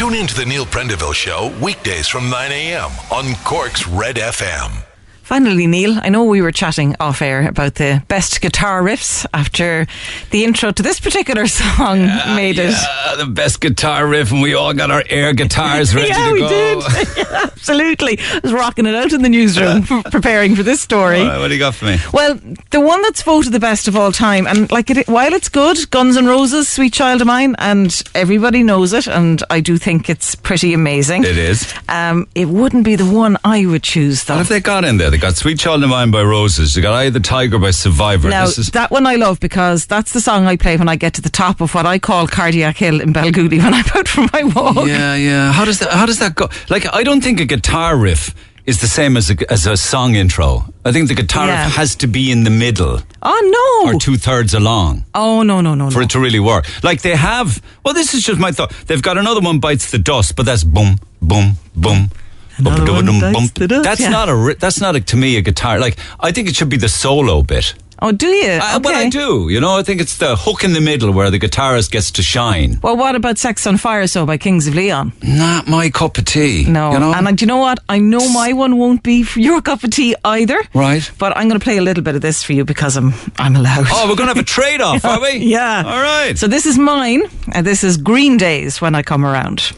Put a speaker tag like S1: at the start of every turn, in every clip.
S1: Tune in to the Neil Prendeville Show weekdays from 9 a.m. on Cork's Red FM.
S2: Finally, Neil, I know we were chatting off air about the best guitar riffs after the intro to this particular song
S3: Yeah,
S2: made
S3: yeah,
S2: it.
S3: the best guitar riff, and we all got our air guitars ready
S2: yeah,
S3: to
S2: we
S3: go.
S2: did. Absolutely. I was rocking it out in the newsroom, preparing for this story.
S3: Right, what do you got for me?
S2: Well, the one that's voted the best of all time, and like it, while it's good, Guns N' Roses, "Sweet Child of Mine," and everybody knows it, and I do think it's pretty amazing.
S3: It is.
S2: Um, it wouldn't be the one I would choose, though.
S3: What have they got in there? They got "Sweet Child of Mine" by Roses. You got "Eye of the Tiger" by Survivor.
S2: Now,
S3: is
S2: that one I love because that's the song I play when I get to the top of what I call Cardiac Hill in Balgoody when I'm out for my walk.
S3: yeah, yeah. How does that? How does that go? Like, I don't think a guitar riff is the same as a, as a song intro. I think the guitar
S2: Yeah.
S3: has to be in the middle
S2: Oh, no.
S3: or two thirds along.
S2: oh, no, no, no,
S3: for
S2: no.
S3: it to really work. Like they have, well, this is just my thought. They've got another one bites the dust, but that's boom, boom, boom.
S2: Another one
S3: dum,
S2: bites
S3: bum. That's
S2: yeah.
S3: not a. ri- That's not a, to me a guitar. Like I think it should be the solo bit.
S2: Oh, do you?
S3: I, Well, I do. You know, I think it's the hook in the middle where the guitarist gets to shine.
S2: Well, what about Sex on Fire So by Kings of Leon?
S3: Not my cup of tea.
S2: No.
S3: you know.
S2: And uh, do you know what? I know my one won't be for your cup of tea either.
S3: Right.
S2: But I'm going to play a little bit of this for you because I'm I'm allowed.
S3: oh, we're going to have a trade off, are we?
S2: Yeah.
S3: All right.
S2: So this is mine, and this is Green Day's when I come around.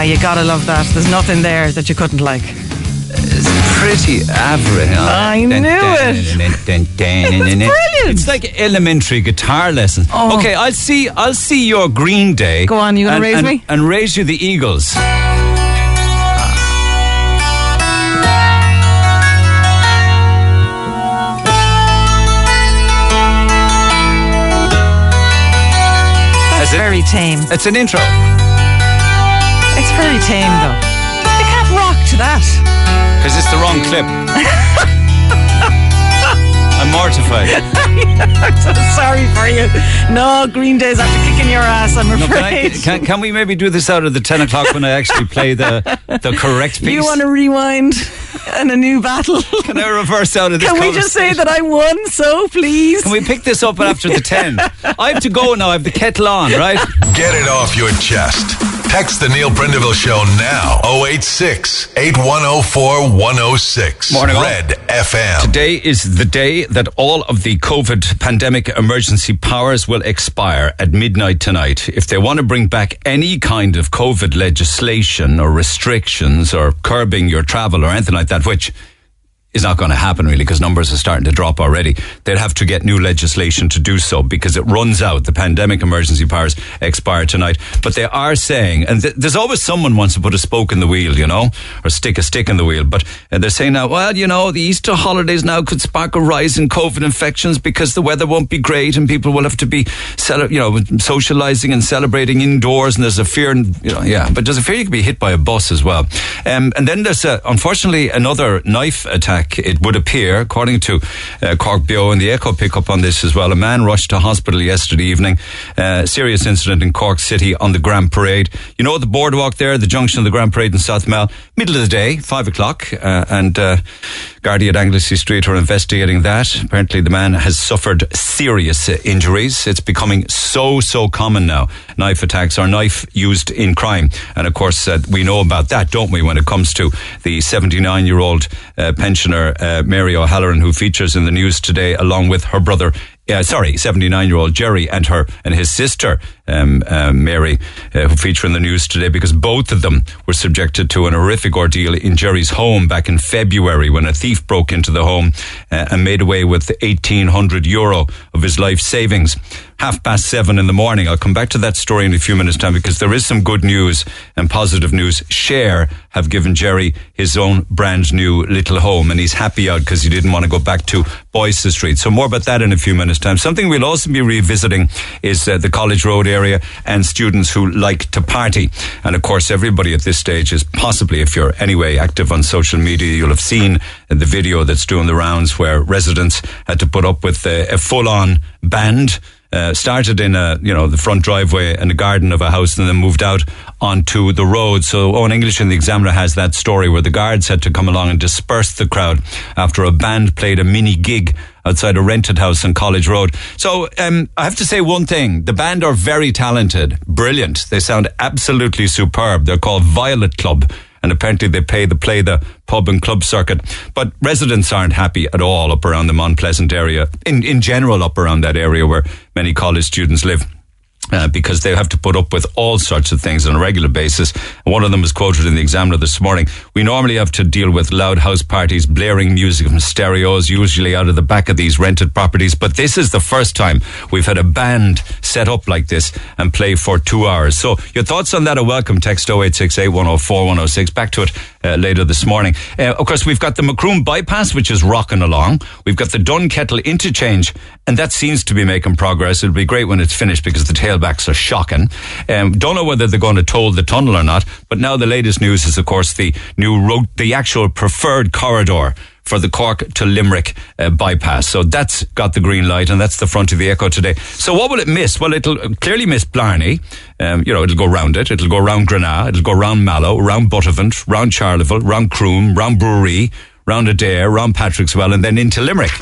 S2: Now you gotta love that. There's nothing there that you couldn't like.
S3: It's pretty average.
S2: I knew it.
S3: it.
S2: brilliant.
S3: It's like elementary guitar lessons.
S2: Oh.
S3: Okay, I'll see. I'll see your Green Day.
S2: Go on, you gonna
S3: and-
S2: raise
S3: and-
S2: me?
S3: And raise you the Eagles.
S2: That's very tame.
S3: It's an intro.
S2: It's very tame though. You can't rock to that.
S3: Because it's the wrong clip. I'm mortified.
S2: I'm so sorry for you. No, Green Day's after kicking your ass, I'm
S3: No, can, I,
S2: afraid.
S3: can, can we maybe do this out of the 10 o'clock when I actually play the, the correct piece?
S2: you want to rewind and a new battle?
S3: Can I reverse out of this
S2: Can we just say that I won, so please?
S3: Can we pick this up after the 10? I have to go now. I have the kettle on, right?
S1: Get it off your chest. Text the Neil Prendeville Show now. 086 8104 106.
S3: Morning, all.
S1: Red FM.
S3: Today is the day that all of the COVID pandemic emergency powers will expire at midnight tonight. If they want to bring back any kind of COVID legislation or restrictions or curbing your travel or anything like that, which is not going to happen really because numbers are starting to drop already. They'd have to get new legislation to do so because it runs out. The pandemic emergency powers expire tonight. But they are saying, and th- there's always someone wants to put a spoke in the wheel, you know, or stick a stick in the wheel. But uh, they're saying now, well, you know, the Easter holidays now could spark a rise in COVID infections because the weather won't be great and people will have to be, cele- you know, socializing and celebrating indoors. And there's a fear, and, you know, yeah, but there's a fear you could be hit by a bus as well. Um, and then there's, uh, unfortunately, another knife attack. It would appear, according to uh, CorkBeo and the Echo pick up on this as well. A man rushed to hospital yesterday evening. Uh, serious incident in Cork City on the Grand Parade. You know the boardwalk there, the junction of the Grand Parade in South Mall, middle of the day, five o'clock, uh, and Gardaí Anglesey Street are investigating that. Apparently, the man has suffered serious injuries. It's becoming so so common now. Knife attacks are knife used in crime, and of course uh, we know about that, don't we? When it comes to the 79 year old uh, pensioner uh, Mary O'Halloran, who features in the news today, along with her brother. Uh, sorry, 79 year old Jerry and her and his sister, um, um, Mary, uh, who feature in the news today because both of them were subjected to an horrific ordeal in Jerry's home back in February when a thief broke into the home uh, and made away with 1800 euro of his life savings. Half past seven in the morning. I'll come back to that story in a few minutes' time because there is some good news and positive news. Share have given Jerry his own brand new little home and he's happy out because he didn't want to go back to Boyce Street. So more about that in a few minutes' time. Something we'll also be revisiting is uh, the College Road area and students who like to party. And of course, everybody at this stage is possibly, if you're anyway active on social media, you'll have seen the video that's doing the rounds where residents had to put up with a full-on band Uh, started in a, you know, the front driveway and the garden of a house and then moved out onto the road. So Owen English in the Examiner has that story where the guards had to come along and disperse the crowd after a band played a mini gig outside a rented house on College Road. So um, I have to say one thing: the band are very talented, brilliant. They sound absolutely superb. They're called Violet Club. And apparently they pay the play the pub and club circuit. But residents aren't happy at all up around the Mount Pleasant area. In, in general, up around that area where many college students live. Uh, because they have to put up with all sorts of things on a regular basis. One of them was quoted in the Examiner this morning. We normally have to deal with loud house parties, blaring music from stereos, usually out of the back of these rented properties. But this is the first time we've had a band set up like this and play for two hours. So your thoughts on that are welcome. Text 0868 104 106. Back to it uh, later this morning. Uh, of course, we've got the Macroom bypass, which is rocking along. We've got the Dunkettle interchange, and that seems to be making progress. It'll be great when it's finished because the tailbacks are shocking. Um, don't know whether they're going to toll the tunnel or not, but now the latest news is, of course, the new road, the actual preferred corridor for the Cork to Limerick uh, bypass. So that's got the green light, and that's the front of the Echo today. So what will it miss? Well, it'll clearly miss Blarney. Um, you know, it'll go round it. It'll go round Grenagh. It'll go round Mallow, round Buttevant, round Charleville, round Croom, round Bruree, round Adare, round Patrickswell, and then into Limerick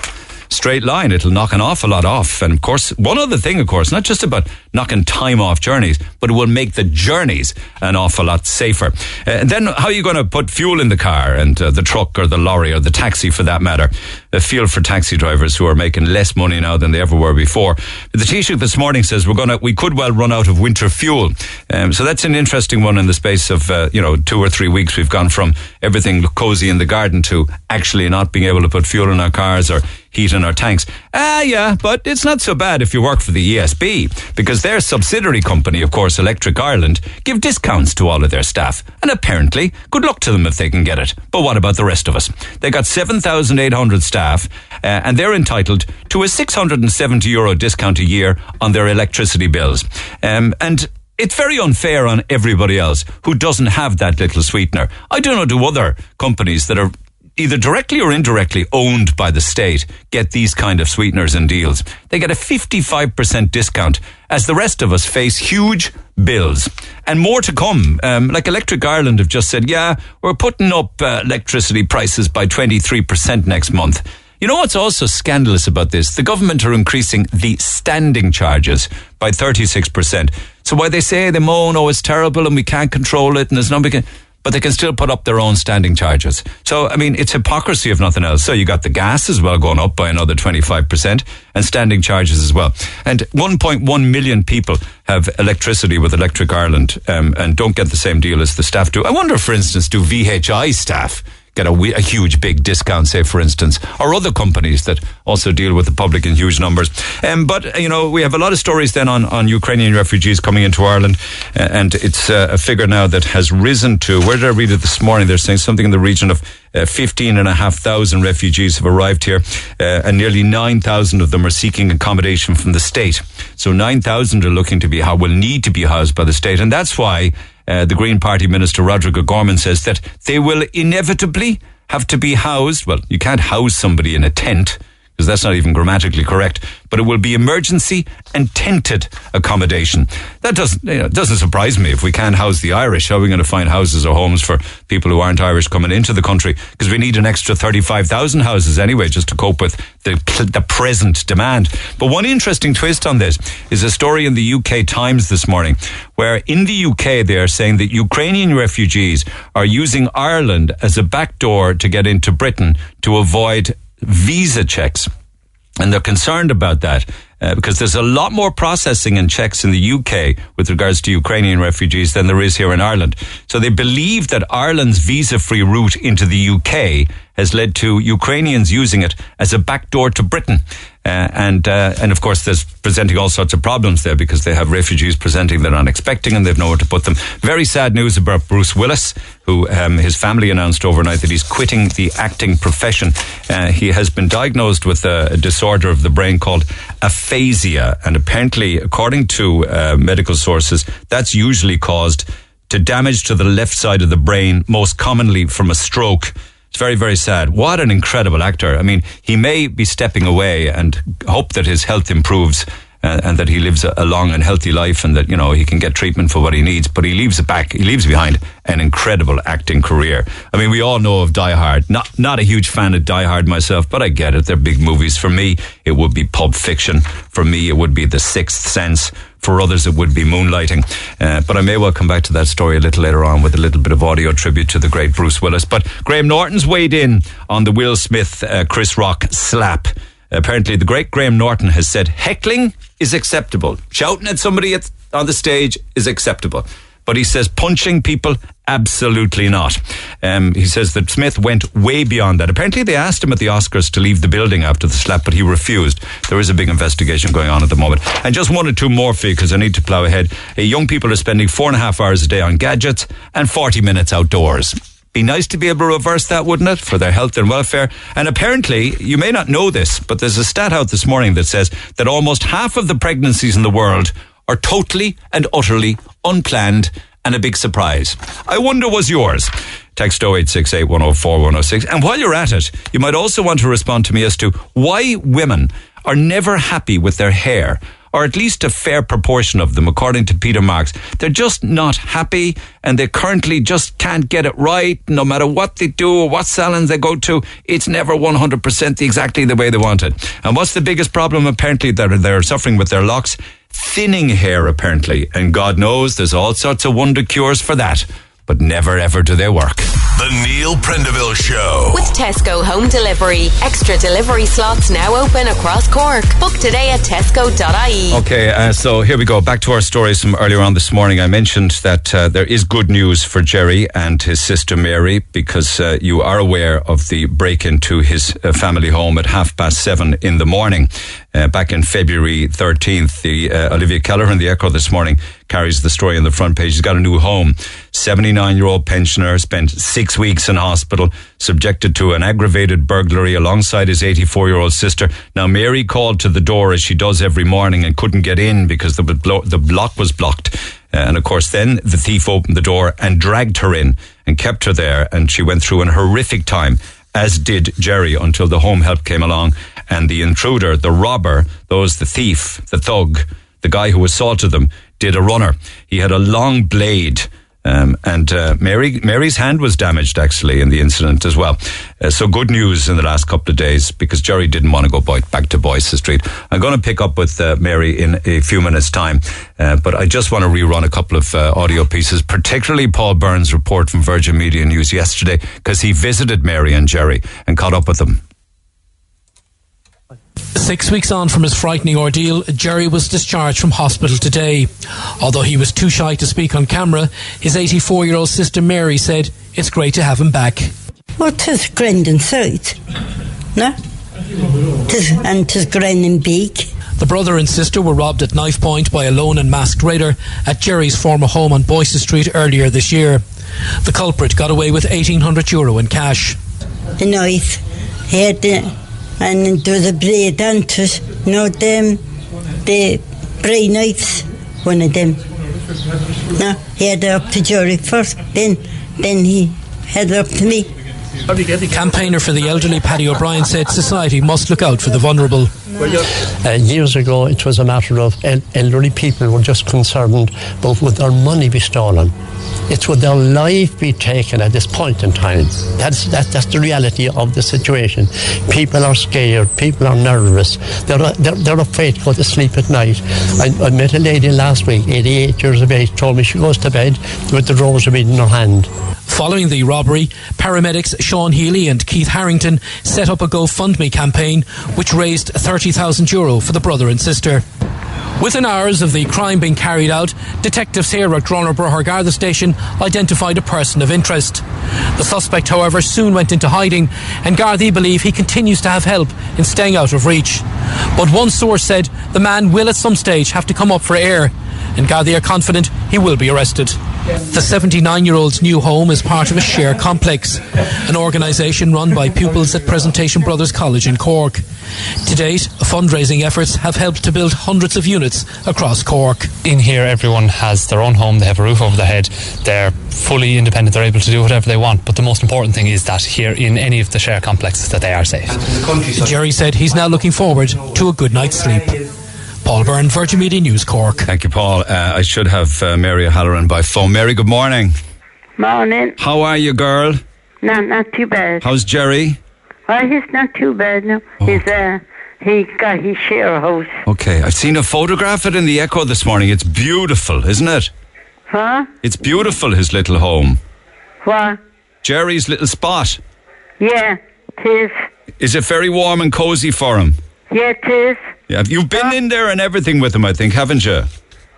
S3: straight line. It'll knock an awful lot off. And of course, one other thing, of course, not just about knocking time off journeys, but it will make the journeys an awful lot safer. Uh, and then how are you going to put fuel in the car and uh, the truck or the lorry or the taxi for that matter? A feel for taxi drivers who are making less money now than they ever were before. The Taoiseach this morning says we're going to, we could well run out of winter fuel. Um, so that's an interesting one in the space of, uh, you know, two or three weeks. We've gone from everything cozy in the garden to actually not being able to put fuel in our cars or heat in our tanks. Ah, yeah, but it's not so bad if you work for the ESB because their subsidiary company, of course, Electric Ireland, give discounts to all of their staff. And apparently, good luck to them if they can get it. But what about the rest of us? They got 7,800 staff uh, and they're entitled to a 670 euro discount a year on their electricity bills. Um, and it's very unfair on everybody else who doesn't have that little sweetener. I don't know do other companies that are either directly or indirectly owned by the state get these kind of sweeteners and deals. They get a 55% discount as the rest of us face huge bills and more to come. Um, like Electric Ireland have just said, yeah, we're putting up uh, electricity prices by 23% next month. You know what's also scandalous about this? The government are increasing the standing charges by 36%. So why they say they moan, oh, it's terrible and we can't control it and there's no big but they can still put up their own standing charges. So, I mean, it's hypocrisy if nothing else. So you got the gas as well going up by another 25% and standing charges as well. And 1.1 million people have electricity with Electric Ireland um, and don't get the same deal as the staff do. I wonder, for instance, do VHI staff get a, a, huge big discount, say for instance, or other companies that also deal with the public in huge numbers. Um, but uh, you know, we have a lot of stories then on, on Ukrainian refugees coming into Ireland, uh, and it's uh, a figure now that has risen to. Where did I read it this morning? They're saying something in the region of uh, 15,500 refugees have arrived here, uh, and nearly 9,000 of them are seeking accommodation from the state. So 9,000 are looking to be, how will need to be housed by the state, and that's why uh, the Green Party Minister Roderic O'Gorman says that they will inevitably have to be housed. Well, you can't house somebody in a tent because that's not even grammatically correct. But it will be emergency and tented accommodation. That doesn't you know, doesn't surprise me. If we can't house the Irish, how are we going to find houses or homes for people who aren't Irish coming into the country? Because we need an extra thirty-five thousand houses anyway, just to cope with the the present demand. But one interesting twist on this is a story in the UK Times this morning, where in the UK they are saying that Ukrainian refugees are using Ireland as a backdoor to get into Britain to avoid visa checks. And they're concerned about that uh, because there's a lot more processing and checks in the UK with regards to Ukrainian refugees than there is here in Ireland. So they believe that Ireland's visa free route into the UK has led to Ukrainians using it as a backdoor to Britain. Uh, and uh, and of course, there's presenting all sorts of problems there because they have refugees presenting they're not expecting and they've nowhere to put them. Very sad news about Bruce Willis, who um, his family announced overnight that he's quitting the acting profession. Uh, he has been diagnosed with a, a, disorder of the brain called aphasia, and apparently, according to uh, medical sources, that's usually caused to damage to the left side of the brain, most commonly from a stroke. It's very, very sad. What an incredible actor. I mean, he may be stepping away and hope that his health improves and, and that he lives a, a long and healthy life and that, you know, he can get treatment for what he needs. But he leaves it back, he leaves behind an incredible acting career. I mean, we all know of Die Hard. Not, not a huge fan of Die Hard myself, but I get it. They're big movies. For me, it would be Pulp Fiction. For me, it would be The Sixth Sense. For others, it would be moonlighting. Uh, but I may well come back to that story a little later on with a little bit of audio tribute to the great Bruce Willis. But Graham Norton's weighed in on the Will Smith, uh, Chris Rock slap. Apparently, the great Graham Norton has said heckling is acceptable. Shouting at somebody at, on the stage is acceptable. But he says punching people, absolutely not. Um, he says that Smith went way beyond that. Apparently, they asked him at the Oscars to leave the building after the slap, but he refused. There is a big investigation going on at the moment. And just one or two more for you, because I need to plough ahead. Uh, young people are spending four and a half hours a day on gadgets and 40 minutes outdoors. Be nice to be able to reverse that, wouldn't it, for their health and welfare? And apparently, you may not know this, but there's a stat out this morning that says that almost half of the pregnancies in the world are totally and utterly unplanned and a big surprise. I wonder was yours. Text 0868 104 106. And while you're at it, you might also want to respond to me as to why women are never happy with their hair or at least a fair proportion of them, according to Peter Marks. They're just not happy and they currently just can't get it right. No matter what they do or what salons they go to, it's never 100% exactly the way they want it. And what's the biggest problem apparently that they're suffering with their locks? Thinning hair, apparently. And God knows there's all sorts of wonder cures for that but never ever do they work.
S1: The Neil Prendeville Show.
S4: With Tesco Home Delivery. Extra delivery slots now open across Cork. Book today at tesco.ie.
S3: Okay, uh, so here we go. Back to our stories from earlier on this morning. I mentioned that uh, there is good news for Jerry and his sister Mary because uh, you are aware of the break into his uh, family home at half past seven in the morning. Uh, back in February 13th, the uh, Olivia Keller in the Echo this morning carries the story on the front page. He's got a new home. 79 year old pensioner spent six weeks in hospital, subjected to an aggravated burglary alongside his 84 year old sister. Now, Mary called to the door as she does every morning and couldn't get in because the, blo- the block was blocked. Uh, and of course, then the thief opened the door and dragged her in and kept her there. And she went through an horrific time, as did Jerry, until the home help came along. And the intruder, the robber, those, the thief, the thug, the guy who assaulted them, did a runner. He had a long blade. Um, and uh, Mary Mary's hand was damaged actually in the incident as well. Uh, so good news in the last couple of days because Jerry didn't want to go back to Boyce Street. I'm going to pick up with uh, Mary in a few minutes' time, uh, but I just want to rerun a couple of uh, audio pieces, particularly Paul Byrne's report from Virgin Media News yesterday because he visited Mary and Jerry and caught up with them.
S5: Six weeks on from his frightening ordeal, Jerry was discharged from hospital today. Although he was too shy to speak on camera, his 84 year old sister Mary said it's great to have him back.
S6: Well, tis grand inside. No? Tis, and tis grand and big.
S5: The brother and sister were robbed at knife point by a lone and masked raider at Jerry's former home on Boyce Street earlier this year. The culprit got away with 1800 euro in cash.
S6: The knife. He had the, and there was a blade onto it. Know, them, the brain Knights, one of them. No, he had it up to Jerry first, then, then he had it up to me.
S5: Campaigner for the elderly Paddy O'Brien said society must look out for the vulnerable.
S7: Uh, years ago, it was a matter of el- elderly people were just concerned about would their money be stolen. It's would their life be taken at this point in time. That's, that, that's the reality of the situation. People are scared. People are nervous. They're, they're, they're afraid to go to sleep at night. I, I met a lady last week, 88 years of age, told me she goes to bed with the rosary in her hand.
S5: Following the robbery, paramedics Sean Healy and Keith Harrington set up a GoFundMe campaign which raised 30,000 euro for the brother and sister. Within hours of the crime being carried out, detectives here at Gurranabraher Garda station identified a person of interest. The suspect, however, soon went into hiding, and Gardaí believe he continues to have help in staying out of reach. But one source said the man will at some stage have to come up for air, and Gardaí are confident he will be arrested. The 79 year old's new home is part of a share complex, an organisation run by pupils at Presentation Brothers College in Cork. To date, fundraising efforts have helped to build hundreds of units across Cork.
S8: In here, everyone has their own home, they have a roof over their head, they're fully independent, they're able to do whatever they want. But the most important thing is that here in any of the share complexes that they are safe.
S5: Jerry said he's now looking forward to a good night's sleep. Paul Byrne, Virgin Media News Cork.
S3: Thank you, Paul. Uh, I should have uh, Mary O'Halloran by phone. Mary, good morning.
S9: Morning.
S3: How are you, girl?
S9: No, not too bad.
S3: How's Jerry?
S9: Oh, he's not too bad now. He's uh, he got his share house.
S3: Okay, I've seen a photograph of it in the Echo this morning. It's beautiful, isn't it?
S9: Huh?
S3: It's beautiful, his little home.
S9: What?
S3: Jerry's little spot.
S9: Yeah, tis.
S3: Is it very warm and cozy for him?
S9: Yeah, tis.
S3: Yeah, you've been in there and everything with him, I think, haven't you?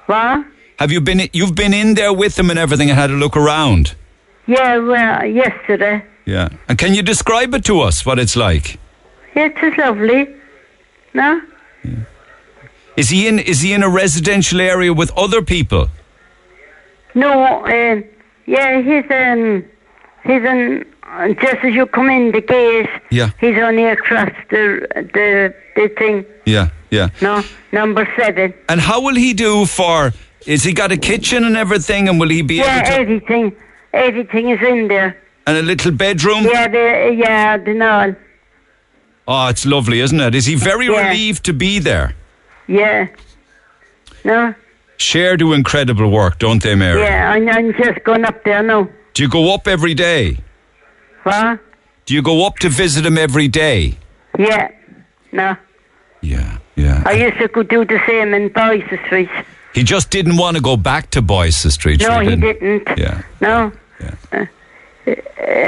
S9: What?
S3: Have you been? You've been in there with him and everything, and had a look around.
S9: Yeah, well, yesterday.
S3: Yeah. And can you describe it to us? What it's like?
S9: It is lovely. No?
S3: Is he in? Is he in a residential area with other people?
S9: No, um, yeah, he's in. he's in, just as you come in the gate,
S3: Yeah.
S9: he's only across the, the, the thing.
S3: Yeah. Yeah.
S9: No, number seven.
S3: And how will he do for? Is he got a kitchen and everything? And will he be
S9: Yeah,
S3: able to?
S9: everything, everything is in there.
S3: And a little bedroom?
S9: Yeah, the, yeah, the all.
S3: Oh, it's lovely, isn't it? Is he very
S9: Yeah.
S3: relieved to be there?
S9: Yeah. No?
S3: Share do incredible work, don't they, Mary?
S9: Yeah, I'm, I'm just going up there now.
S3: Do you go up every day?
S9: What?
S3: Do you go up to visit him every day?
S9: Yeah. No.
S3: Yeah, yeah.
S9: I used to go do the same in Boyce Street.
S3: He just didn't want to go back to Boyce Street.
S9: No, he didn't.
S3: Yeah.
S9: No.
S3: Yeah.
S9: Uh,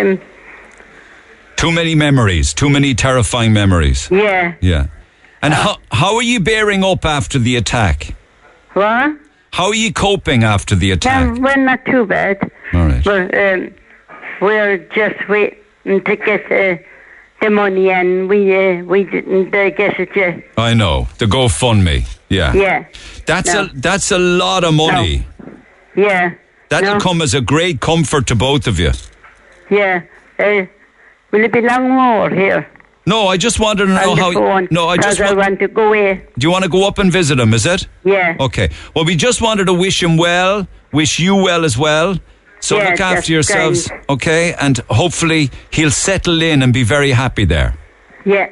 S9: um,
S3: Too many memories. Too many terrifying memories.
S9: yeah.
S3: Yeah.
S9: Uh.
S3: And how how are you bearing up after the attack?
S9: What?
S3: How are you coping after the attack?
S9: Um, well, not too bad.
S3: All right.
S9: But um, we're just waiting to get uh, the money, and we uh, we didn't uh, get it yet.
S3: I know the GoFundMe. Yeah.
S9: Yeah.
S3: That's
S9: No.
S3: a that's a lot of money.
S9: Yeah.
S3: That'll
S9: No.
S3: come as a great comfort to both of you.
S9: Yeah. Uh, will it be long more here?
S3: No, I just wanted to know how. No, I just.
S9: I want to go away.
S3: do you want to go up and visit him? Is it?
S9: Yeah.
S3: Okay. Well, we just wanted to wish him well, wish you well as well. So
S9: Yeah,
S3: look after yourselves, okay? And hopefully he'll settle in and be very happy there.
S9: Yeah.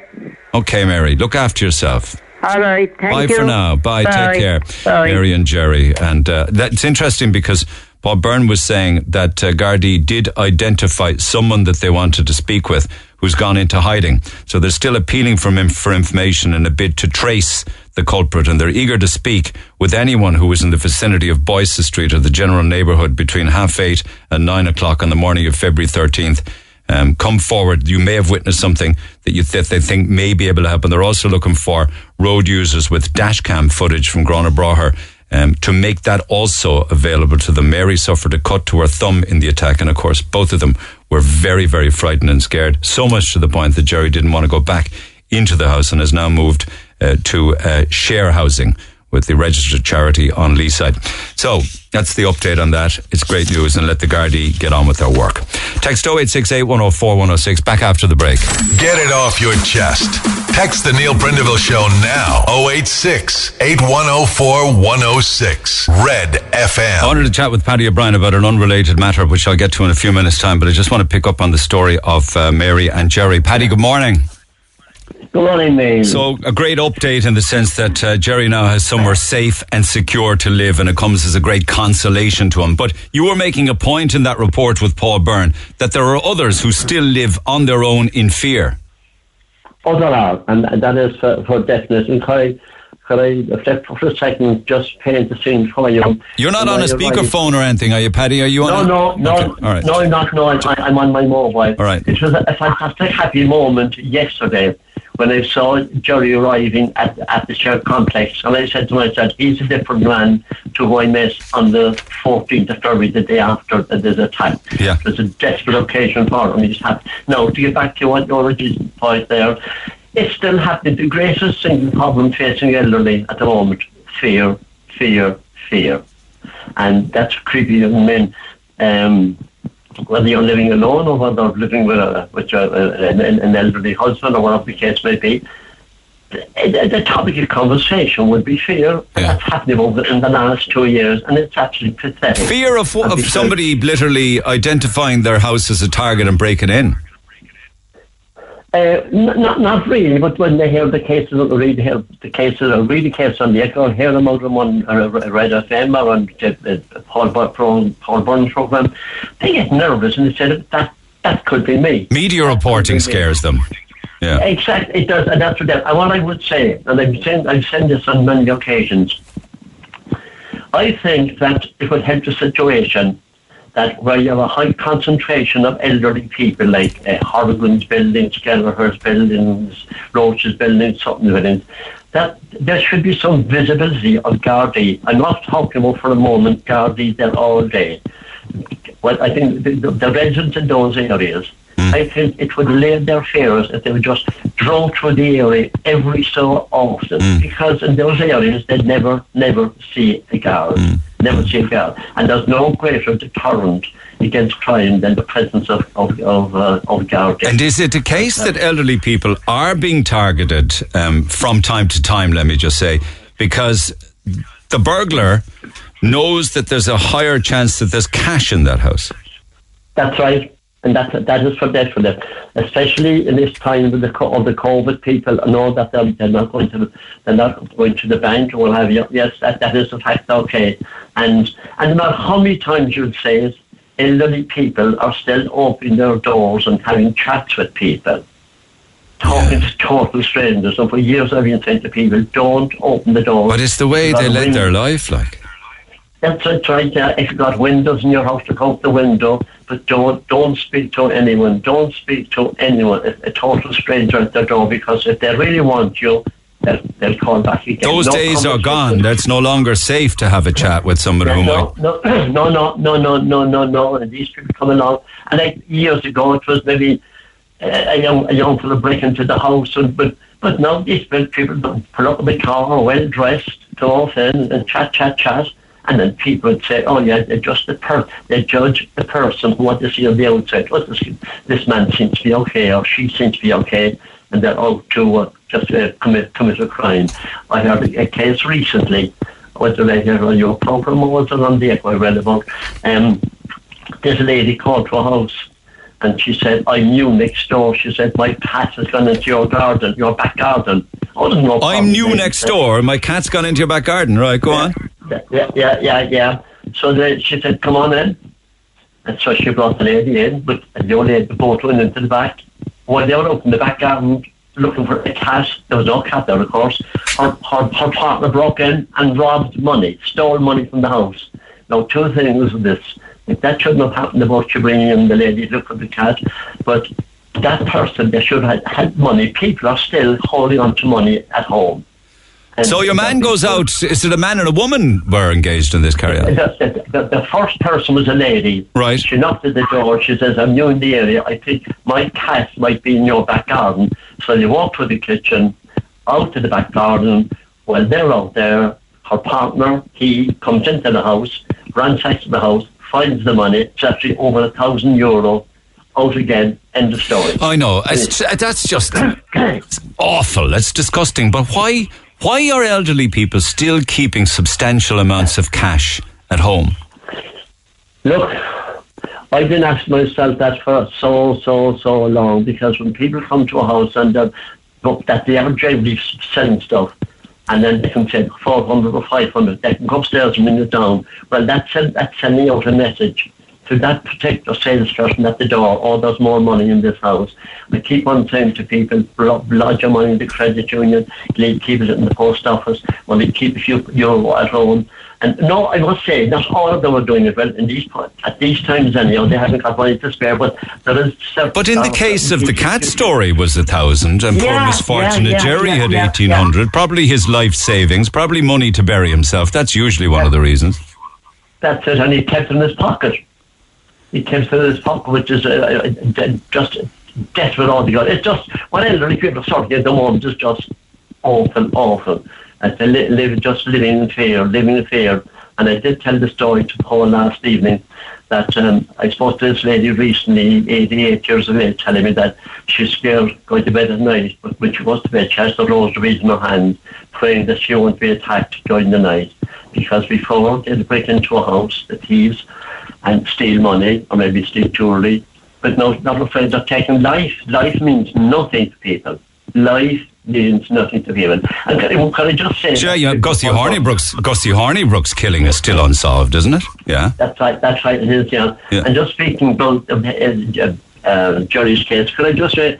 S3: Okay, Mary. Look after yourself.
S9: All right. Thank
S3: Bye
S9: you.
S3: for now. Bye. Take care.
S9: Bye.
S3: Mary and Jerry. And uh, that's interesting because Paul Byrne was saying that uh, Gardaí did identify someone that they wanted to speak with who's gone into hiding. So they're still appealing from him for information in a bid to trace the culprit and they're eager to speak with anyone who was in the vicinity of Boyce Street or the general neighbourhood between half eight and nine o'clock on the morning of February 13th. Um, come forward. You may have witnessed something that you they think may be able to happen. They're also looking for road users with dashcam footage from Gurranabraher um, to make that also available to them. Mary suffered a cut to her thumb in the attack, and of course, both of them were very, very frightened and scared. So much to the point that Jerry didn't want to go back into the house and has now moved uh, to uh, share housing with the registered charity on Leaside. So that's the update on that. It's great news and let the Gardaí get on with their work. Text 0868 104 106. Back after the break.
S1: Get it off your chest. Text the Neil Prendeville Show now. 086 8104 106. Red FM.
S3: I wanted to chat with Paddy O'Brien about an unrelated matter, which I'll get to in a few minutes' time, but I just want to pick up on the story of uh, Mary and Jerry. Paddy, good morning.
S10: Good morning, Neil.
S3: So, a great update in the sense that uh, Jerry now has somewhere safe and secure to live, and it comes as a great consolation to him. But you were making a point in that report with Paul Byrne that there are others who still live on their own in fear.
S10: Oh, there are, and that is for, for definite. And could I, could I reflect for a second, just paint the scene for you?
S3: You're not on a speakerphone or anything, are you, Paddy? Are you on?
S10: no,
S3: a-
S10: no,
S3: Okay, All right.
S10: no, I'm not. No, I'm, I'm on my mobile. All
S3: right.
S10: It was a, a fantastic, happy moment yesterday when I saw Jerry arriving at at the shared complex, and I said to myself, "He's a different man to who I met on the 14th of February, the day after the, the attack."
S3: Yeah.
S10: It was a desperate occasion for him. He just had. Now, to get back to what your point there, it's still happening. The greatest single problem facing elderly at the moment: fear, fear, fear, and that's creepy young men. Um, whether you're living alone or whether you're living with, a, with a, an, an elderly husband or whatever the case may be, the, the topic of conversation would be fear. And
S3: Yeah.
S10: that's happening over in the last two years, and it's actually pathetic.
S3: Fear of, of somebody literally identifying their house as a target and breaking in.
S10: Uh, not not really, but when they hear the cases, read hear the cases, or read the cases on the echo, hear them out on one or a Red FM or on the uh, Paul Paul Burns program, they get nervous and they say that that could be me.
S3: Media reporting scares them. Yeah.
S10: Exactly, it does, and that's what, that, and what I would say, and I've said, I've said this on many occasions. I think that it would help the situation that where you have a high concentration of elderly people, like uh, Horgan's buildings, Gallagher's buildings, Roche's buildings, something buildings, that there should be some visibility of Gardaí. I'm not talking about for a moment Gardaí there all day. Well, I think the, the, the residents in those areas hmm. I think it would lay their fears if they would just drove through the area every so often hmm. because in those areas they'd never, never see a guard. Hmm. Never see a guard. And there's no greater deterrent against crime than the presence of, of, of, uh, of guards.
S3: And is it a case that elderly people are being targeted um, from time to time, let me just say, because the burglar knows that there's a higher chance that there's cash in that house?
S10: That's right. And that, that is for that for them, especially in this time with the of the COVID. People know that they're, they're not going to they're not going to the bank or what have you. Yes, that, that is a fact. Okay, and and no matter how many times you'd say it, elderly people are still opening their doors and having chats with people, talking to total strangers. And for years I've been saying to people, don't open the door.
S3: But it's the way they led their life, like.
S10: That's right, right. try. If you've got windows in your house, look out the window, but don't don't speak to anyone. Don't speak to anyone, a, a total stranger at the door, because if they really want you, they'll, they'll call back again.
S3: Those
S10: no
S3: days are gone. That's no longer safe to have a chat with somebody yeah, who
S10: no, might. No, no, no, no, no, no, no. And these people come along. And like years ago, it was maybe uh, a, young a young fellow breaking into the house, and but. But now these people don't pull up in the car, well dressed, go off in and chat, chat, chat and then people would say, "Oh yeah, they just the per they judge the person what they see on the outside. What this this man seems to be okay, or she seems to be okay, and they're out to uh, just uh, commit commit a crime." I heard a, case recently. Was the lady on your program or was it on the Echo I about? Um, this lady called to a house and she said, I'm new next door. She said, my cat has gone into your garden, your back garden. Oh, no.
S3: I'm new next door. My cat's gone into your back garden. Right, go on.
S10: Yeah, yeah, yeah, yeah. So they, she said, come on in. And so she brought the lady in, but the old lady both went into the back. While they were up in the back garden looking for a cat, there was no cat there, of course. Her, her, her partner broke in and robbed money, stole money from the house. Now, two things with this. If that shouldn't have happened about you bringing in the lady to look for the cat, but that person, they should have had money. People are still holding on to money at home. And
S3: So your man goes out. Is it a man and a woman were engaged in this carry on?
S10: That's. The, the first person was a lady.
S3: Right.
S10: She knocked at the door. She says, I'm new in the area. I think my cat might be in your back garden. So they walk to the kitchen, out to the back garden. While they're out there, her partner, he comes into the house, ransacks the house, finds the money. It's actually over a thousand euro. Out again. End of story.
S3: I know. It's, that's just awful. That's disgusting. But why? Why are elderly people still keeping substantial amounts of cash at home?
S10: Look, I've been asking myself that for so, so, so long because when people come to a house and they're, that they are generally selling stuff and then they can say 400 or 500, they can go upstairs and bring it down. Well, that's, that's sending out a message to that particular salesperson at the door, oh, there's more money in this house. I keep on saying to people, lodge your money in the credit union, keep it in the post office, or keep a few euro at home. And no, I must say, not all of them are doing it well. In these at these times, anyhow, they haven't got money to spare. But there is.
S3: But in the case of the cat story was a thousand, and poor
S10: Yeah,
S3: misfortunate
S10: yeah, yeah,
S3: Jerry had eighteen hundred. Probably his life savings, probably money to bury himself. That's usually one of the reasons.
S10: That's it, and he kept it in his pocket. He kept it in his pocket, which is uh, uh, just desperate altogether. It's just what elderly people sort of at the moment is just awful, awful. They li- live just living in fear, living in fear. And I did tell the story to Paul last evening that um, I spoke to this lady recently, 88 years of age, telling me that she's scared going to bed at night, but when she goes to bed, she has the rosaries in her hand, praying that she won't be attacked during the night. Because before they'd break into a house, the thieves, and steal money, or maybe steal jewellery, but no, not afraid of taking life. Life means nothing to people. Life means nothing to people. And can, I- can I just say?
S3: Yeah, yeah, Gussie Hornibrook's Gussie Hornibrook's killing is still unsolved, isn't it? Yeah.
S10: That's right. That's right. It is. Yeah.
S3: Yeah.
S10: And just speaking about um, uh, uh, Jerry's case, could I just say,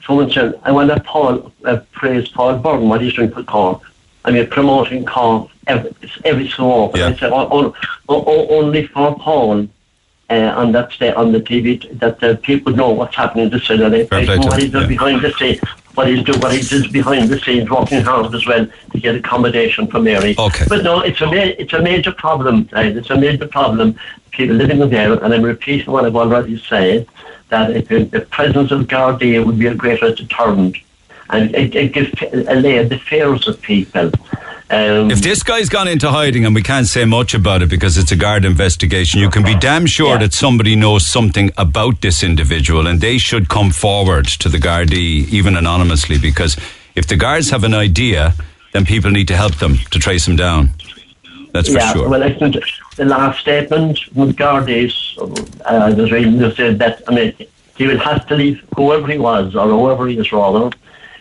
S10: for instance, I want to Paul uh, praise Paul Byrne what he's doing for Cork. I mean, promoting Cork every, every so often.
S3: Yeah.
S10: I say, o- o- o- o- only for Paul. Uh, on that sta on the TV, t- that uh, people know what's happening in the city.
S3: Fair play to
S10: what he's doing
S3: yeah.
S10: behind the scenes, what he's doing, what he does behind the scenes, working hard as well to get accommodation for Mary.
S3: Okay.
S10: But no, it's a ma- it's a major problem. Right? It's a major problem. People living in there, and I'm repeating what I've already said, that if the, the presence of Gardaí would be a greater deterrent, and it, it gives allay the fears of people. Um,
S3: If this guy's gone into hiding and we can't say much about it because it's a guard investigation, you can be damn sure
S10: Yeah.
S3: that somebody knows something about this individual and they should come forward to the Gardaí, even anonymously, because if the guards have an idea, then people need to help them to trace him down. That's for
S10: yeah,
S3: sure.
S10: well, I think the last statement from Gardaí, uh, was reading, they said that, I mean, he will have to leave, whoever he was, or whoever he is rather,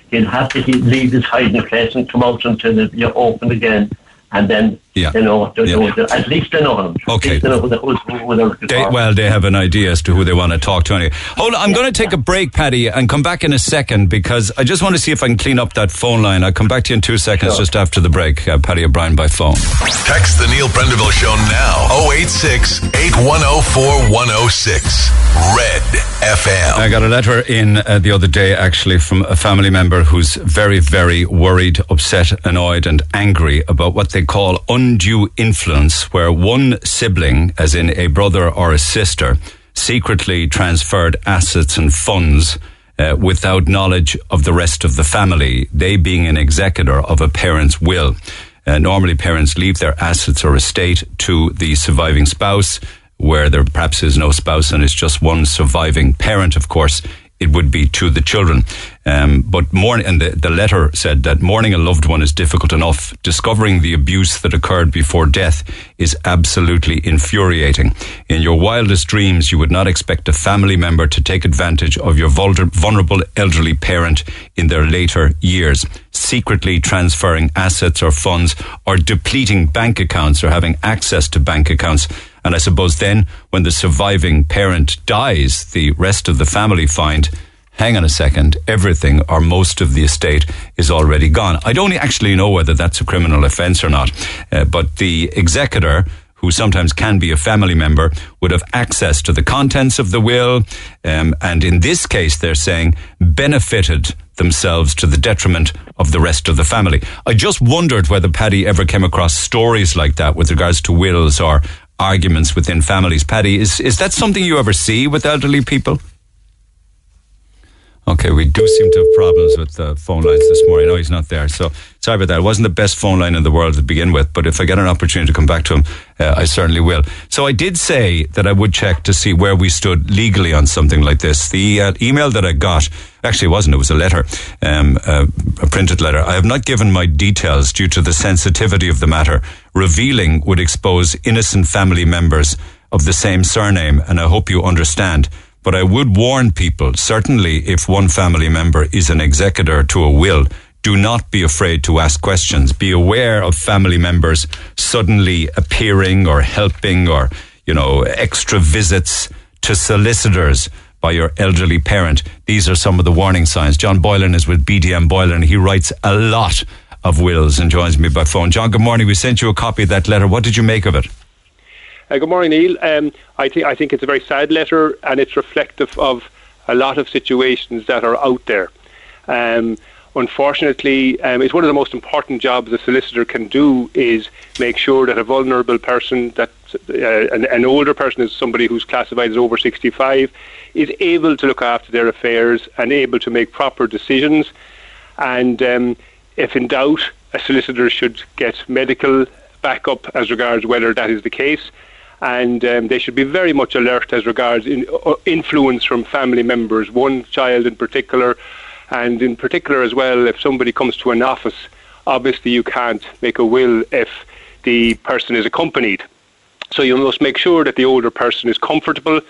S10: he'd have to leave his hiding place and come out until you open again, and then,
S3: Yeah.
S10: you know, they
S3: Yeah.
S10: know at least they know them.
S3: Okay.
S10: At least they know who, the, who, who they're
S3: They, well, they have an idea as to who they want to talk to. Anyway, hold on. I'm going to take a break, Paddy, and come back in a second because I just want to see if I can clean up that phone line. I'll come back to you in two seconds,
S10: Sure.
S3: just after the break. Uh, Paddy O'Brien by phone.
S1: Text the Neil Prendeville Show now. 086 8104 106. Red FM.
S3: I got a letter in uh, the other day, actually, from a family member who's very, very worried, upset, annoyed, and angry about what they call undue influence, where one sibling, as in a brother or a sister, secretly transferred assets and funds. Uh, without knowledge of the rest of the family, they being an executor of a parent's will. Uh, normally, parents leave their assets or estate to the surviving spouse where there perhaps is no spouse and it's just one surviving parent, of course, it would be to the children. Um, but mourn, and the, the letter said that mourning a loved one is difficult enough. Discovering the abuse that occurred before death is absolutely infuriating. In your wildest dreams, you would not expect a family member to take advantage of your vulnerable elderly parent in their later years, secretly transferring assets or funds or depleting bank accounts or having access to bank accounts. And I suppose then, when the surviving parent dies, the rest of the family find, hang on a second, everything or most of the estate is already gone. I don't actually know whether that's a criminal offence or not, uh, but the executor, who sometimes can be a family member, would have access to the contents of the will, um, and in this case, they're saying benefited themselves to the detriment of the rest of the family. I just wondered whether Paddy ever came across stories like that with regards to wills or arguments within families. Paddy, is is that something you ever see with elderly people? Okay, we do seem to have problems with the phone lines this morning. No, he's not there. So sorry about that. It wasn't the best phone line in the world to begin with, but if I get an opportunity to come back to him, uh, I certainly will. So I did say that I would check to see where we stood legally on something like this. The uh, email that I got, actually it wasn't, it was a letter, um, uh, a printed letter. I have not given my details due to the sensitivity of the matter. Revealing would expose innocent family members of the same surname, and I hope you understand. But I would warn people, certainly if one family member is an executor to a will, do not be afraid to ask questions. Be aware of family members suddenly appearing or helping or, you know, extra visits to solicitors by your elderly parent. These are some of the warning signs. John Boylan is with BDM Boylan. He writes a lot of wills and joins me by phone. John, good morning. We sent you a copy of that letter. What did you make of it?
S11: Uh, good morning, Neil. Um, I think I think it's a very sad letter, and it's reflective of a lot of situations that are out there. Um, unfortunately, um, it's one of the most important jobs a solicitor can do is make sure that a vulnerable person, that uh, an, an older person is somebody who's classified as over 65, is able to look after their affairs and able to make proper decisions. And um, if in doubt, a solicitor should get medical backup as regards whether that is the case. And um, they should be very much alert as regards in, uh, influence from family members, one child in particular, and in particular as well, if somebody comes to an office, obviously you can't make a will if the person is accompanied. So you must make sure that the older person is comfortable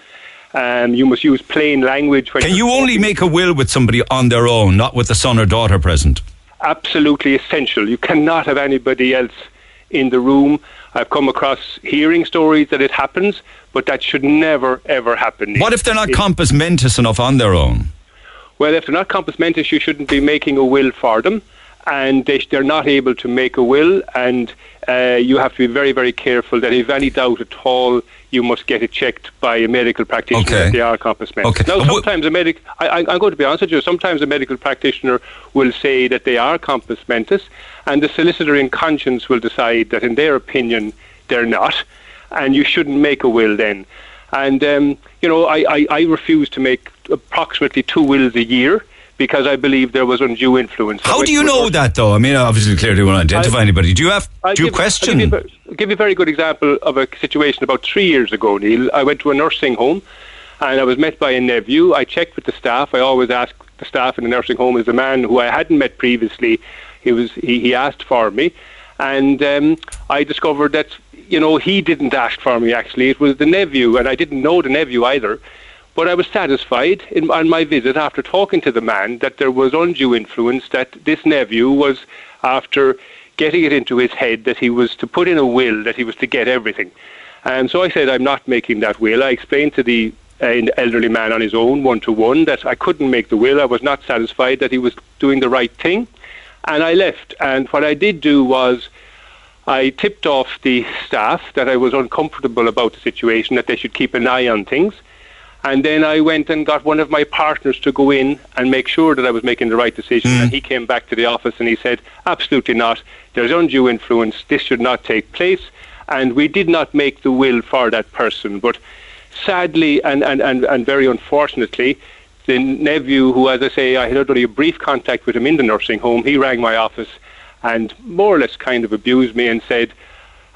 S11: Um, you must use plain language.
S3: Can
S11: you're
S3: only make a will with somebody on their own, not with the son or daughter present?
S11: absolutely essential. You cannot have anybody else in the room. I've come across hearing stories that it happens, but that should never ever happen.
S3: What if they're not
S11: It-
S3: compos mentis enough on their own?
S11: Well, if they're not compos mentis, you shouldn't be making a will for them, and they, they're not able to make a will, and uh, you have to be very, very careful that if any doubt at all, you must get it checked by a medical practitioner
S3: Okay.
S11: if they are compos mentis.
S3: Okay.
S11: Now, sometimes a medic, I, I, I'm going to be honest with you, sometimes a medical practitioner will say that they are compos mentis, and the solicitor in conscience will decide that in their opinion they're not, and you shouldn't make a will then. And, um, you know, I, I, I refuse to make approximately two wills a year because I believe there was undue influence.
S3: How do you know
S11: nurse-
S3: that, though? I mean, obviously, clearly, you want to identify
S11: I-
S3: anybody. Do you have?
S11: I'll
S3: do you
S11: give- I'll
S3: question?
S11: give you, a- give you a very good example of a situation about three years ago, Neil. I went to a nursing home and I was met by a nephew. I checked with the staff. I always ask the staff in the nursing home is a man who I hadn't met previously. He was he, he asked for me, and um, I discovered that you know he didn't ask for me. Actually, it was the nephew, and I didn't know the nephew either. But I was satisfied in, on my visit after talking to the man that there was undue influence, that this nephew was after getting it into his head that he was to put in a will, that he was to get everything. And so I said, I'm not making that will. I explained to the uh, elderly man on his own, one to one, that I couldn't make the will. I was not satisfied that he was doing the right thing. And I left. And what I did do was I tipped off the staff that I was uncomfortable about the situation, that they should keep an eye on things. And then I went and got one of my partners to go in and make sure that I was making the right decision. And mm. he came back to the office and he said, absolutely not. There's undue influence. This should not take place. And we did not make the will for that person. But sadly and, and, and, and very unfortunately, the nephew, who, as I say, I had only a brief contact with him in the nursing home, he rang my office and more or less kind of abused me and said,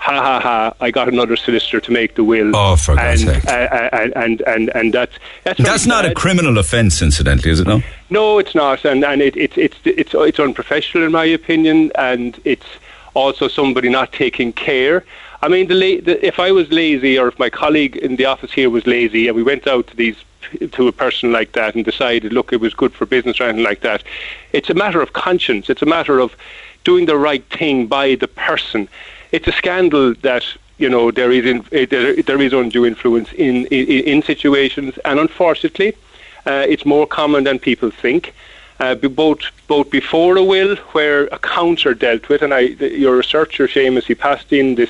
S11: ha ha ha, I got another solicitor to make the will.
S3: Oh, for God's
S11: and,
S3: sake.
S11: uh, uh, and, and, and, and that's, that's,
S3: That's not a criminal offence, incidentally, is it? No.
S11: No, it's not, and and it, it, it's it's it's unprofessional in my opinion, and it's also somebody not taking care. I mean, the, la- the if I was lazy, or if my colleague in the office here was lazy, and we went out to these to a person like that and decided, look, it was good for business or anything like that, it's a matter of conscience. It's a matter of doing the right thing by the person. It's a scandal that you know there is in, eh, there, there is undue influence in in, in situations, and unfortunately. Uh, it's more common than people think. Uh, both both before a will, where accounts are dealt with, and I, your researcher Seamus, he passed in this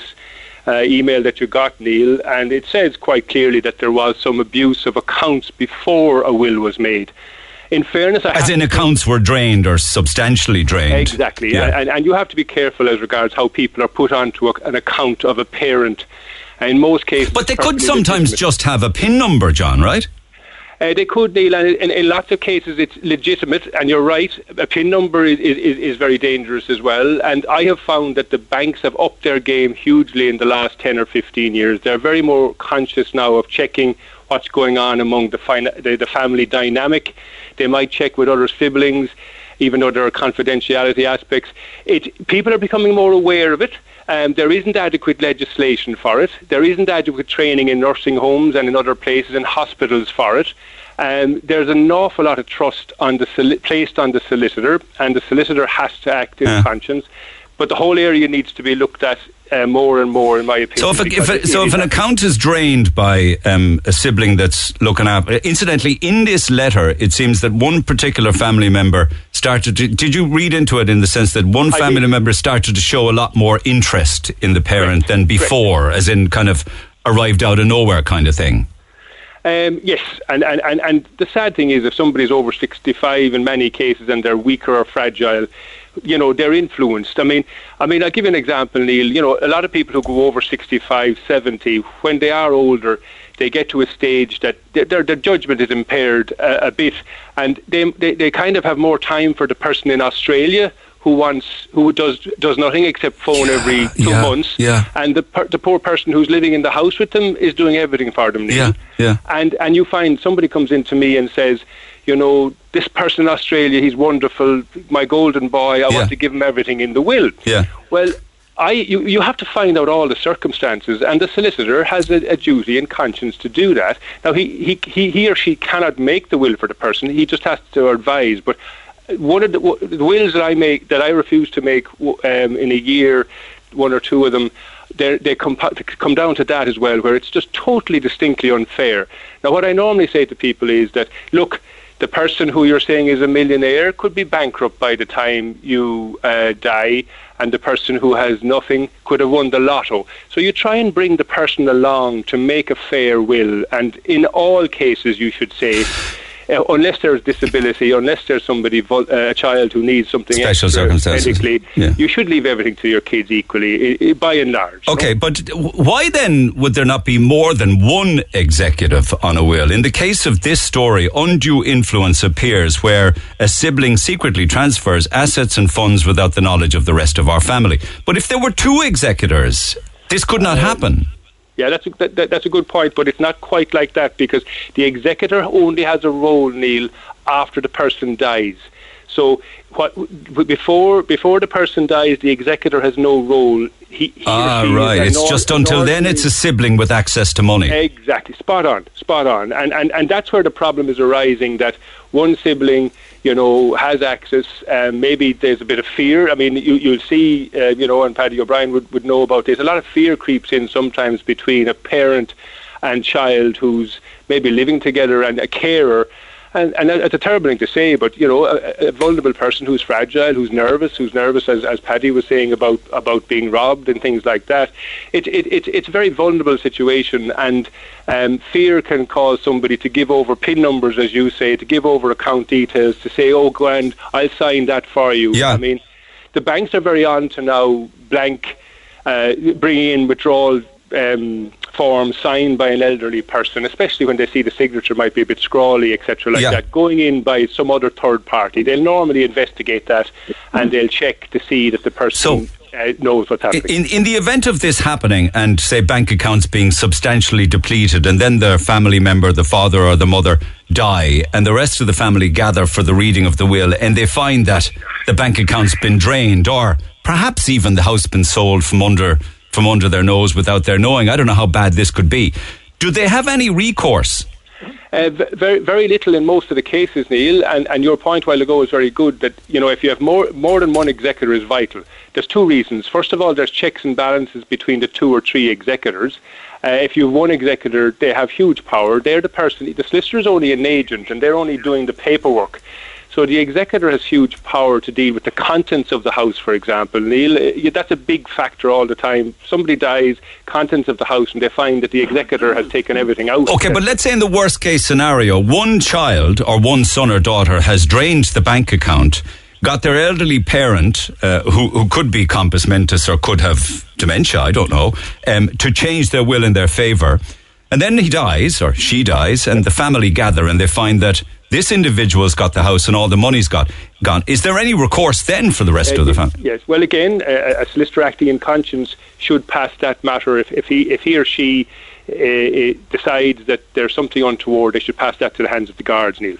S11: uh, email that you got, Neil, and it says quite clearly that there was some abuse of accounts before a will was made. In fairness, I
S3: As in, accounts were drained or substantially drained.
S11: Exactly,
S3: Yeah.
S11: and, and you have to be careful as regards how people are put onto a, an account of a parent. In most cases,
S3: But they could sometimes
S11: legitimate.
S3: just have a PIN number, John, right?
S11: Uh, they could, Neil, and in, in lots of cases it's legitimate, and you're right, a PIN number is, is, is very dangerous as well. And I have found that the banks have upped their game hugely in the last 10 or 15 years. They're very more conscious now of checking what's going on among the, fina- the, the family dynamic. They might check with other siblings, even though there are confidentiality aspects. It, people are becoming more aware of it. Um, there isn't adequate legislation for it. There isn't adequate training in nursing homes and in other places and hospitals for it. Um, there's an awful lot of trust on the soli- placed on the solicitor, and the solicitor has to act in
S3: Yeah.
S11: conscience. But the whole area needs to be looked at uh, more and more, in my opinion.
S3: So if, a, if, a, so if an account is drained by um, a sibling that's looking after, incidentally, in this letter, it seems that one particular family member started to. Did you read into it in the sense that one family member started to show a lot more interest in the parent than before, as in kind of arrived out of nowhere kind of thing?
S11: Um, yes, and, and, and, and the sad thing is if somebody's over 65 in many cases and they're weaker or fragile, you know, they're influenced. I mean, I mean, I'll give you an example, Neil. You know, a lot of people who go over 65, 70, when they are older, they get to a stage that their, their, judgment is impaired a, a bit, and they, they, they kind of have more time for the person in Australia who wants, who does, does nothing except phone every two
S3: yeah,
S11: months,
S3: yeah.
S11: and the, per, the poor person who's living in the house with them is doing everything for them, Neil.
S3: Yeah, yeah.
S11: And and you find somebody comes in to me and says, you know, this person in Australia, he's wonderful, my golden boy. I
S3: Yeah.
S11: want to give him everything in the will.
S3: Yeah.
S11: Well, I, you, you have to find out all the circumstances, and the solicitor has a, a duty and conscience to do that. Now, he, he, he, he or she cannot make the will for the person; he just has to advise. But one of the, the wills that I make, that I refuse to make um, in a year, one or two of them, they come, come down to that as well, where it's just totally distinctly unfair. Now, what I normally say to people is that, look, the person who you're saying is a millionaire could be bankrupt by the time you uh, die, and the person who has nothing could have won the lotto. So you try and bring the person along to make a fair will, and in all cases, you should say, uh, unless there's disability, unless there's somebody, uh, a child who needs something
S3: special circumstances,
S11: medically,
S3: yeah.
S11: you should leave everything to your kids equally, I- I- by and large.
S3: Okay, but why then would there not be more than one executive on a will? In the case of this story, undue influence appears where a sibling secretly transfers assets and funds without the knowledge of the rest of our family. But if there were two executors, this could not happen.
S11: Yeah, that's a, that, that, that's a good point, but it's not quite like that because the executor only has a role, Neil, after the person dies. So what before before the person dies, the executor has no role. He, he
S3: Ah,
S11: or she is
S3: right. It's just until then it's a sibling with access to money.
S11: Exactly, spot on, spot on, and and and that's where the problem is arising. That one sibling, you know, has access. Um, maybe there's a bit of fear. I mean, you you'll see, uh, you know, and Paddy O'Brien would would know about this. A lot of fear creeps in sometimes between a parent and child who's maybe living together and a carer. And, and it's a terrible thing to say, but you know, a, a vulnerable person who's fragile, who's nervous, who's nervous, as, as Paddy was saying about about being robbed and things like that. It, it, it it's a very vulnerable situation, and um, fear can cause somebody to give over pin numbers, as you say, to give over account details, to say, "Oh, grand, I'll sign that for you."
S3: Yeah.
S11: I mean, the banks are very on to now blank, uh, bringing in withdrawal um, forms signed by an elderly person, especially when they see the signature might be a bit scrawly, etc., like
S3: Yeah.
S11: that, going in by some other third party. They'll normally investigate that and they'll check to see that the person uh, knows what's happening.
S3: In, in the event of this happening and, say, bank accounts being substantially depleted and then the family member, the father or the mother, die and the rest of the family gather for the reading of the will and they find that the bank account's been drained or perhaps even the house been sold from under, from under their nose without their knowing. I don't know how bad this could be. Do they have any recourse?
S11: Uh, very, very little in most of the cases, Neil. And, and your point while ago is very good. That you know, if you have more more than one executor, is vital. There's two reasons. First of all, there's checks and balances between the two or three executors. Uh, if you have one executor, they have huge power. They're the person. The solicitor is only an agent, and they're only doing the paperwork. So the executor has huge power to deal with the contents of the house, for example. Neil, uh, that's a big factor all the time. Somebody dies, contents of the house, and they find that the executor has taken everything out.
S3: Okay, but let's say in the worst case scenario, one child or one son or daughter has drained the bank account, got their elderly parent, uh, who, who could be compos mentis or could have dementia, I don't know, um, to change their will in their favour. And then he dies or she dies, and the family gather and they find that this individual's got the house and all the money's got gone. Is there any recourse then for the rest of the family?
S11: Yes. Well, again, a, a solicitor acting in conscience should pass that matter. If, if he if he or she uh, uh, decides that there's something untoward, they should pass that to the hands of the guards, Neil.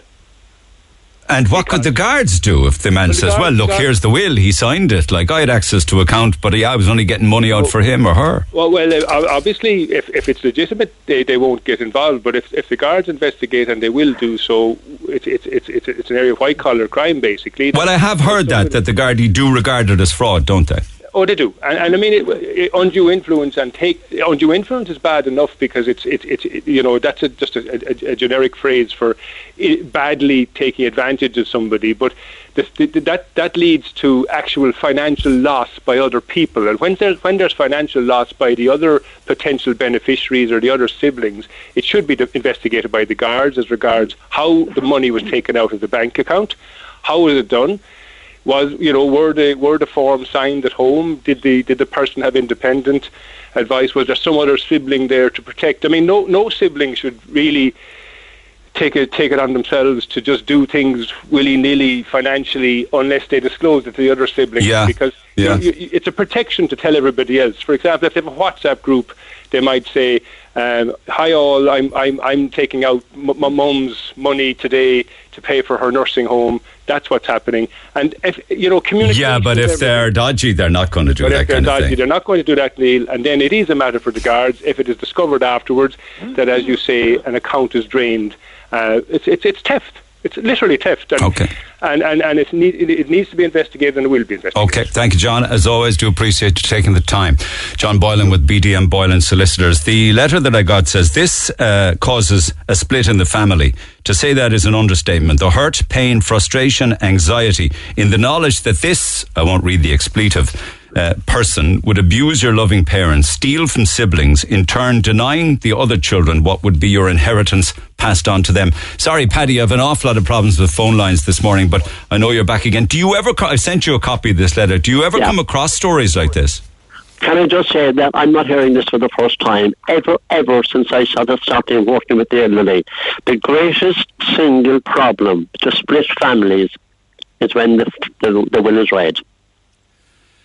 S3: And what could the guards do if the man
S11: the
S3: says,
S11: guards-
S3: "Well, look,
S11: guards-
S3: here's the will. He signed it. Like I had access to account, but yeah, I was only getting money out for him or her."
S11: Well, well, uh, obviously, if, if it's legitimate, they, they won't get involved. But if, if the guards investigate, and they will do so, it's it's it's it's, it's an area of white collar crime, basically.
S3: Well, I have heard that that the Gardaí do regard it as fraud, don't they?
S11: Oh, they do, and, and I mean, it, it, undue influence and take undue influence is bad enough because it's it's it's it, you know that's a, just a, a, a generic phrase for badly taking advantage of somebody, but the, the, that that leads to actual financial loss by other people, and when there's when there's financial loss by the other potential beneficiaries or the other siblings, it should be investigated by the guards as regards how the money was taken out of the bank account, how was it done was you know were the were the forms signed at home? Did the did the person have independent advice? Was there some other sibling there to protect? I mean, no no sibling should really take it take it on themselves to just do things willy nilly financially unless they disclose it to the other siblings.
S3: Yeah.
S11: Because
S3: Yeah.
S11: you- you- it's a protection to tell everybody else. For example, if they have a WhatsApp group, they might say, Um, hi all, I'm I'm I'm taking out m- my mum's money today to pay for her nursing home. That's what's happening. And if you know, communication.
S3: Yeah, but if they're dodgy, they're not going to do
S11: But
S3: that
S11: if they're
S3: kind of
S11: dodgy,
S3: thing.
S11: they're not going to do that, Neil. And then it is a matter for the guards if it is discovered afterwards that, as you say, an account is drained. Uh, it's it's it's theft. It's literally theft. And,
S3: Okay.
S11: And and and it, need, it, needs to be investigated, and it will be investigated.
S3: Okay, thank you, John. As always, do appreciate you taking the time. John Boylan with BDM Boylan Solicitors. The letter that I got says this uh, causes a split in the family. To say that is an understatement. The hurt, pain, frustration, anxiety in the knowledge that this, I won't read the expletive, uh, person would abuse your loving parents, steal from siblings, in turn denying the other children what would be your inheritance passed on to them. Sorry, Paddy, I have an awful lot of problems with phone lines this morning, but I know you're back again. Do you ever, co- I sent you a copy of this letter. Do you ever
S10: Yeah.
S3: come across stories like this?
S10: Can I just say that I'm not hearing this for the first time, ever, ever since I started starting working with the elderly. The greatest single problem to split families is when the, the, the will is read.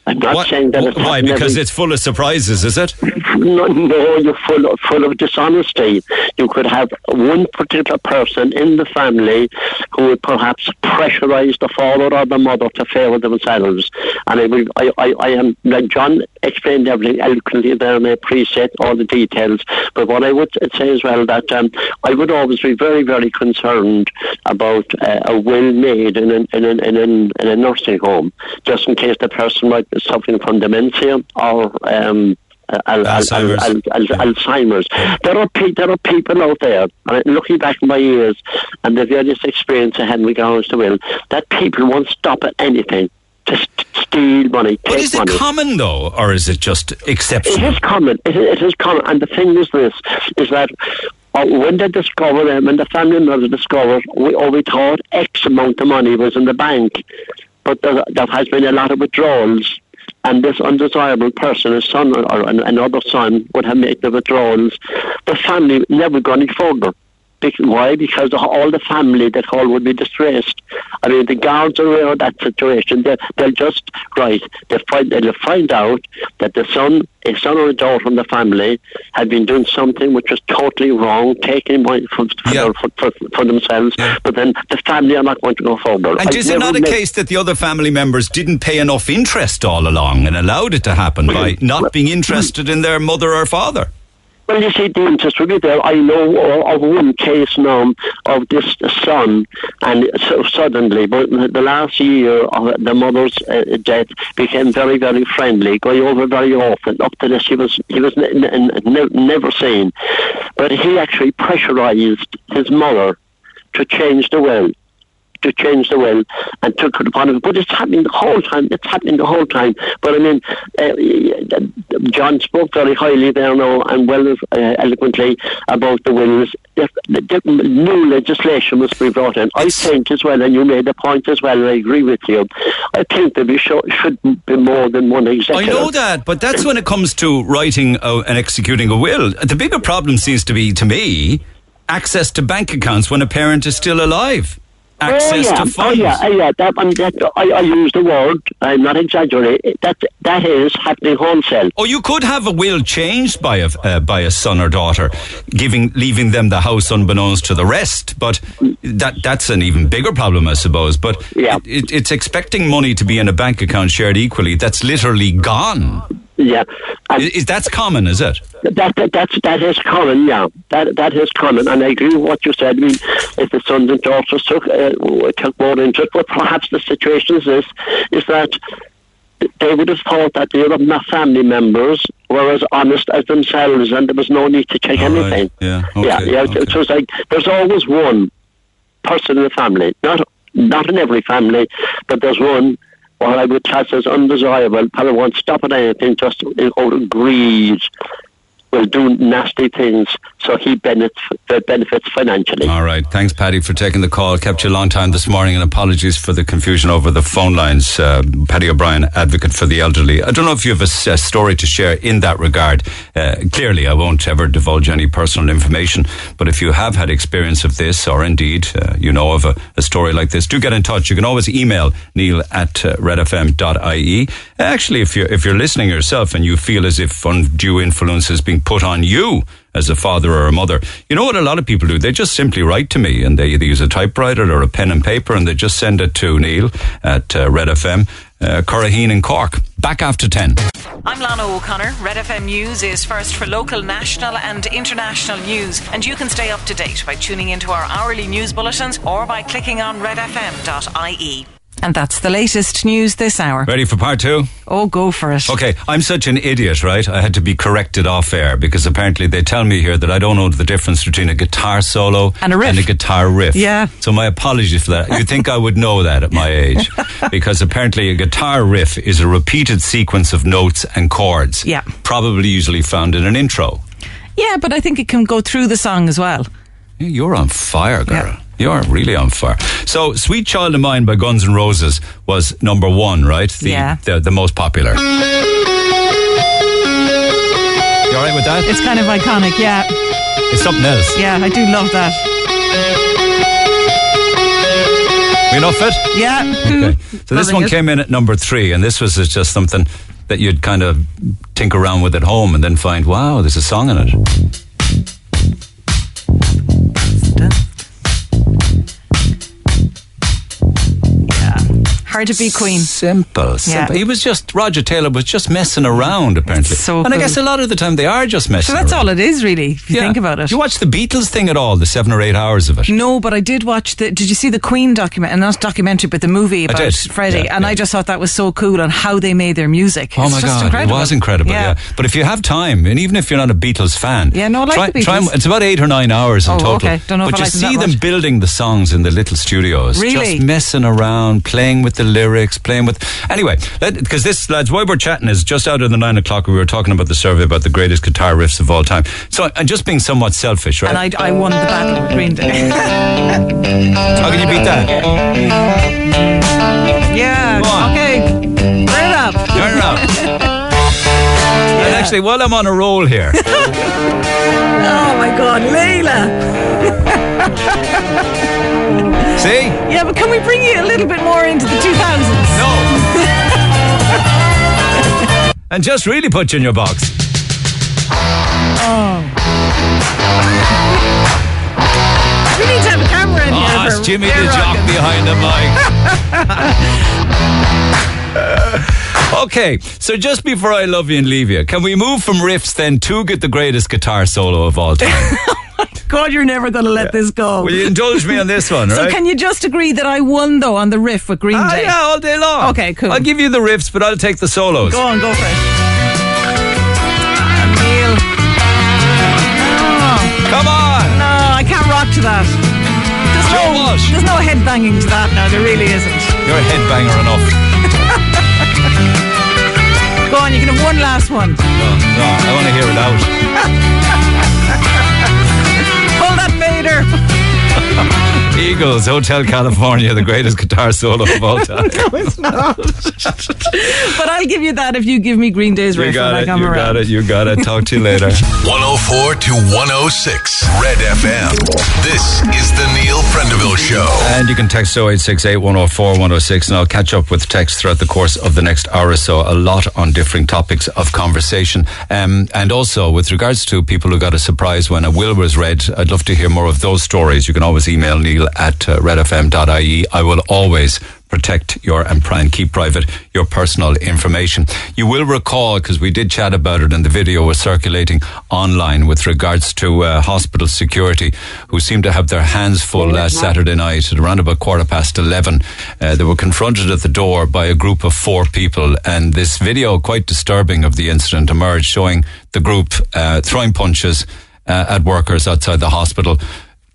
S10: I'm not saying that it's
S3: Why? Because it's full of surprises, is it?
S10: no, no, you're full of, full of dishonesty. You could have one particular person in the family who would perhaps pressurize the father or the mother to favour themselves. And I, will, I, I, I am, like John explained everything eloquently there, and I appreciate all the details. But what I would say as well that um, I would always be very, very concerned about uh, a will made in, an, in, an, in, an, in a nursing home, just in case the person might suffering from dementia or um, Al- Al-
S3: Alzheimer's.
S10: Al- Al- Alzheimer's. There are pe- there are people out there. And looking back in my years and the various experience I had in regards to will, that people won't stop at anything to steal money,
S3: But is it
S10: money.
S3: common, though, or is it just
S10: It
S3: exceptional?
S10: is common. It is, it is common. And the thing is this, is that uh, when they discover them, when the family members discover, we, we thought X amount of money was in the bank, but there, there has been a lot of withdrawals. And this undesirable person, a son or another son, would have made the withdrawals. The family never got any further. Why? Because the, all the family that all would be distressed. I mean, the guards are aware of that situation. They, they'll just right. they'll find they'll find out that the son, a son or a daughter from the family, had been doing something which was totally wrong, taking money from, for, their- for, for, for themselves. But then the family are not going to go forward.
S3: And
S10: I
S3: is it not a
S10: met-
S3: case that the other family members didn't pay enough interest all along and allowed it to happen by not being interested in their mother or father?
S10: Well, you see, the will be there. I know of- one case now of this son, and so suddenly, but the last year, of the mother's uh, death became very, very friendly, going over very often. Up to this, he was he was n- n- n- never seen, but he actually pressurized his mother to change the will to change the will and took it upon him. But it's happening the whole time. It's happening the whole time. But I mean, uh, John spoke very highly there now and well uh, eloquently about the wills. If, the, the new legislation must be brought in. I think as well, and you made a point as well, and I agree with you. I think there be should, should be more than one
S3: I know that, but that's when it comes to writing a, and executing a will. The bigger problem seems to be, to me, access to bank accounts when a parent is still alive. Access
S10: oh, yeah.
S3: to funds.
S10: Oh yeah, oh, yeah. That, um, that, I, I use the word. I'm not exaggerating. That that is happening wholesale.
S3: Oh, you could have a will changed by a uh, by a son or daughter, giving leaving them the house unbeknownst to the rest. But that that's an even bigger problem, I suppose. But
S10: Yeah.
S3: it, it, it's expecting money to be in a bank account shared equally. That's literally gone.
S10: Yeah.
S3: Is, is that's common? Is it?
S10: That, that that's that is common, yeah. That that is common, and I agree with what you said. I mean, if the sons and daughters took uh, took more into it, but perhaps the situation is this: is that they would have thought that the other family members were as honest as themselves, and there was no need to check
S3: All right.
S10: anything.
S3: Yeah.
S10: yeah,
S3: okay,
S10: yeah.
S3: okay.
S10: It was like there's always one person in the family, not not in every family, but there's one. What I would class as undesirable, probably won't stop at anything, just out of greed, will do nasty things, so he benefits benefits financially.
S3: All right. Thanks, Paddy, for taking the call. Kept you a long time this morning, and apologies for the confusion over the phone lines. Uh, Paddy O'Brien, advocate for the elderly. I don't know if you have a story to share in that regard. Uh, clearly, I won't ever divulge any personal information, but if you have had experience of this, or indeed uh, you know of a, a story like this, do get in touch. You can always email neil at uh, redfm.ie. Actually, if you're, if you're listening yourself and you feel as if undue influence is being put on you, as a father or a mother. You know what a lot of people do? They just simply write to me and they either use a typewriter or a pen and paper and they just send it to Neil at uh, Red FM, uh, Curraheen in Cork. Back after 10.
S2: I'm Lana O'Connor. Red FM News is first for local, national, and international news, and you can stay up to date by tuning into our hourly news bulletins or by clicking on redfm.ie. And that's the latest news this hour.
S3: Ready for part two?
S2: Oh, go for it.
S3: Okay, I'm such an idiot, right? I had to be corrected off air because apparently they tell me here that I don't know the difference between a guitar solo
S2: And a riff.
S3: and a guitar riff.
S2: Yeah.
S3: So my apologies for that. You'd think I would know that at my age because apparently a guitar riff is a repeated sequence of notes and chords.
S2: Yeah.
S3: Probably usually found in an intro.
S2: Yeah, but I think it can go through the song as well.
S3: You're on fire, girl. You're really on fire. So, "Sweet Child of Mine" by Guns N' Roses was number one, right? The,
S2: Yeah.
S3: the, the most popular. You all right with that?
S2: It's kind of iconic, yeah.
S3: It's something else.
S2: Yeah, I do love that.
S3: We enough it?
S2: Yeah.
S3: Okay. So this one
S2: it.
S3: came in at number three, and this was just something that you'd kind of tinker around with at home, and then find, wow, there's a song in it.
S2: Hard to be queen.
S3: Simple, simple.
S2: Yeah.
S3: He was just Roger Taylor was just messing around apparently.
S2: So
S3: and I guess a lot of the time they are just messing.
S2: So that's
S3: around.
S2: all it is, really, if you
S3: Yeah.
S2: think about it.
S3: Did you watch the Beatles thing at all? The seven or eight hours of it.
S2: No, but I did watch the. Did you see the Queen document? And not documentary, but the movie about. Freddie.
S3: Yeah,
S2: and. I just thought that was so cool on how they made their music.
S3: Oh
S2: It's
S3: my god,
S2: incredible.
S3: it was incredible. Yeah. but if you have time, and even if you're not a Beatles fan,
S2: Yeah, no, I like
S3: try,
S2: the Beatles.
S3: and- it's about eight or nine hours in
S2: Oh,
S3: total.
S2: okay. Don't know if
S3: but
S2: I
S3: you
S2: like
S3: see them
S2: much.
S3: building the songs in the little studios,
S2: Really?
S3: just messing around, playing with the lyrics, playing with. Anyway, because this lads, why we're chatting is just out of the nine o'clock. We were talking about the survey about the greatest guitar riffs of all time. So I'm just being somewhat selfish, right?
S2: And I, I won the battle with Green Day.
S3: How can you beat that?
S2: yeah. Okay. Turn it up.
S3: Turn around. And actually, while I'm on a roll here,
S2: Oh my God, Layla.
S3: See.
S2: Yeah, but can we bring you a little bit more into the 2000s?
S3: No. and just really put you in your box.
S2: Oh. We need to have a camera in here.
S3: Oh,
S2: for
S3: it's Jimmy the jock behind the mic. okay, so just before I love you and leave you, can we move from riffs then to get the greatest guitar solo of all time?
S2: God, you're never going to let this go.
S3: Will you indulge me on this one,
S2: So
S3: right?
S2: can you just agree that I won though on the riff with Green
S3: Ah,
S2: Day?
S3: yeah, all day long.
S2: Okay, cool.
S3: I'll give you the riffs, but I'll take the solos.
S2: Go on, go for it. Neil. No,
S3: Come on.
S2: no, I can't rock to that. There's
S3: Joe
S2: no,
S3: Walsh.
S2: there's no head banging to that now. There really isn't.
S3: You're a headbanger enough.
S2: Go on, you can have one last one.
S3: Oh, no, no, I want to hear it out.
S2: Pull that fader.
S3: Eagles, Hotel California, the greatest guitar solo of all time.
S2: no, it's not. but I'll give you that if you give me Green Day's
S3: You
S2: riff
S3: got
S2: when I
S3: it,
S2: come
S3: you
S2: around.
S3: got it, you got it. Talk to you later.
S1: 104 to 106 Red FM. This is the Neil Prendeville Show.
S3: And you can text 0868 104 106, and I'll catch up with text throughout the course of the next hour or so. A lot on different topics of conversation. Um, and also, with regards to people who got a surprise when a will was read, I'd love to hear more of those stories. You can always email Neil at uh, redfm.ie. I will always protect your and and keep private your personal information. You will recall because we did chat about it and the video was circulating online with regards to uh, hospital security who seemed to have their hands full last Saturday night at around about quarter past 11. Uh, they were confronted at the door by a group of four people and this video quite disturbing of the incident emerged showing the group uh, throwing punches uh, at workers outside the hospital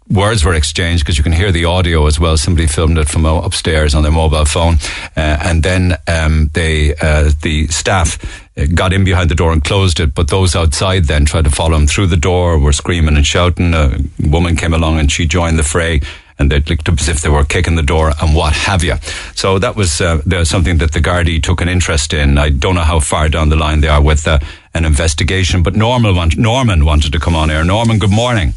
S3: words were exchanged because you can hear the audio as well. Somebody filmed it from upstairs on their mobile phone, uh, and then um, they uh, the staff uh, got in behind the door and closed it. But those outside then tried to follow them through the door, were screaming and shouting. A woman came along and she joined the fray. And they looked up as if they were kicking the door and what have you. So that was uh, something that the Gardaí took an interest in. I don't know how far down the line they are with uh, an investigation, but Norman, want, Norman wanted to come on air. Norman, good morning.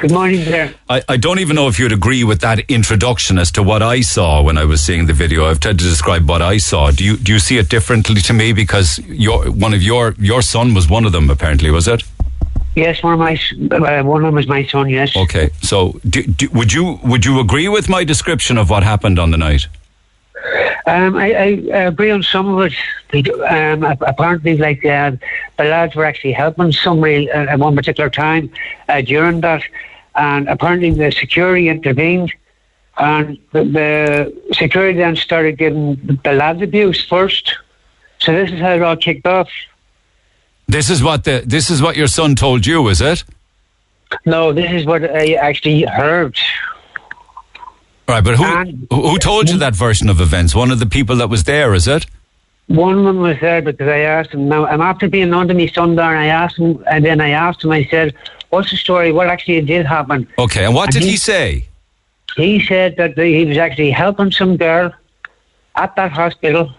S12: Good morning there.
S3: I, I don't even know if you'd agree with that introduction as to what I saw when I was seeing the video. I've tried to describe what I saw. Do you do you see it differently to me? Because your one of your your son was one of them. Apparently, was it?
S12: Yes, one of my uh, one of them is my son. Yes.
S3: Okay, so do, do, would you would you agree with my description of what happened on the night?
S12: Um, I, I agree on some of it. Um, apparently, like uh, the lads were actually helping somebody uh, at one particular time uh, during that, and apparently the security intervened, and the, the security then started giving the lads abuse first. So this is how it all kicked off.
S3: This is what the this is what your son told you, is it?
S12: No, this is what I actually heard.
S3: Right, but who who who told you that version of events? One of the people that was there, is it?
S12: One of them was there because I asked him. Now, I'm after being under me son there, I asked him, and then I asked him. I said, "What's the story? What actually did happen?"
S3: Okay, and what
S12: And
S3: did
S12: he-
S3: he say?
S12: He said that he was actually helping some girl at that hospital,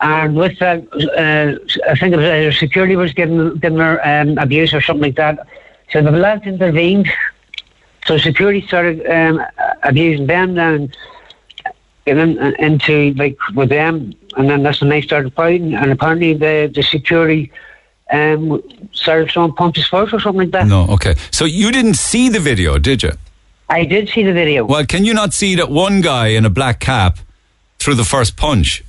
S12: and with that, uh, I think it was uh, security was giving giving her um, abuse or something like that. So the lads intervened. So security started um, abusing them and getting in- into like with them, and then that's when they started fighting. And apparently the the security um, started throwing punches first or something like that.
S3: No, okay. So you didn't see the video, did you?
S12: I did see the video.
S3: Well, can you not see that one guy in a black cap threw the first punch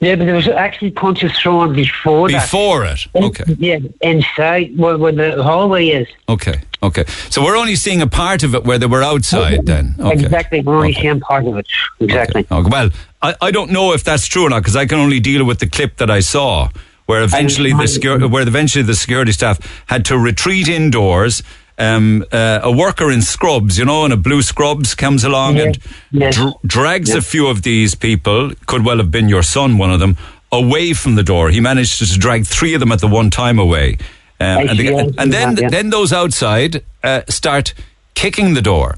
S12: Yeah, but there was actually punches thrown before that.
S3: before it? Okay,
S12: Yeah, inside where, where the hallway is.
S3: okay, okay. So we're only seeing a part of it where they were outside. Then, okay.
S12: Exactly, we're only seeing part of it. Exactly.
S3: Oh, well, I, I don't know if that's true or not because I can only deal with the clip that I saw, where eventually the secur- where eventually the security staff had to retreat indoors. Um, uh, a worker in scrubs, you know, in a blue scrubs comes along and dr- drags a few of these people. Could well have been your son, one of them, away from the door. He managed to drag three of them at the one time away, um, and, the- and then
S12: that, yeah.
S3: then those outside uh, start kicking the door.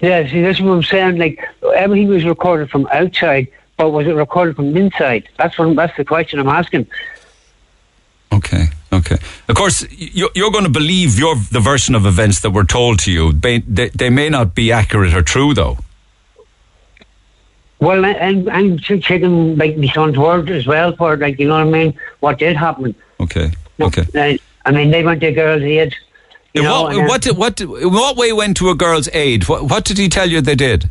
S12: Yeah, see, that's what I'm saying. Like everything was recorded from outside, but was it recorded from inside? That's what that's the question I'm asking.
S3: Okay, okay. Of course, you- you're going to believe your the version of events that were told to you. They, may not be accurate or true, though.
S12: Well, I'm ch- checking like my son's word as well for like you know what I mean. What did happen?
S3: Okay, okay.
S12: I mean, they went to a girl's aid. You know,
S3: what, what, what, what way went to a girl's aid? What, what did he tell you they did?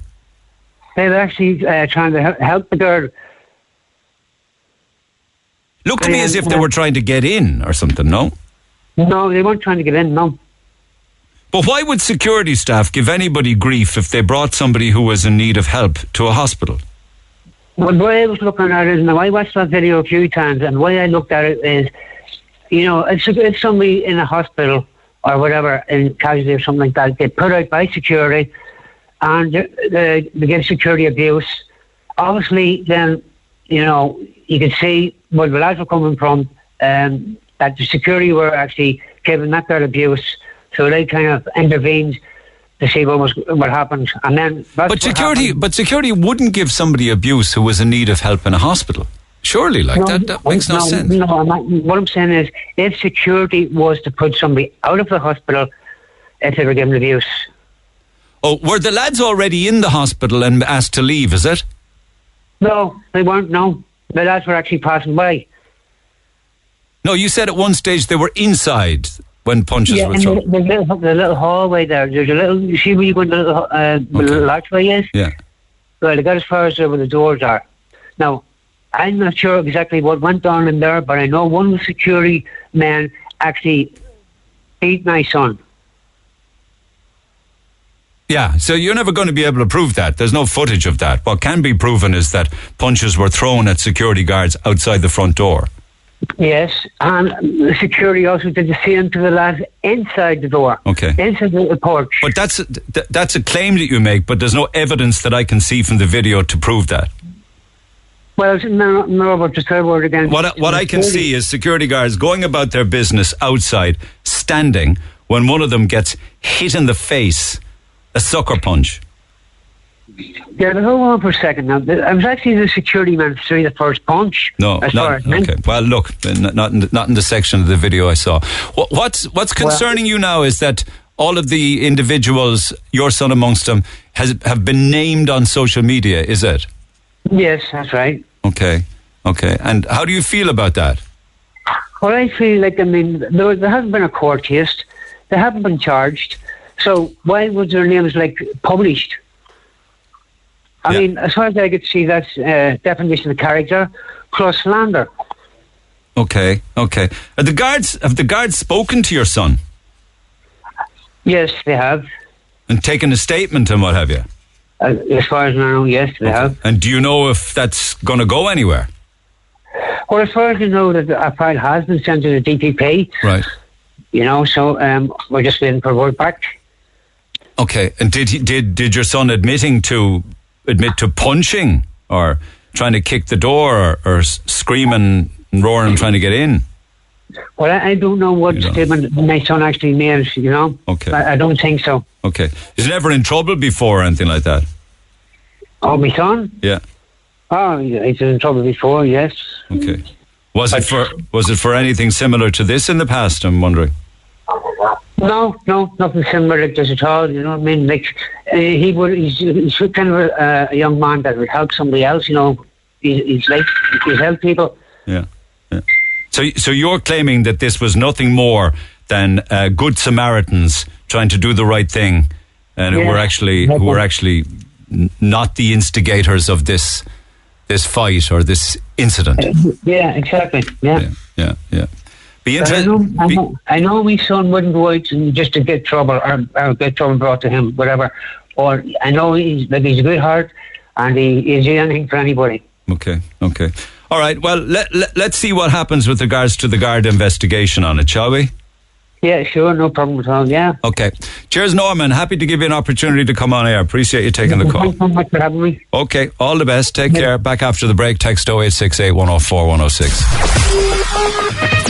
S12: they were actually uh, trying to help the girl.
S3: Looked to me as if they were trying to get in or something, no?
S12: No, they weren't trying to get in. No.
S3: But why would security staff give anybody grief if they brought somebody who was in need of help to a hospital?
S12: Well, the way I was looking at it is now I watched that video a few times, and the way I looked at it is, you know, it's, it's somebody in a hospital or whatever, in casualty or something like that, get put out by security, and they, they, they get security abuse. Obviously, then, you know, you can see where the lads were coming from, um, that the security were actually giving that girl abuse, so they kind of intervened to see what was what happened, and then that's
S3: But security, but security wouldn't give somebody abuse who was in need of help in a hospital. Surely, like
S12: No,
S3: that, that makes no,
S12: no,
S3: sense.
S12: No, I'm not, what I'm saying is, if security was to put somebody out of the hospital if they were given abuse,
S3: Oh, were the lads already in the hospital and asked to leave? Is it?
S12: No, they weren't. No, the lads were actually passing by.
S3: No, you said at one stage they were inside when punches
S12: yeah,
S3: were
S12: in the,
S3: thrown.
S12: the, little, the little hallway there. There's a little. You see where you go into the little, uh, little archway is.
S3: Yeah.
S12: Well, they got as far as where the doors are. Now, I'm not sure exactly what went on in there, but I know one security man actually beat my son.
S3: Yeah, so you're never going to be able to prove that. There's no footage of that. What can be proven is that punches were thrown at security guards outside the front door.
S12: Yes, and the security also did the same to the lads inside the door.
S3: Okay.
S12: Inside the porch.
S3: But that's th- that's a claim that you make, but there's no evidence that I can see from the video to prove that.
S12: Well, no, no, but just word again.
S3: What what I can see is security guards going about their business outside, standing when one of them gets hit in the face, a sucker punch.
S12: Yeah, but hold on for a second now. I was actually the security man through the first punch.
S3: No, not, okay. Well, look, uh, n- not in the, not in the section of the video I saw. What, what's what's concerning you now is that all of the individuals, your son amongst them, has have been named on social media. Is it?
S12: Yes, that's right.
S3: Okay, okay. And how do you feel about that?
S12: Well, I feel like, I mean, there, there hasn't been a court case. They haven't been charged. So why was their names, like, published? I
S3: Yeah.
S12: mean, as far as I could see, that's uh, definition of character plus slander.
S3: Okay, okay. Have the guards have the guards spoken to your son
S12: Yes, they have.
S3: and taken a statement and what have you?
S12: Uh, as far as I know, yes, they have.
S3: And do you know if that's going to go anywhere?
S12: Well, as far as I know, that a file has been sent to the DPP,
S3: Right.
S12: you know, so um, we're just waiting for word back.
S3: Okay. And did he, did did your son admitting to admit to punching or trying to kick the door or, or screaming and roaring and trying to get in?
S12: Well, I, don't know what statement my son actually made, you know.
S3: Okay.
S12: I, I don't think so.
S3: Okay. Is he never in trouble before or anything like that?
S12: Oh, my son?
S3: Yeah.
S12: Oh, he's in trouble before, yes.
S3: Okay. Was it for was it for anything similar to this in the past? I'm wondering.
S12: No, no, nothing similar like this at all. You know what I mean? Like uh, he would, he's, he's kind of a, a young man that would help somebody else. You know, he's, he's like he's help people.
S3: Yeah. yeah. So so you're claiming that this was nothing more than uh, good Samaritans trying to do the right thing, and who
S12: Yeah.
S3: were actually who were actually not the instigators of this this fight or this incident.
S12: Yeah, exactly. Yeah.
S3: Yeah, yeah. Be
S12: But I know, I, know, I know my son wouldn't go out and just to get trouble or, or get trouble brought to him, whatever. Or I know he's like he's a good heart and he do anything for anybody.
S3: Okay, okay. All right. Well, let, let let's see what happens with regards to the guard investigation on it, shall we?
S12: Yeah, sure, no problem at all. Yeah.
S3: Okay. Cheers, Norman. Happy to give you an opportunity to come on air. Appreciate you taking the call.
S12: Thanks so much for having me.
S3: Okay, all the best. Take care. Back after the break. Text 0868 104 106.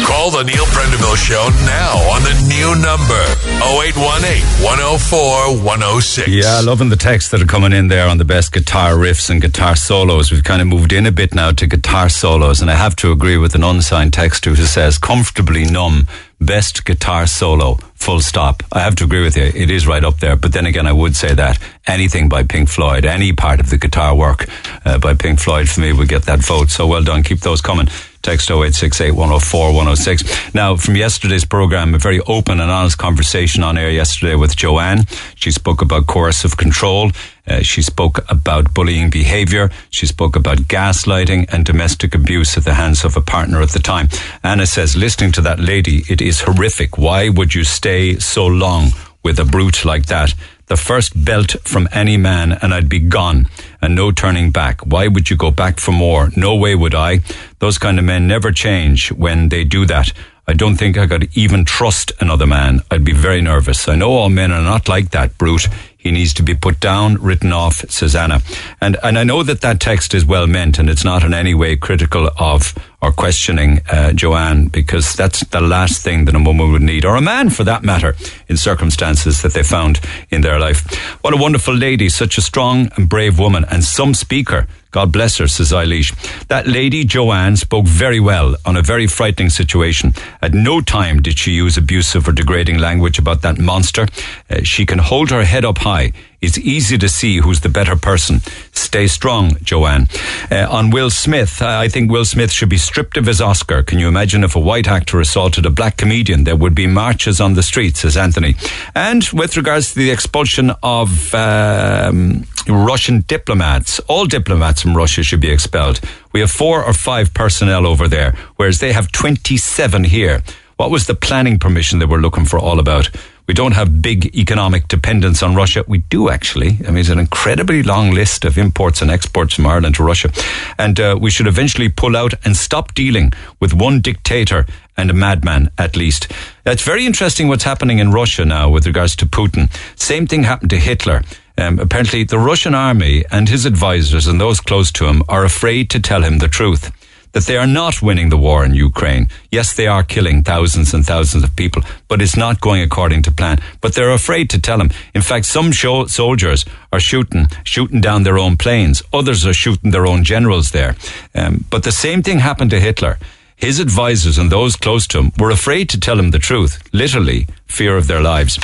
S1: Call the Neil Prendeville Show now on the new number 0818 104 106.
S3: Yeah, loving the texts that are coming in there on the best guitar riffs and guitar solos. We've kind of moved in a bit now to guitar solos, and I have to agree with an unsigned texter who says comfortably numb, best guitar solo, full stop. I have to agree with you. It is right up there. But then again, I would say that anything by Pink Floyd, any part of the guitar work uh, by Pink Floyd for me would get that vote. So well done. Keep those coming. Text 0868 104 106. Now, from yesterday's program, a very open and honest conversation on air yesterday with Joanne. She spoke about coercive control. Uh, she spoke about bullying behavior. She spoke about gaslighting and domestic abuse at the hands of a partner at the time. Anna says, listening to that lady, it is horrific. Why would you stay so long with a brute like that? The first belt from any man and I'd be gone and no turning back. Why would you go back for more? No way would I. Those kind of men never change when they do that. I don't think I could even trust another man. I'd be very nervous. I know all men are not like that brute. He needs to be put down, written off, says Anna. And, and I know that that text is well meant and it's not in any way critical of or questioning uh, Joanne because that's the last thing that a woman would need, or a man for that matter, in circumstances that they found in their life. What a wonderful lady, such a strong and brave woman, and some speaker. God bless her, says Eilish. That lady, Joanne, spoke very well on a very frightening situation. At no time did she use abusive or degrading language about that monster. Uh, she can hold her head up high. It's easy to see who's the better person. Stay strong, Joanne. Uh, on Will Smith, I think Will Smith should be stripped of his Oscar. Can you imagine if a white actor assaulted a black comedian? There would be marches on the streets, says Anthony. And with regards to the expulsion of um, Russian diplomats, all diplomats from Russia should be expelled. We have four or five personnel over there, whereas they have 27 here. What was the planning permission they were looking for all about? We don't have big economic dependence on Russia. We do actually. I mean, it's an incredibly long list of imports and exports from Ireland to Russia. And uh, we should eventually pull out and stop dealing with one dictator and a madman at least. It's very interesting what's happening in Russia now with regards to Putin. Same thing happened to Hitler. Um, apparently, the Russian army and his advisors and those close to him are afraid to tell him the truth that they are not winning the war in Ukraine. Yes, they are killing thousands and thousands of people, but it's not going according to plan. But they're afraid to tell him. In fact, some show- soldiers are shooting, shooting down their own planes. Others are shooting their own generals there. Um, but the same thing happened to Hitler. His advisors and those close to him were afraid to tell him the truth. Literally, fear of their lives.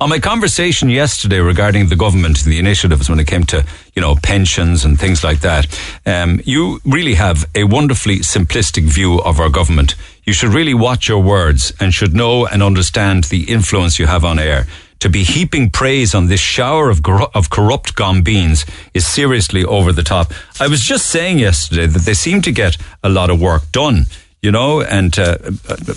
S3: On my conversation yesterday regarding the government and the initiatives when it came to, you know, pensions and things like that, um, you really have a wonderfully simplistic view of our government. You should really watch your words and should know and understand the influence you have on air. To be heaping praise on this shower of, of corrupt gombeens is seriously over the top. I was just saying yesterday that they seem to get a lot of work done you know, and uh,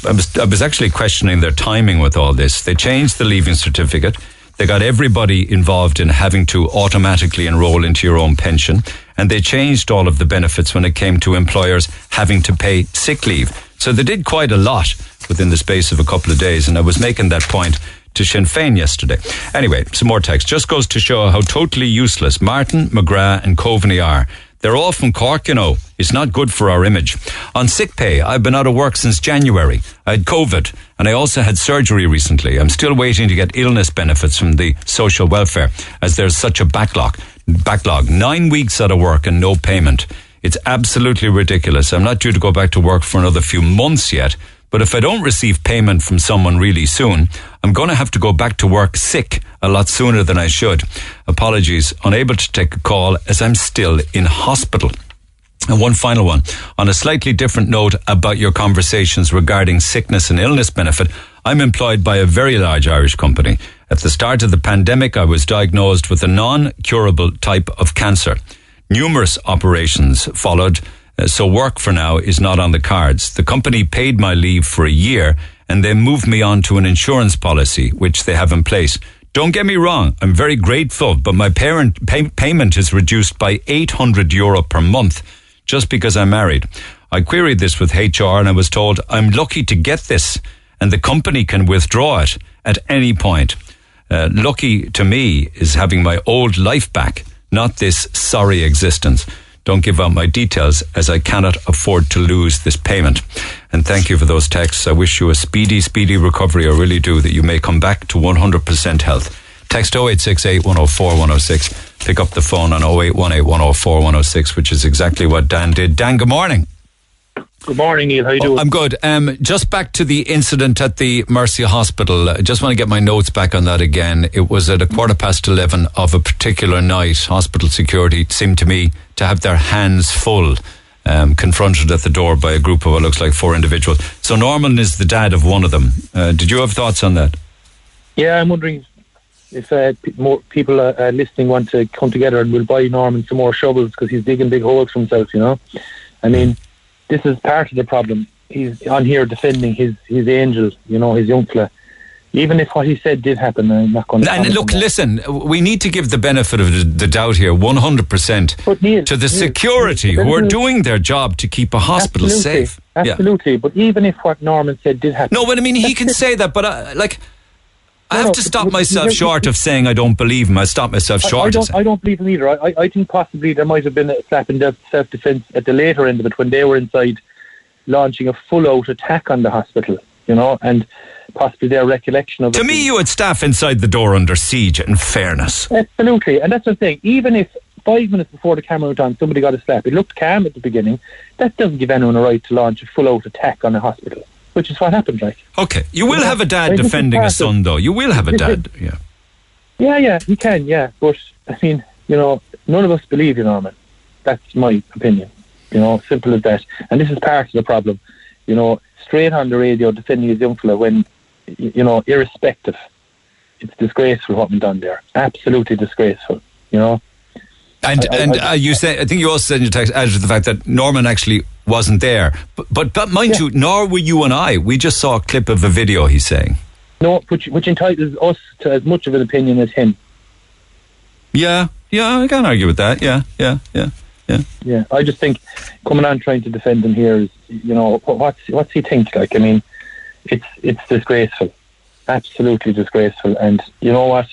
S3: I, was, I was actually questioning their timing with all this. They changed the leaving certificate. They got everybody involved in having to automatically enroll into your own pension. And they changed all of the benefits when it came to employers having to pay sick leave. So they did quite a lot within the space of a couple of days. And I was making that point to Sinn Féin yesterday. Anyway, some more text. Just goes to show how totally useless Martin, McGrath, and Coveney are. They're all from Cork, you know. It's not good for our image. On sick pay, I've been out of work since January. I had COVID and I also had surgery recently. I'm still waiting to get illness benefits from the social welfare as there's such a backlog. Backlog. Nine weeks out of work and no payment. It's absolutely ridiculous. I'm not due to go back to work for another few months yet. But if I don't receive payment from someone really soon, I'm going to have to go back to work sick a lot sooner than I should. Apologies, unable to take a call as I'm still in hospital. And one final one. On a slightly different note about your conversations regarding sickness and illness benefit, I'm employed by a very large Irish company. At the start of the pandemic, I was diagnosed with a non-curable type of cancer. Numerous operations followed so work for now is not on the cards. The company paid my leave for a year and they moved me on to an insurance policy, which they have in place. Don't get me wrong, I'm very grateful, but my parent pay, payment is reduced by 800 euro per month just because I'm married. I queried this with HR and I was told I'm lucky to get this and the company can withdraw it at any point. Uh, lucky to me is having my old life back, not this sorry existence. Don't give out my details as I cannot afford to lose this payment. And thank you for those texts. I wish you a speedy, speedy recovery. I really do that you may come back to 100% health. Text 0868 104 106. Pick up the phone on 0818 104 106, which is exactly what Dan did. Dan, good morning.
S13: Good morning, Neil. How you doing?
S3: I'm good. Um, just back to the incident at the Mercy Hospital. I just want to get my notes back on that again. It was at a quarter past 11 of a particular night. Hospital security seemed to me to have their hands full. Um, confronted at the door by a group of what looks like four individuals. So Norman is the dad of one of them. Uh, did you have thoughts on that?
S13: Yeah, I'm wondering if uh, more people uh, uh, listening want to come together and we'll buy Norman some more shovels because he's digging big holes for himself. You know, I mean, this is part of the problem. He's on here defending his his angel. You know, his young fella even if what he said did happen, I'm not going to.
S3: And look, listen, we need to give the benefit of the doubt here, 100%
S13: Neil,
S3: to the
S13: Neil,
S3: security
S13: Neil,
S3: who are doing their job to keep a hospital
S13: absolutely,
S3: safe. Yeah.
S13: Absolutely, but even if what Norman said did happen,
S3: No, but I mean, he can say that, but uh, like, I have to stop myself short of saying I don't believe him. I stop myself short.
S13: I, don't. I don't believe him either. I, I, think possibly there might have been a slap in self defence at the later end of it when they were inside launching a full out attack on the hospital. You know, and possibly their recollection of
S3: To me, you had staff inside the door under siege, in fairness.
S13: Absolutely, and that's the thing. Even if five minutes before the camera went on, somebody got a slap, it looked calm at the beginning. That doesn't give anyone a right to launch a full out attack on a hospital, which is what happened. Like,
S3: Okay, you will have a dad defending a son, though. You will have a dad, yeah.
S13: yeah, yeah, he can, yeah, but I mean, you know, none of us believe you, Norman. That's my opinion. You know, simple as that. And this is part of the problem. You know, straight on the radio defending his young fella when, you know, irrespective. It's disgraceful what went done there. Absolutely disgraceful. You know.
S3: And
S13: I- I-
S3: and
S13: I-
S3: uh, you say I think you also said in your text added to the fact that Norman actually wasn't there. But but, but mind you, nor were you and I. We just saw a clip of a video. He's saying.
S13: No, which which entitles us to as much of an opinion as him.
S3: Yeah, yeah, I can't argue with that. Yeah, yeah, yeah, yeah.
S13: Yeah, I just think coming on trying to defend him here is, you know, what's what's he think like? I mean, it's it's disgraceful, absolutely disgraceful. And you know what?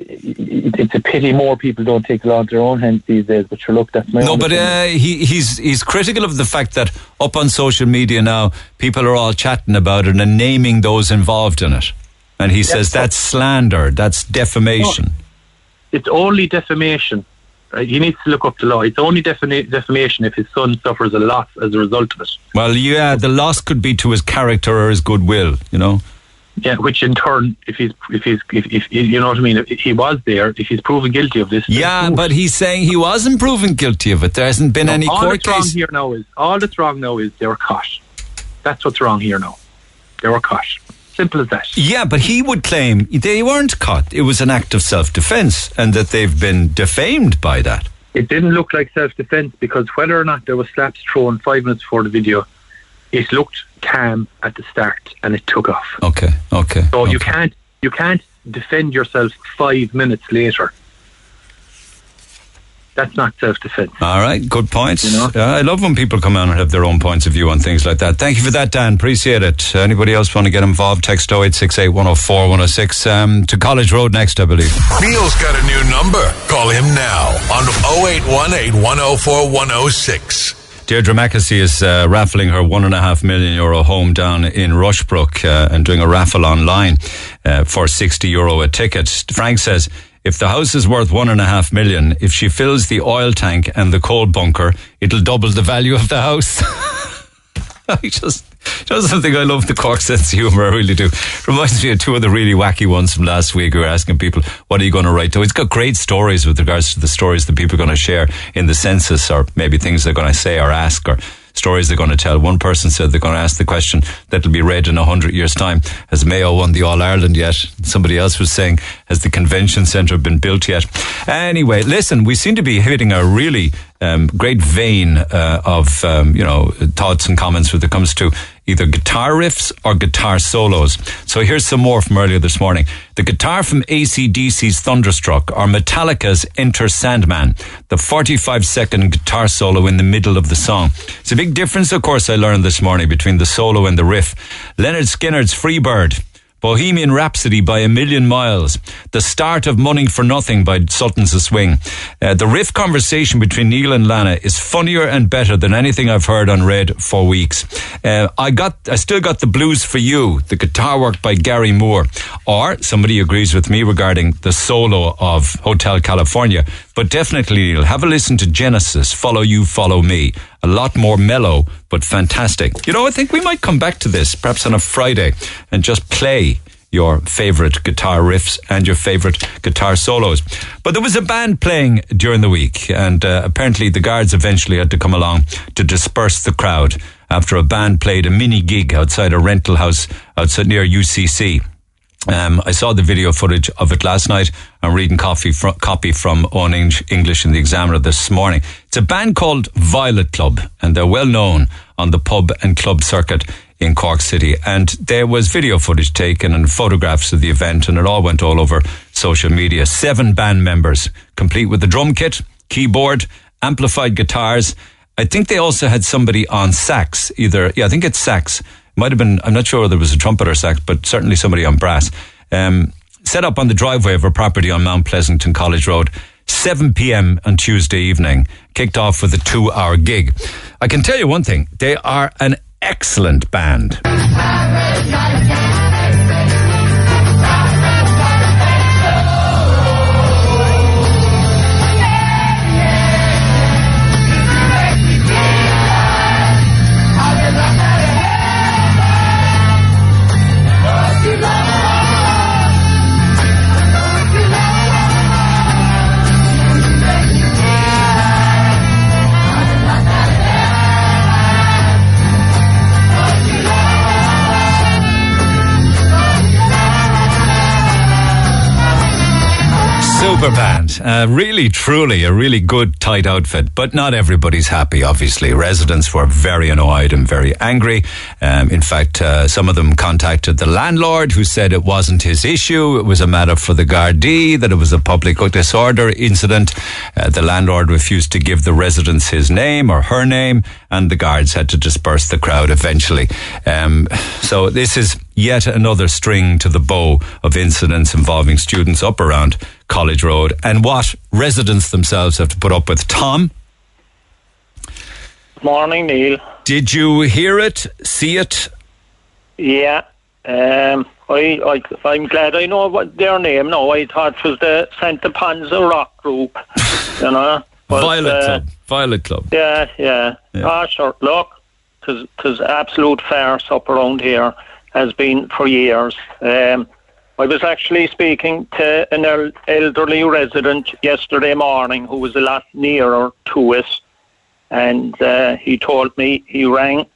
S13: It, it's a pity more people don't take law into their own hands these days. But sure, look, that's my
S3: No, but uh, he, he's he's critical of the fact that up on social media now, people are all chatting about it and naming those involved in it, and he says that's slander, that's defamation.
S13: it's only defamation. Right? He needs to look up the law. It's only defama- defamation if his son suffers a loss as a result of it.
S3: Well, yeah, the loss could be to his character or his goodwill. You know.
S13: Yeah, which in turn, if he's, if he's, if, if you know what I mean, if he was there, if he's proven guilty of this,
S3: Yeah, but he's saying he wasn't proven guilty of it. There hasn't been any
S13: all
S3: court
S13: that's wrong
S3: case.
S13: here now is all that's wrong now is they were caught. That's what's wrong here now. They were caught. Simple as that.
S3: Yeah, but he would claim they weren't caught. It was an act of self-defense, and that they've been defamed by that.
S13: It didn't look like self-defense because whether or not there was slaps thrown five minutes before the video, it looked calm at the start and it took off.
S3: Okay, okay.
S13: So you can't you can't defend yourself five minutes later. That's not self-defense.
S3: All right, good points. Uh, I love when people come on and have their own points of view on things like that. Thank you for that, Dan. appreciate it. Uh, anybody else want to get involved? Text 0868 104 106 um, to College Road next, I believe.
S1: Neil's got a new number. Call him now on 0818 104 106.
S3: Deirdre Mackesy is uh, raffling her one and a half million euro home down in Rushbrooke uh, and doing a raffle online uh, for 60 euro a ticket. Frank says, if the house is worth one and a half million, if she fills the oil tank and the coal bunker, it'll double the value of the house. I just, just something I love the Cork sense of humour, I really do. Reminds me of two of the really wacky ones from last week. We were asking people, what are you going to write to? It's got great stories with regards to the stories that people are going to share in the census or maybe things they're going to say or ask or stories they're going to tell. One person said they're going to ask the question that'll be read in a hundred years' time. Has Mayo won the All Ireland yet? Somebody else was saying, has the convention centre been built yet? Anyway, listen, we seem to be hitting a really um, great vein uh, of um, you know thoughts and comments when it comes to either guitar riffs or guitar solos. So here's some more from earlier this morning. The guitar from ACDC's Thunderstruck or Metallica's Enter Sandman, the 45 second guitar solo in the middle of the song. It's a big difference, of course, I learned this morning between the solo and the riff. Lynyrd Skynyrd's Freebird. Bohemian Rhapsody by a Million Miles, the start of Money for Nothing by Sultans of Swing. Uh, the riff conversation between Neil and Lana is funnier and better than anything I've heard on Red for weeks. Uh, I got, I still got the blues for you, the guitar work by Gary Moore, or somebody agrees with me regarding the solo of Hotel California. But definitely, have a listen to Genesis, Follow You, Follow Me. A lot more mellow, but fantastic. You know, I think we might come back to this, perhaps on a Friday, and just play your favorite guitar riffs and your favorite guitar solos. But there was a band playing during the week, and uh, apparently the guards eventually had to come along to disperse the crowd after a band played a mini gig outside a rental house outside near UCC. Um, I saw the video footage of it last night. I'm reading copy from, copy from Eoin English in the Examiner this morning. It's a band called Violet Club, and they're well known on the pub and club circuit in Cork City. And there was video footage taken and photographs of the event, and it all went all over social media. Seven band members, complete with the drum kit, keyboard, amplified guitars. I think they also had somebody on sax, either, yeah, I think it's sax might have been, I'm not sure whether it was a trumpet or sax, but certainly somebody on brass. Um, set up on the driveway of a property on Mount Pleasant on College Road. 7 p.m. on Tuesday evening, kicked off with a two hour gig. I can tell you one thing, they are an excellent band. Super band. Uh, really, truly, a really good, tight outfit. But not everybody's happy, obviously. Residents were very annoyed and very angry. Um, in fact, uh, some of them contacted the landlord who said it wasn't his issue. It was a matter for the Gardaí, that it was a public disorder incident. Uh, the landlord refused to give the residents his name or her name, and the guards had to disperse the crowd eventually. Um, so this is yet another string to the bow of incidents involving students up around College Road and what residents themselves have to put up with. Tom?
S14: Morning, Neil.
S3: Did you hear it, see it?
S14: Yeah. Um, I, I, I'm glad I know what their name now. I thought it was the Santa Panza Rock Group. you know? But,
S3: Violet
S14: uh,
S3: Club. Violet Club.
S14: Yeah, yeah. Ah, sure. Look, because absolute farce up around here. has been for years. Um, I was actually speaking to an elderly resident yesterday morning who was a lot nearer to us, and uh, he told me he rang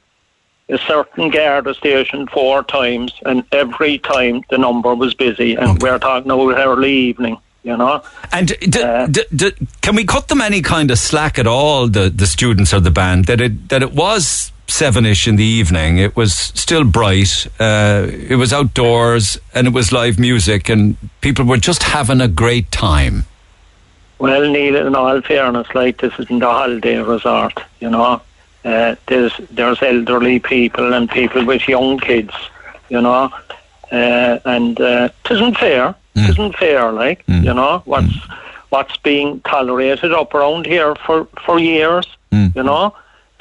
S14: a certain Garda station four times, and every time the number was busy, and we're talking about early evening. You know,
S3: And d- d- d- can we cut them any kind of slack at all, the, the students or the band, that it that it was seven-ish in the evening, it was still bright, uh, it was outdoors, and it was live music, and people were just having a great time.
S14: Well, Neil, in all fairness, like this isn't a holiday resort, you know. Uh, there's there's elderly people and people with young kids, you know, uh, and uh, it isn't fair. It isn't fair, like you know what's what's being tolerated up around here for for years, you know.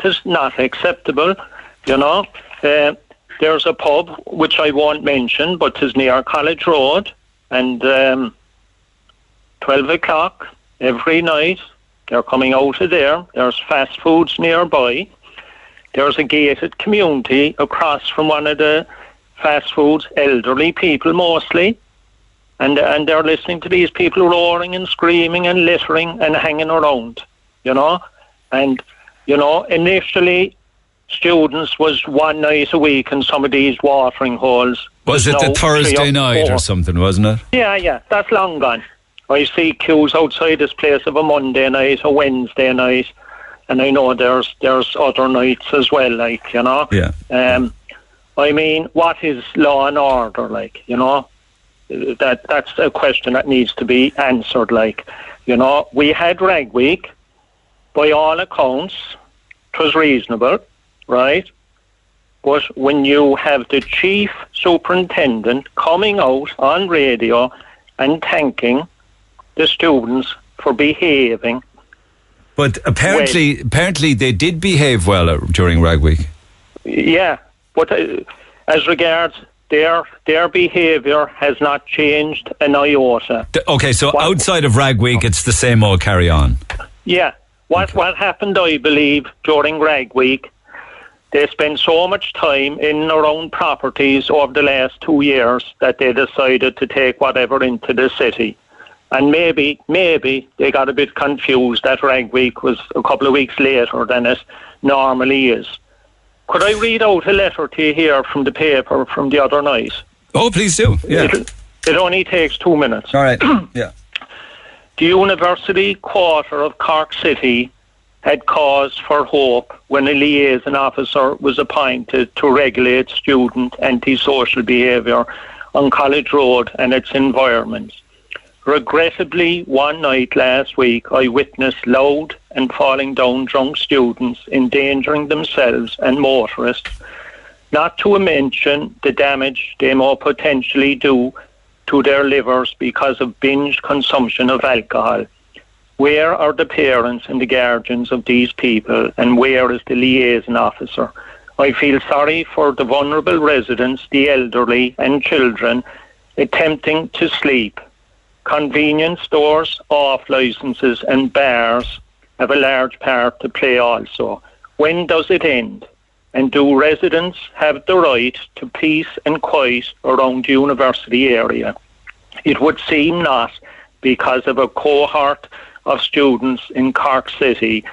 S14: Is not acceptable, you know. Uh, there's a pub which I won't mention, but is near College Road, and um, 12 o'clock every night. They're coming out of there. There's fast foods nearby. There's a gated community across from one of the fast foods, elderly people mostly. And, and they're listening to these people roaring and screaming and littering and hanging around, you know. And, you know, initially students was one night a week in some of these watering holes.
S3: Was it the Thursday night or something, wasn't it?
S14: Yeah, yeah, that's long gone. I see queues outside this place of a Monday night, a Wednesday night, and I know there's there's other nights as well, like you know.
S3: Yeah.
S14: Um, I mean, what is law and order like? You know, that that's a question that needs to be answered. Like, you know, we had Rag Week. By all accounts, it was reasonable, right? But when you have the chief superintendent coming out on radio and thanking the students for behaving,
S3: But apparently, apparently they did behave well uh, during Rag Week.
S14: yeah. But uh, as regards their their behaviour has not changed an iota.
S3: Okay, so outside of Rag Week, it's the same old carry on.
S14: Yeah. What what happened, I believe, during Rag Week, they spent so much time in and own properties over the last two years that they decided to take whatever into the city. And maybe, maybe they got a bit confused that Rag Week was a couple of weeks later than it normally is. Could I read out a letter to you here from the paper from the other night?
S3: Oh, please do. Yeah.
S14: It, it only takes two minutes.
S3: All right. yeah.
S14: The University Quarter of Cork City had cause for hope when a liaison officer was appointed to regulate student antisocial behaviour on College Road and its environments. Regrettably, one night last week, I witnessed loud and falling down drunk students endangering themselves and motorists, not to mention the damage they may potentially do to their livers because of binge consumption of alcohol. Where are the parents and the guardians of these people, and where is the liaison officer? I feel sorry for the vulnerable residents, the elderly, and children attempting to sleep. Convenience stores, off licenses, and bars have a large part to play also. When does it end? And do residents have the right to peace and quiet around the university area? It would seem not because of a cohort of students in Cork City.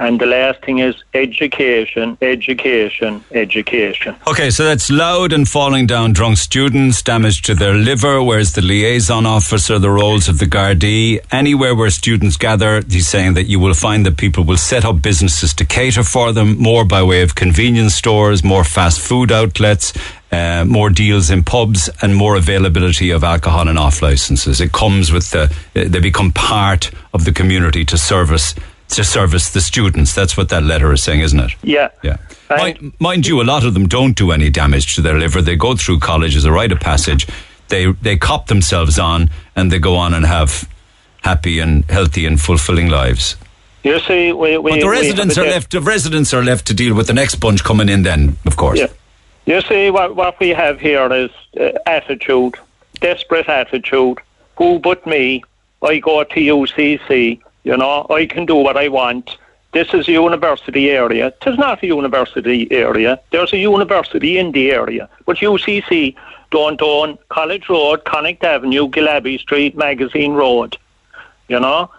S14: And the last thing is education, education, education.
S3: Okay, so that's loud and falling down drunk students, damage to their liver. Where's the liaison officer, the roles of the Gardaí? Anywhere where students gather, he's saying that you will find that people will set up businesses to cater for them, more by way of convenience stores, more fast food outlets, uh, more deals in pubs, and more availability of alcohol and off licenses. It comes with the, they become part of the community to service to service the students. That's what that letter is saying, isn't it?
S14: Yeah.
S3: Yeah. Mind, mind you, a lot of them don't do any damage to their liver. They go through college as a rite of passage. They they cop themselves on and they go on and have happy and healthy and fulfilling lives.
S14: You see, we, we,
S3: but the residents are left. The residents are left to deal with the next bunch coming in. Then, of course.
S14: Yeah. You see, what, what we have here is uh, attitude, desperate attitude. Who but me? I go to UCC, you know, I can do what I want. this is a university area. It is not a university area. There's a university in the area. But UCC don't own College Road, Connaught Avenue, Gillabbey Street, Magazine Road. You know?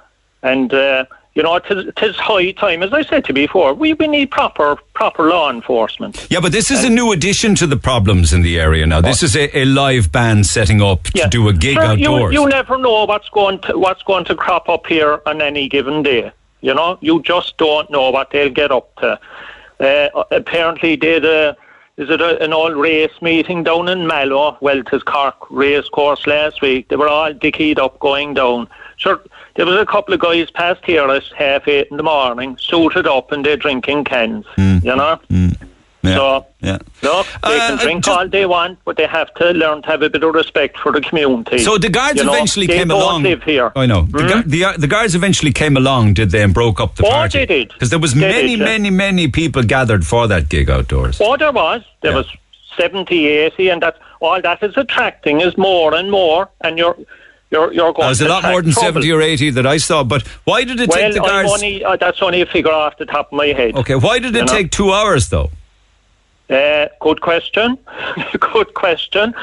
S14: And, uh, you know, it is, it is high time, as I said to you before, we, we need proper proper law enforcement.
S3: Yeah, but this is a new addition to the problems in the area now. This is a, a live band setting up to do a gig
S14: Sure,
S3: outdoors.
S14: You, you never know what's going to what's going to crop up here on any given day. You know, you just don't know what they'll get up to. Uh, apparently, they had a, is it a, an old race meeting down in Mallow? Well, it is Cork race course last week. They were all dickied up going down. Sure, there was a couple of guys past here at half eight in the morning, suited up, and they're drinking cans. You know. So,
S3: yeah.
S14: look, they
S3: Uh,
S14: can drink all they want, but they have to learn to have a bit of respect for the community.
S3: So the guards
S14: You know,
S3: eventually
S14: they
S3: came along.
S14: live here.
S3: I know. The, gu- the, uh, the guards eventually came along, did they, and broke up the
S14: Oh,
S3: party?
S14: they did.
S3: Because there was
S14: They
S3: many,
S14: did, yeah.
S3: many, many people gathered for that gig outdoors.
S14: Oh, there was. There was 70, 80, and that all that is attracting is more and more, and you're you're you're going.
S3: There's a lot more than
S14: trouble.
S3: 70 or 80 that I saw, but why did it
S14: well,
S3: take the guards...
S14: only, uh, that's only a figure off the top of my head.
S3: Okay, why did it
S14: know?
S3: take two hours, though?
S14: Uh, good question. good question.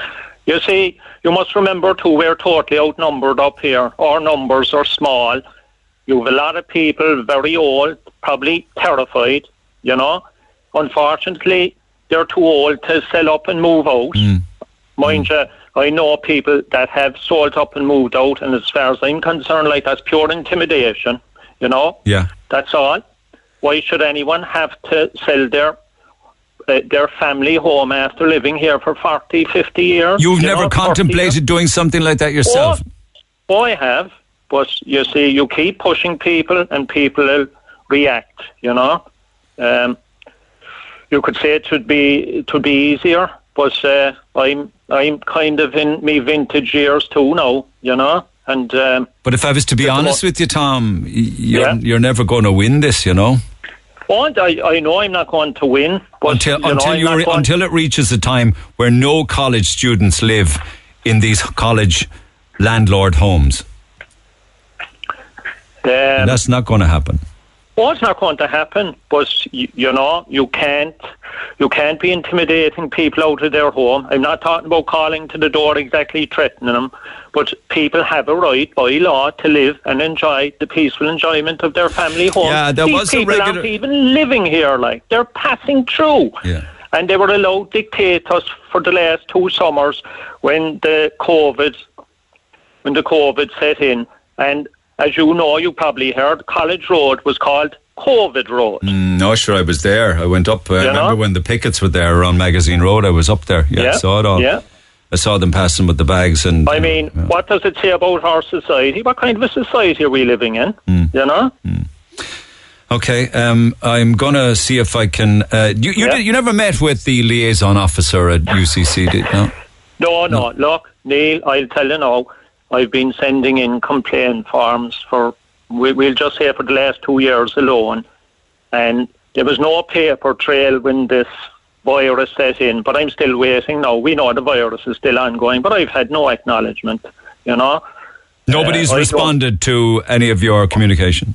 S14: You see, you must remember too, we're totally outnumbered up here. Our numbers are small. You have a lot of people, very old, probably terrified, you know. Unfortunately, they're too old to sell up and move out. Mind you, I know people that have sold up and moved out, and as far as I'm concerned, like that's pure intimidation, you know.
S3: Yeah.
S14: That's all. Why should anyone have to sell their uh, their family home after living here for 40, 50 years?
S3: You've
S14: you
S3: never
S14: know,
S3: contemplated doing something like that yourself?
S14: Oh, I have. But you see, you keep pushing people and people will react, you know. Um, you could say it should be it would be easier, but uh, I'm I'm kind of in me vintage years too now, you know. And um,
S3: But if I was to be honest with you, Tom, you're,
S14: Yeah.
S3: you're never going to win this, you know?
S14: and I I know I'm not going to win, but
S3: until
S14: you
S3: until
S14: not
S3: re- until it reaches a time where no college students live in these college landlord homes.
S14: Um,
S3: that's not going to happen.
S14: It's not going to happen, but you, you know you can't you can't be intimidating people out of their home. I'm not talking about calling to the door exactly threatening them, but people have a right by law to live and enjoy the peaceful enjoyment of their family home.
S3: Yeah, there
S14: These
S3: was a
S14: people
S3: regular-
S14: aren't even living here; like they're passing through.
S3: Yeah.
S14: And they were allowed to dictate us for the last two summers when the COVID when the COVID set in. And as you know, you probably heard, College Road was called COVID Road.
S3: Mm, no, sure, I was there. I went up. I
S14: You
S3: remember
S14: know?
S3: when the pickets were there around Magazine Road. I was up there. Yeah, I saw it all.
S14: yeah.
S3: I saw them passing with the bags and.
S14: I mean, what does it say about our society? What kind of a society are we living in?
S3: Mm.
S14: You know?
S3: Okay, um, I'm gonna see if I can. Uh, you you,
S14: Yeah.
S3: did, you never met with the liaison officer at UCC, did no?
S14: No, no. Look, Neil, I'll tell you now. I've been sending in complaint forms for, we, we'll just say for the last two years alone. And there was no paper trail when this virus set in, but I'm still waiting now. We know the virus is still ongoing, but I've had no acknowledgement, you know.
S3: Nobody's
S14: Uh,
S3: responded to any of your communication.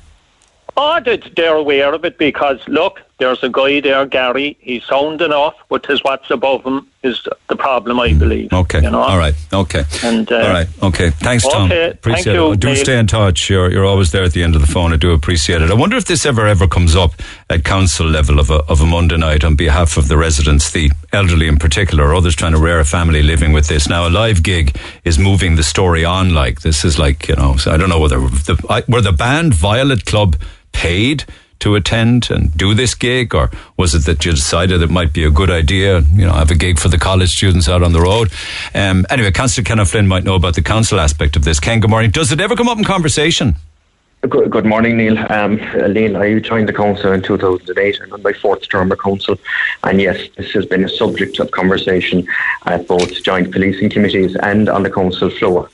S14: Oh, they- they're aware of it because, look, there's a guy there, Gary. He's sound enough, but his what's above him is the problem, I believe.
S3: Okay.
S14: You know?
S3: All right. Okay.
S14: And, uh,
S3: All right. Okay. Thanks, Tom.
S14: Okay,
S3: Appreciate
S14: thank you,
S3: it. Do
S14: Neil.
S3: stay in touch. You're, you're always there at the end of the phone. I do appreciate it. I wonder if this ever ever comes up at council level of a, of a Monday night on behalf of the residents, the elderly in particular, or others trying to rear a family living with this. Now, a live gig is moving the story on. Like this is like you know. So I don't know whether the I, were the band Violet Club paid to attend and do this gig, or was it that you decided it might be a good idea, you know, have a gig for the college students out on the road? Um, anyway, Councillor Ken Flynn might know about the council aspect of this. Ken, good morning. Does it ever come up in conversation?
S15: Good, good morning, Neil. Um, uh, Neil, I joined the council in 2008. I'm on my fourth term of council. And yes, this has been a subject of conversation at both joint policing committees and on the council floor.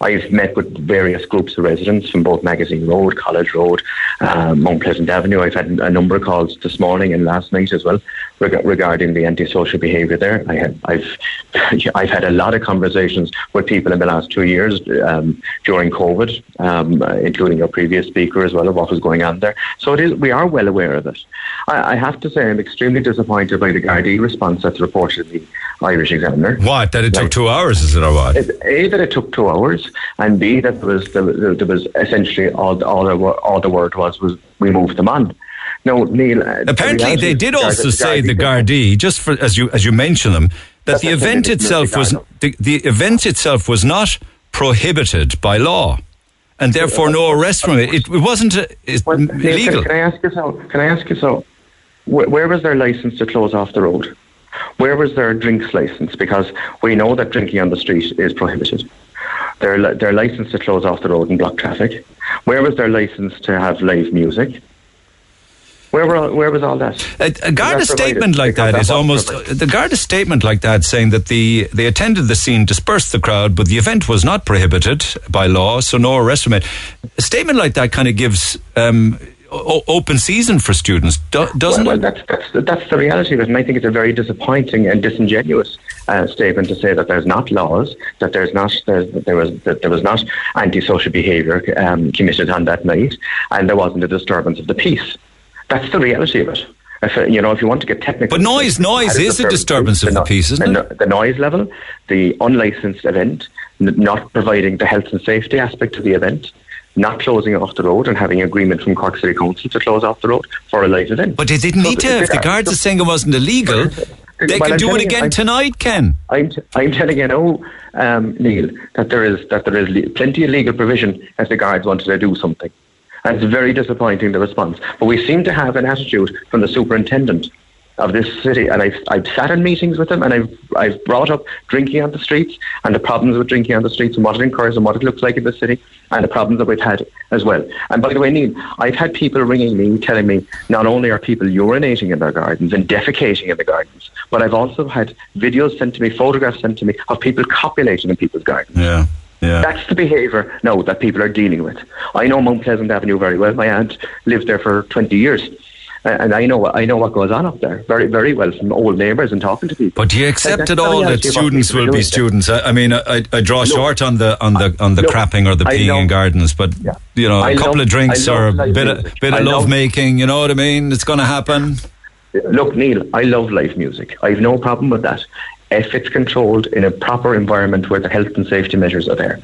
S15: I've met with various groups of residents from both Magazine Road, College Road, um, Mount Pleasant Avenue. I've had a number of calls this morning and last night as well reg- regarding the antisocial behaviour there. I have, I've I've had a lot of conversations with people in the last two years um, during COVID, um, uh, including your previous speaker as well of what was going on there. So it is we are well aware of it. I, I have to say I'm extremely disappointed by the Gardaí response that's reported in the Irish Examiner.
S3: What? That it took two hours, is it, or what?
S15: It- A, that it took two hours, and B, that there was, there, there was essentially all, all, the, all the word was was we moved them on. No, Neil. uh, the
S3: Apparently, they did
S15: the
S3: also say the
S15: Gardaí-
S3: just for as you as you mention them, that the
S15: the
S3: event itself was the, the event itself was not prohibited by law, and therefore no arrest from it. It, wasn't uh, it's
S15: Neil,
S3: illegal.
S15: Can, can I ask you so? Can I ask you so? Where, where was their license to close off the road? Where was their drinks license? Because we know that drinking on the street is prohibited. Li- their license to close off the road and block traffic. Where was their license to have live music? Where were all, where was all that?
S3: A, a Garda statement like that is almost
S15: provided.
S3: the Garda statement like that saying that the they attended the scene, dispersed the crowd, but the event was not prohibited by law, so no arrest from it. A statement like that kind of gives um, o- open season for students, do, doesn't
S15: well,
S3: it?
S15: well, that's, that's, that's the reality of it, and I think it's a very disappointing and disingenuous uh, statement to say that there's not laws, that there's not there's, that there was that there was not antisocial behaviour um, committed on that night, and there wasn't a disturbance of the peace. That's the reality of it. If, uh, you know, if you want to get technical,
S3: But noise- noise is a disturbance of the
S15: no-
S3: peace, isn't
S15: the, no- the noise level, the unlicensed event, n- not providing the health and safety aspect of the event, not closing off the road and having agreement from Cork City Council to close off the road for a live event.
S3: But they didn't need to. If the guards are saying it wasn't illegal, they
S15: Well,
S3: can
S15: I'm
S3: do it
S15: telling you,
S3: again tonight, Ken.
S15: I'm, t- I'm telling you now, um, Neil, that there is that there is le- plenty of legal provision if the guards wanted to do something. And it's very disappointing the response. But we seem to have an attitude from the superintendent of this city, and I've I've sat in meetings with them and I've I've brought up drinking on the streets and the problems with drinking on the streets and what it incurs and what it looks like in the city and the problems that we've had as well. And by the way, Neil, I've had people ringing me telling me not only are people urinating in their gardens and defecating in the gardens, but I've also had videos sent to me, photographs sent to me of people copulating in people's gardens.
S3: Yeah. Yeah.
S15: That's the behaviour now that people are dealing with. I know Mount Pleasant Avenue very well. My aunt lived there for 20 years. And I know what I know what goes on up there very very well from old neighbours and talking to people.
S3: But do you accept at all that
S15: reality of what
S3: students will be students? I, I mean, I, I draw
S15: Look,
S3: short on the on the on the
S15: look,
S3: crapping or the
S15: I
S3: peeing in gardens, but you know, a couple
S15: love-
S3: of drinks or a bit of bit of
S15: love
S3: making. You know what I mean? It's going to happen.
S15: Look, Neil, I love live music. I have no problem with that if it's controlled in a proper environment where the health and safety measures are there.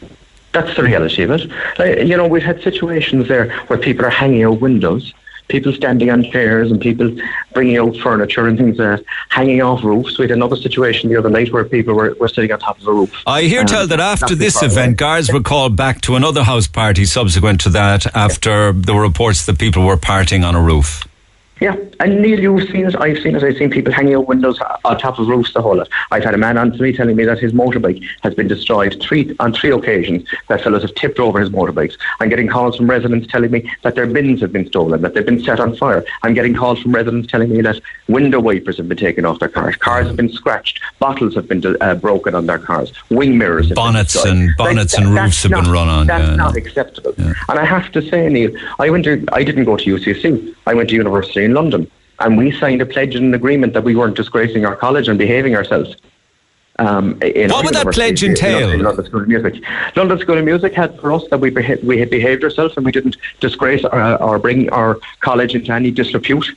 S15: That's the reality of it. Like, you know, we've had situations there where people are hanging out windows, people standing on chairs, and people bringing out furniture and things that, hanging off roofs. We had another situation the other night where people were, were sitting on top of a roof.
S3: I hear
S15: Um,
S3: tell that after this event, guards were called back to another house party subsequent to that after there were reports that people were partying on a roof.
S15: Yeah, and Neil, you've seen it. I've seen it. I've seen people hanging out windows on top of roofs the whole lot. I've had a man on to me telling me that his motorbike has been destroyed three on three occasions. That fellows have tipped over his motorbikes. I'm getting calls from residents telling me that their bins have been stolen, that they've been set on fire. I'm getting calls from residents telling me that window wipers have been taken off their cars, cars have been scratched, bottles have been uh, broken on their cars, wing mirrors, have
S3: Bonnets and- bonnets and
S15: that's
S3: roofs have been run on,
S15: That's
S3: yeah,
S15: not
S3: no.
S15: acceptable. And I have to say, Neil, I went to, I didn't go to UCC. I went to university in London, and we signed a pledge and an agreement that we weren't disgracing our college and behaving ourselves. Um, in
S3: What would that pledge entail?
S15: London, London School of Music. London School of Music had for us that we beha- we had behaved ourselves and we didn't disgrace or, or bring our college into any disrepute.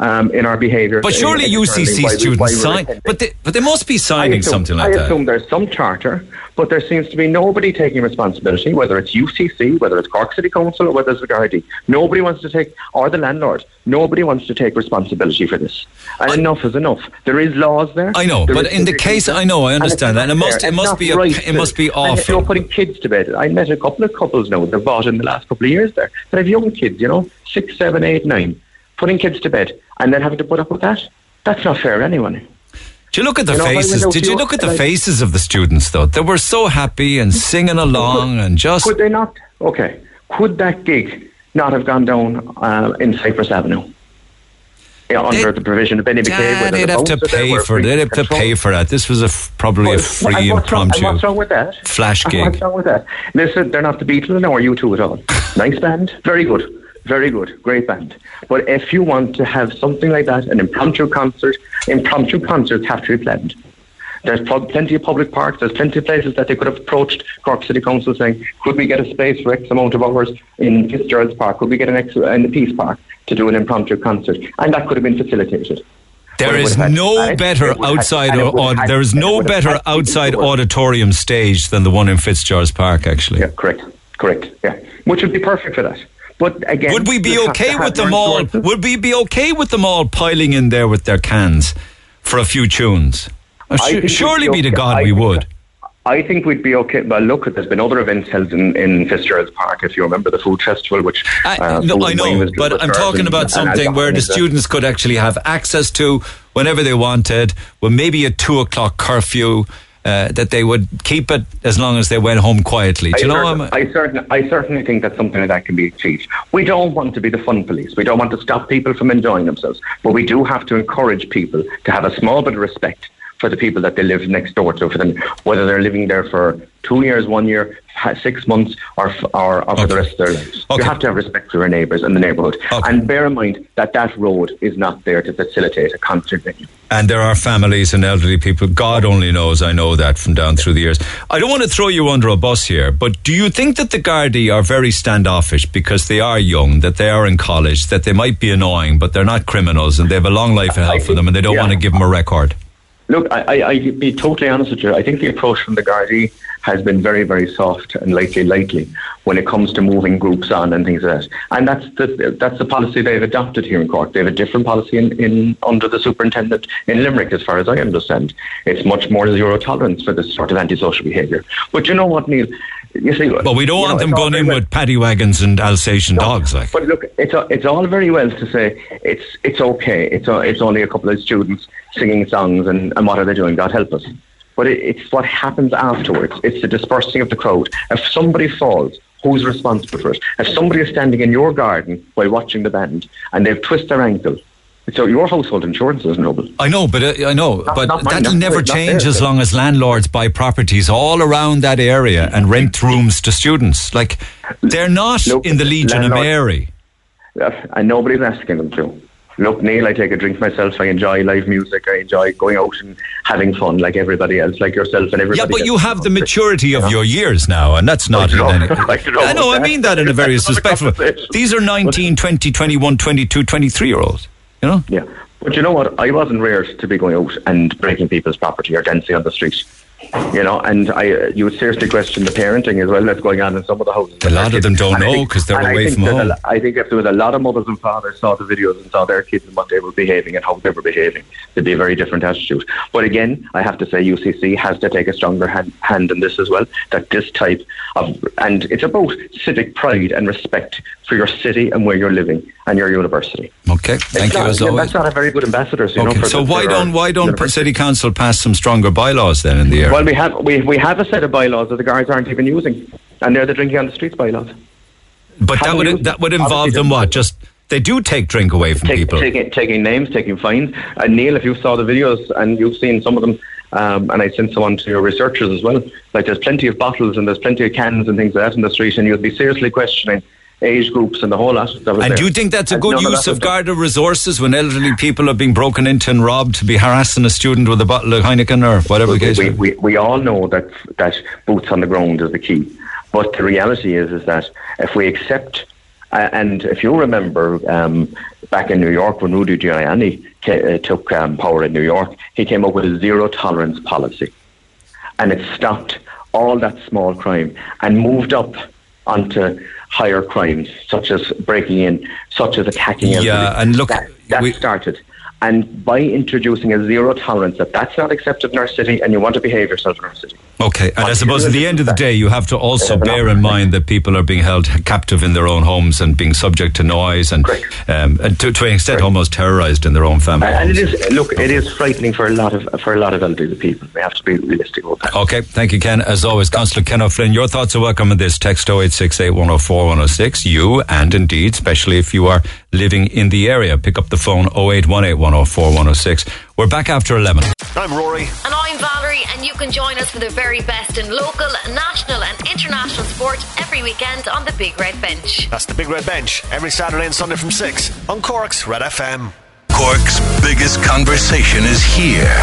S15: Um, in our behaviour,
S3: But surely UCC students sign, but they, but they must be signing
S15: assume,
S3: something like
S15: I
S3: that.
S15: I assume there's some charter, but there seems to be nobody taking responsibility, whether it's UCC, whether it's Cork City Council, or whether it's the Gardaí. Nobody wants to take, or the landlord, nobody wants to take responsibility for this. And enough is enough. There is laws there.
S3: I know,
S15: There
S3: but in the case,
S15: there,
S3: I know, I
S15: and
S3: understand that, and it must- it must be a- it must be
S15: if you're putting kids to bed, I met a couple of couples now that bought in the last couple of years there that have young kids, you know, six, seven, eight, nine, putting kids to bed and then having to put up with that. That's not fair, to anyone.
S3: Did you look at the
S15: You know, if I went
S3: faces? Did you look at the
S15: like-
S3: faces of the students though? They were so happy and singing along and just.
S15: Could they not? Okay. Could that gig not have gone down uh, in Cyprus Avenue? yeah, under the provision of Benny McKay.
S3: Yeah, they'd
S15: the
S3: have to
S15: votes are there
S3: pay for.
S15: free
S3: They'd have to pay for that. This was a f- probably a free
S15: and what's wrong, and
S3: impromptu
S15: what's wrong with that?
S3: flash
S15: And
S3: gig.
S15: What's wrong with that? Listen, they're not the Beatles, nor are you two at all. nice band, very good, very good, great band. But if you want to have something like that, an impromptu concert, impromptu concerts have to be planned. There's plenty of public parks. There's plenty of places that they could have approached Cork City Council saying, could we get a space for X amount of hours in Fitzgerald's Park? Could we get an X in the Peace Park to do an impromptu concert? And that could have been facilitated.
S3: There is
S15: would have had-
S3: no better
S15: it would have-
S3: outside.
S15: and it would
S3: au-
S15: have had-
S3: there is no better
S15: had to be
S3: outside auditorium stage than the one in Fitzgerald's Park. Actually,
S15: Yeah, correct, correct. Yeah, which would be perfect for that. But again,
S3: would we be okay with them all?
S15: resources.
S3: Would we be okay with them all piling in there with their cans for a few tunes? Uh,
S15: I
S3: su-
S15: think we'd
S3: surely be to. God
S15: I
S3: we would.
S15: I think we'd be okay. Well, look, there's been other events held in, in Fitzgerald's Park. If you remember the food festival, which
S3: I,
S15: uh,
S3: no, I know,
S15: was
S3: but I'm talking
S15: and-
S3: about something where the students could actually have access to whenever they wanted, with maybe a two o'clock curfew, uh, that they would keep it as long as they went home quietly. Do you know?
S15: I,
S3: I'm,
S15: certain, I, certain, I certainly think that something like that can be achieved. We don't want to be the fun police. We don't want to stop people from enjoying themselves. But we do have to encourage people to have a small bit of respect for the people that they live next door to, for them, whether they're living there for two years, one year, six months, or, or, or for the rest of their lives. You have to have respect for your neighbours and the neighbourhood. And bear in mind that that road is not there to facilitate a concert venue.
S3: And there are families and elderly people. God only knows. I know that from down through the years. I don't want to throw you under a bus here, but do you think that the Gardaí are very standoffish because they are young, that they are in college, that they might be annoying, but they're not criminals and they have a long life ahead for them and they don't
S15: yeah.
S3: want to give them a record?
S15: Look, I, I, I be totally honest with you. I think the approach from the Gardaí has been very, very soft and lightly, lightly when it comes to moving groups on and things like that. And that's the that's the policy they've adopted here in Cork. They have a different policy in, in under the superintendent in Limerick, as far as I understand. It's much more zero tolerance for this sort of antisocial behaviour. But you know what, Neil? You see,
S3: But we don't want
S15: know,
S3: them going in
S15: well-
S3: with paddy wagons and Alsatian dogs. Like,
S15: but look, it's a, it's all very well to say it's it's okay. It's a, it's only a couple of students singing songs, and, and what are they doing? God help us. But it, it's what happens afterwards. It's the dispersing of the crowd. If somebody falls, who's responsible for it? If somebody is standing in your garden while watching the band and they've twisted their ankle, so your household insurance is noble.
S3: I know, but uh, I know, but
S15: not mine,
S3: that'll
S15: not-
S3: never
S15: not
S3: change as long as landlords buy properties all around that area and rent rooms to students. Like, they're not in the Legion of Mary.
S15: Yeah, and nobody's asking them to. Look, Neil, I take a drink myself. I enjoy live music. I enjoy going out and having fun like everybody else, like yourself and everybody
S3: Yeah, but
S15: else.
S3: you have the maturity of your years now, and that's not in any.
S15: I know
S3: I mean
S15: that.
S3: in a very
S15: another
S3: These are 19, 20, 21, 22, 23 year olds. You know?
S15: Yeah. But you know what? I wasn't reared to be going out and breaking people's property or dancing on the street. You know, and I, you would seriously question the parenting as well that's going on in some of the houses.
S3: A lot of them don't
S15: And
S3: know 'cause they're away from
S15: a
S3: home.
S15: lo- I think if there was a lot of mothers and fathers saw the videos and saw their kids and what they were behaving and how they were behaving, there'd be a very different attitude. But again, I have to say UCC has to take a stronger hand, hand in this as well. That this type of and it's about civic pride and respect for your city and where you're living and your university.
S3: Okay,
S15: It's
S3: thank you
S15: not-
S3: as
S15: yeah,
S3: always.
S15: That's not a very good ambassadors, you know.
S3: So
S15: the-
S3: why don't why don't
S15: university.
S3: City Council pass some stronger bylaws then in the area?
S15: Well, we have we, we have a set of bylaws that the guards aren't even using, and they're the drinking on the streets bylaws.
S3: but that would that would involve them what? Just they do take drink away from
S15: Take,
S3: people.
S15: taking taking names, taking fines. And Neil, if you saw the videos and you've seen some of them, um, and I sent some on to your researchers as well. Like there's plenty of bottles and there's plenty of cans and things like that in the street, and you'd be seriously questioning age groups and the whole lot.
S3: And
S15: there.
S3: do you think that's a
S15: And
S3: good use of
S15: was-
S3: Garda resources when elderly people are being broken into and robbed to be harassing a student with a bottle of Heineken or whatever the case?
S15: we,
S3: is?
S15: we, we all know that that boots on the ground is the key. But the reality is is that if we accept, uh, and if you remember um, back in New York when Rudy Giuliani ca- uh, took um, power in New York, he came up with a zero tolerance policy, and it stopped all that small crime and moved up onto higher crimes such as breaking in, such as attacking.
S3: Yeah,
S15: elderly.
S3: and look,
S15: that, that started. And by introducing a zero tolerance, that that's not accepted in our city, and you want to behave yourself in our city,
S3: Okay, and I suppose at the end of the day, you have to also bear in mind that people are being held captive in their own homes and being subject to noise and, um, and to, to an extent almost terrorised in their own family.
S15: And, it is look, it is frightening for a lot of for a lot of elderly people. We have to be realistic about that.
S3: Okay, thank you, Ken. As always, Councillor Ken O'Flynn, your thoughts are welcome on this. Text 0868 104 106. You, and indeed, especially if you are living in the area, pick up the phone 0818 104 106. We're back after 11.
S16: I'm Rory.
S17: And I'm Valerie, and you can join us for the very best in local, national, and international sport every weekend on the Big Red Bench.
S16: That's the Big Red Bench every Saturday and Sunday from 6 on Cork's Red FM.
S1: Cork's biggest conversation is here.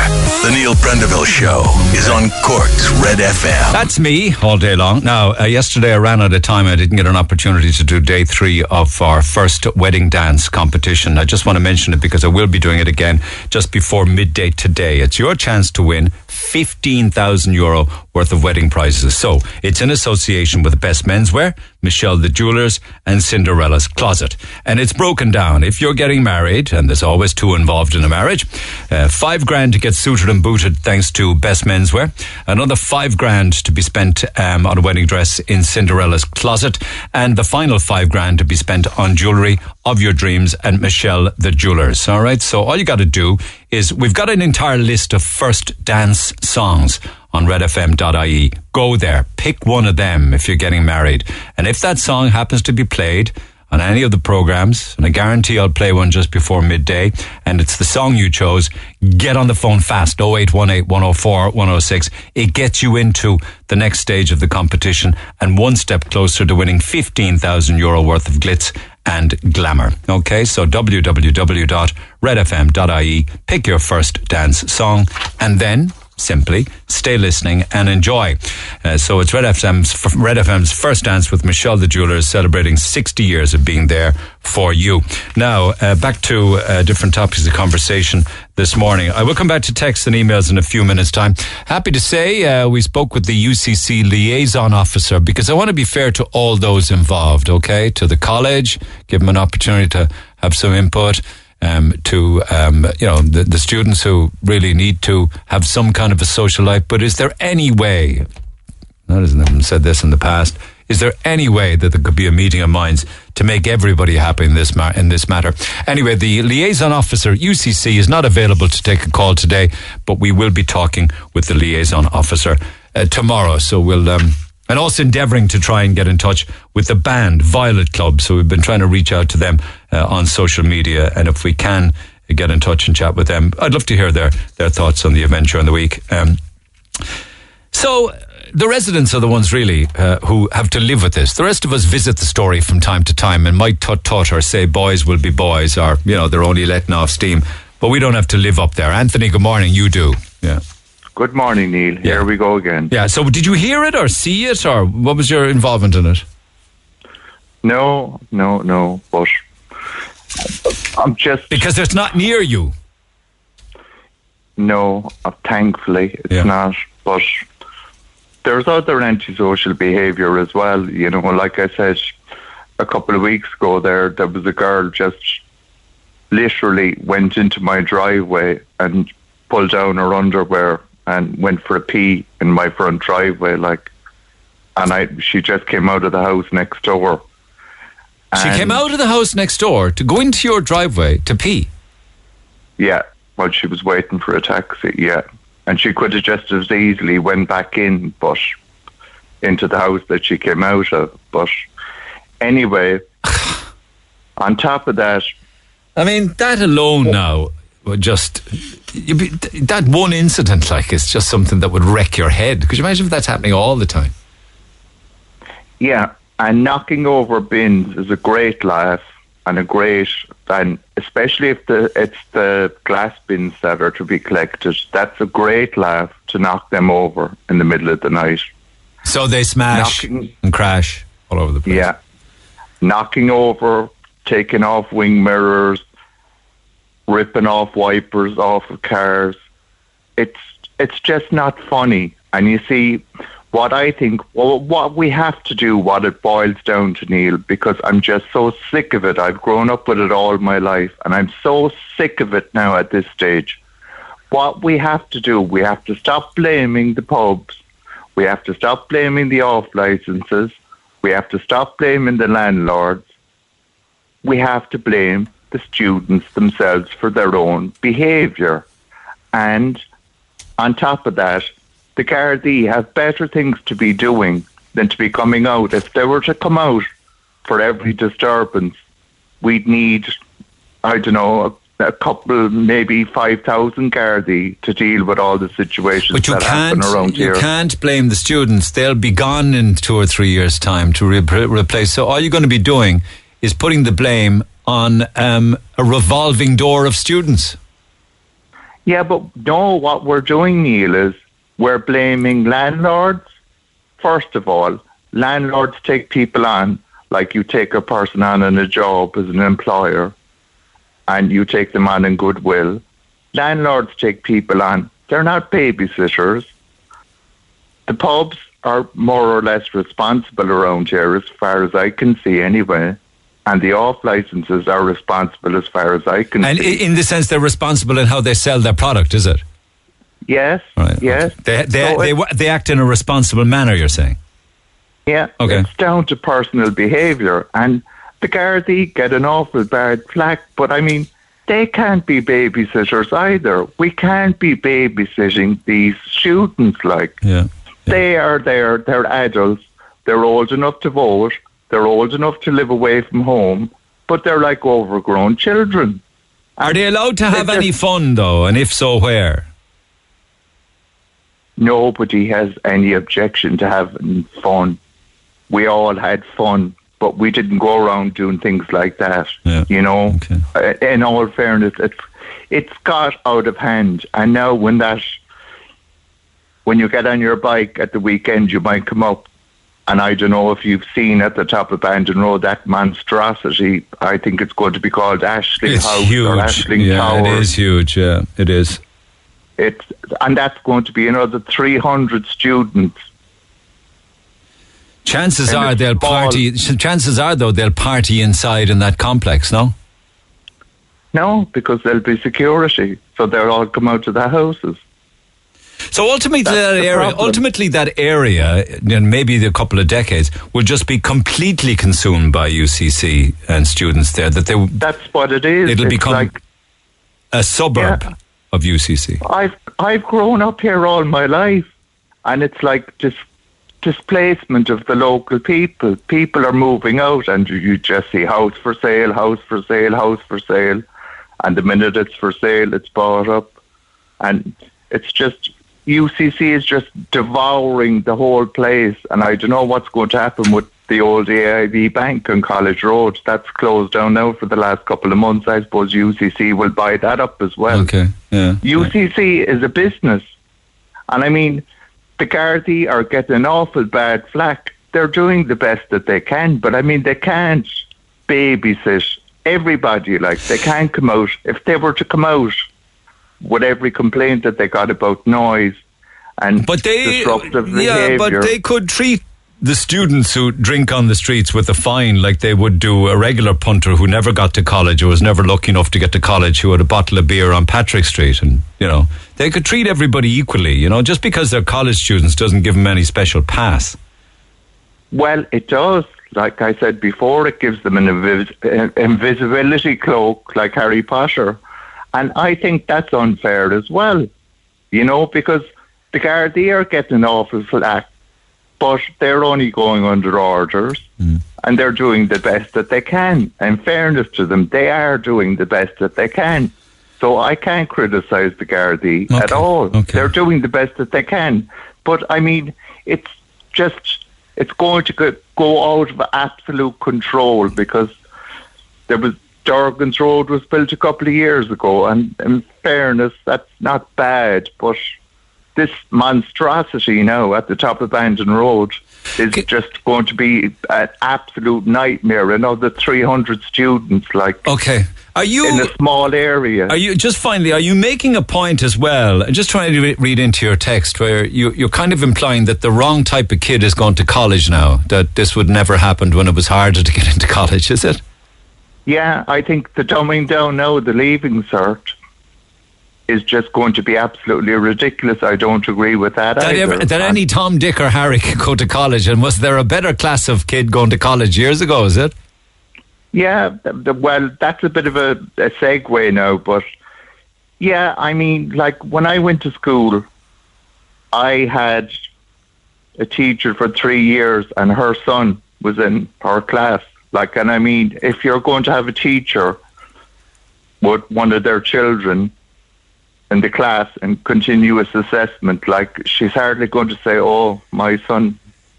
S1: The Neil Prendeville Show is on Cork's Red FM.
S3: That's me all day long. Now, uh, yesterday I ran out of time. I didn't get an opportunity to do day three of our first wedding dance competition. I just want to mention it because I will be doing it again just before midday today. It's your chance to win 15,000 euro worth of wedding prizes. So it's in association with Best Menswear, Michelle the Jewelers, and Cinderella's Closet. And it's broken down. If you're getting married, and there's always two involved in a marriage, uh, five grand to get suited and booted thanks to Best Menswear. Another five grand to be spent um, on a wedding dress in Cinderella's Closet. And the final five grand to be spent on jewellery of your dreams and Michelle the Jewelers. All right. So all you got to do is we've got an entire list of first dance songs on redfm.ie. Go there, pick one of them if you're getting married. And if that song happens to be played on any of the programs, and I guarantee I'll play one just before midday, and it's the song you chose, get on the phone fast 0818 104 106. It gets you into the next stage of the competition and one step closer to winning 15,000 euro worth of glitz and glamour. Okay, so www.redfm.ie, pick your first dance song, and then simply stay listening and enjoy. Uh, so it's Red FM's, Red FM's first dance with Michelle the Jewelers celebrating 60 years of being there for you. Now, uh, back to uh, different topics of conversation this morning. I will come back to texts and emails in a few minutes' time. Happy to say uh, we spoke with the UCC liaison officer because I want to be fair to all those involved, okay? To the college, give them an opportunity to have some input um, to um, you know the, the students who really need to have some kind of a social life. But is there any way? That hasn't said this in the past. Is there any way that there could be a meeting of minds to make everybody happy in this ma- in this matter? Anyway, the liaison officer UCC is not available to take a call today, but we will be talking with the liaison officer uh, tomorrow. So we'll. Um, and also endeavouring to try and get in touch with the band Violet Club. So we've been trying to reach out to them uh, on social media, and if we can get in touch and chat with them, I'd love to hear their their thoughts on the event during the week. Um, so the residents are the ones really uh, who have to live with this. The rest of us visit the story from time to time and might tut tut or say boys will be boys or you know they're only letting off steam, but we don't have to live up there. Anthony, good morning. You do, yeah.
S18: Good morning, Neil. Here we go again.
S3: Yeah. So, did you hear it or see it, or what was your involvement in it?
S18: No, no, no. But I'm just
S3: because it's not near you.
S18: No, uh, thankfully it's
S3: Yeah.
S18: not. But there's other antisocial behaviour as well. You know, like I said a couple of weeks ago, there there was a girl just literally went into my driveway and pulled down her underwear and went for a pee in my front driveway, like. And I, she just came out of the house next door.
S3: She came out of the house next door to go into your driveway to pee.
S18: Yeah, while she was waiting for a taxi, yeah. And she could have just as easily went back in, but into the house that she came out of. But anyway, on top of that,
S3: I mean, that alone oh. now just be, that one incident like is just something that would wreck your head. Could you imagine if that's happening all the time?
S18: yeah, and knocking over bins is a great laugh and a great, and especially if the it's the glass bins that are to be collected, that's a great laugh to knock them over in the middle of the night.
S3: So they smash and crash all over the place.
S18: Yeah. Knocking over, taking off wing mirrors, ripping off wipers off of cars. It's it's just not funny. And you see, what I think, well, what we have to do, what it boils down to, Neil, because I'm just so sick of it. I've grown up with it all my life, and I'm so sick of it now at this stage. What we have to do, we have to stop blaming the pubs. We have to stop blaming the off licenses. We have to stop blaming the landlords. We have to blame the students themselves for their own behaviour. And on top of that, the Gardaí have better things to be doing than to be coming out. If they were to come out for every disturbance, we'd need, I don't know, a, a couple, maybe 5,000 Gardaí to deal with all the situations
S3: But you
S18: that happen
S3: can't,
S18: around
S3: you
S18: here.
S3: can't blame the students. They'll be gone in two or three years' time to re- replace. So all you're going to be doing is putting the blame on um, a revolving door of students.
S18: Yeah, but no, what we're doing, Neil, is we're blaming landlords. First of all, landlords take people on like you take a person on in a job as an employer and you take them on in goodwill. Landlords take people on. They're not babysitters. The pubs are more or less responsible around here as far as I can see anyway. And the off licenses are responsible as far as I can
S3: And
S18: see.
S3: in the sense, they're responsible in how they sell their product, is it?
S18: Yes. Yes.
S3: They, they,
S18: So
S3: they, they act in a responsible manner, you're saying?
S18: Yeah.
S3: Okay.
S18: It's down to personal behaviour. And the Gardaí get an awful bad flack, but I mean, they can't be babysitters either. We can't be babysitting these students like.
S3: Yeah.
S18: They are there, they're adults, they're old enough to vote, they're old enough to live away from home, but they're like overgrown children.
S3: Are they allowed to have any fun, though? And if so, where?
S18: nobody has any objection to having fun. We all had fun, but we didn't go around doing things like that. You know, Uh, in all fairness, it's it's got out of hand, and now when that when you get on your bike at the weekend, you might come up. And I don't know if you've seen at the top of Bandon Road that monstrosity. I think it's going to be called Ashling
S3: It's
S18: House or
S3: huge.
S18: Ashling
S3: Yeah,
S18: Tower.
S3: it is huge. Yeah, it is.
S18: It's and that's going to be another three hundred students.
S3: Chances
S18: And
S3: are they'll
S18: small.
S3: party. Chances are, though, they'll party inside in that complex. No.
S18: No, because there'll be security, so they'll all come out to the houses.
S3: So ultimately,
S18: That's
S3: that area,
S18: problem.
S3: ultimately that area, in maybe a couple of decades, will just be completely consumed by UCC and students there. That they
S18: That's what it is.
S3: it'll
S18: It's
S3: become
S18: like
S3: a suburb of UCC.
S18: I've I've grown up here all my life, and it's like dis- displacement of the local people. People are moving out, and you- you just see house for sale, house for sale, house for sale, and the minute it's for sale, it's bought up, and it's just UCC is just devouring the whole place, and I don't know what's going to happen with the old AIB Bank on College Road. That's closed down now for the last couple of months. I suppose UCC will buy that up as well.
S3: Okay. Yeah.
S18: UCC is a business. And I mean, the Gardaí are getting an awful bad flack. They're doing the best that they can, but I mean, they can't babysit everybody. Like, they can't come out. If they were to come out with every complaint that they got about noise and
S3: But they,
S18: disruptive
S3: yeah,
S18: behavior.
S3: but they could treat the students who drink on the streets with a fine like they would do a regular punter who never got to college or was never lucky enough to get to college who had a bottle of beer on Patrick Street and you know they could treat everybody equally you know just because they're college students doesn't give them any special pass
S18: Well, it does. Like I said before, it gives them an invis- invisibility cloak like Harry Potter. And I think that's unfair as well, you know, because the Gardaí are getting awful flack, but they're only going under orders mm. and they're doing the best that they can. In fairness to them, they are doing the best that they can. So I can't criticise the Gardaí at all. They're doing the best that they can. But I mean, it's just, it's going to go out of absolute control because there was Dorgan's Road was built a couple of years ago, and in fairness, that's not bad. But this monstrosity now at the top of Bandon Road is just going to be an absolute nightmare. Another 300 students, like
S3: okay. Are you
S18: in a small area?
S3: Are you just finally? Are you making a point as well? I'm just trying to re- read into your text where you, you're kind of implying that the wrong type of kid is going to college now. That this would never happened when it was harder to get into college. Is it?
S18: Yeah, I think the dumbing down now, the leaving cert. is just going to be absolutely ridiculous. I don't agree with that. Either.
S3: ever, did any Tom, Dick, or Harry go to college? And was there a better class of kid going to college years ago? Is it?
S18: Yeah, well, that's a bit of a, a segue now, but yeah, I mean, like when I went to school, I had a teacher for three years, and her son was in our class. Like, and I mean, if you're going to have a teacher with one of their children in the class and continuous assessment, like she's hardly going to say, "Oh, my son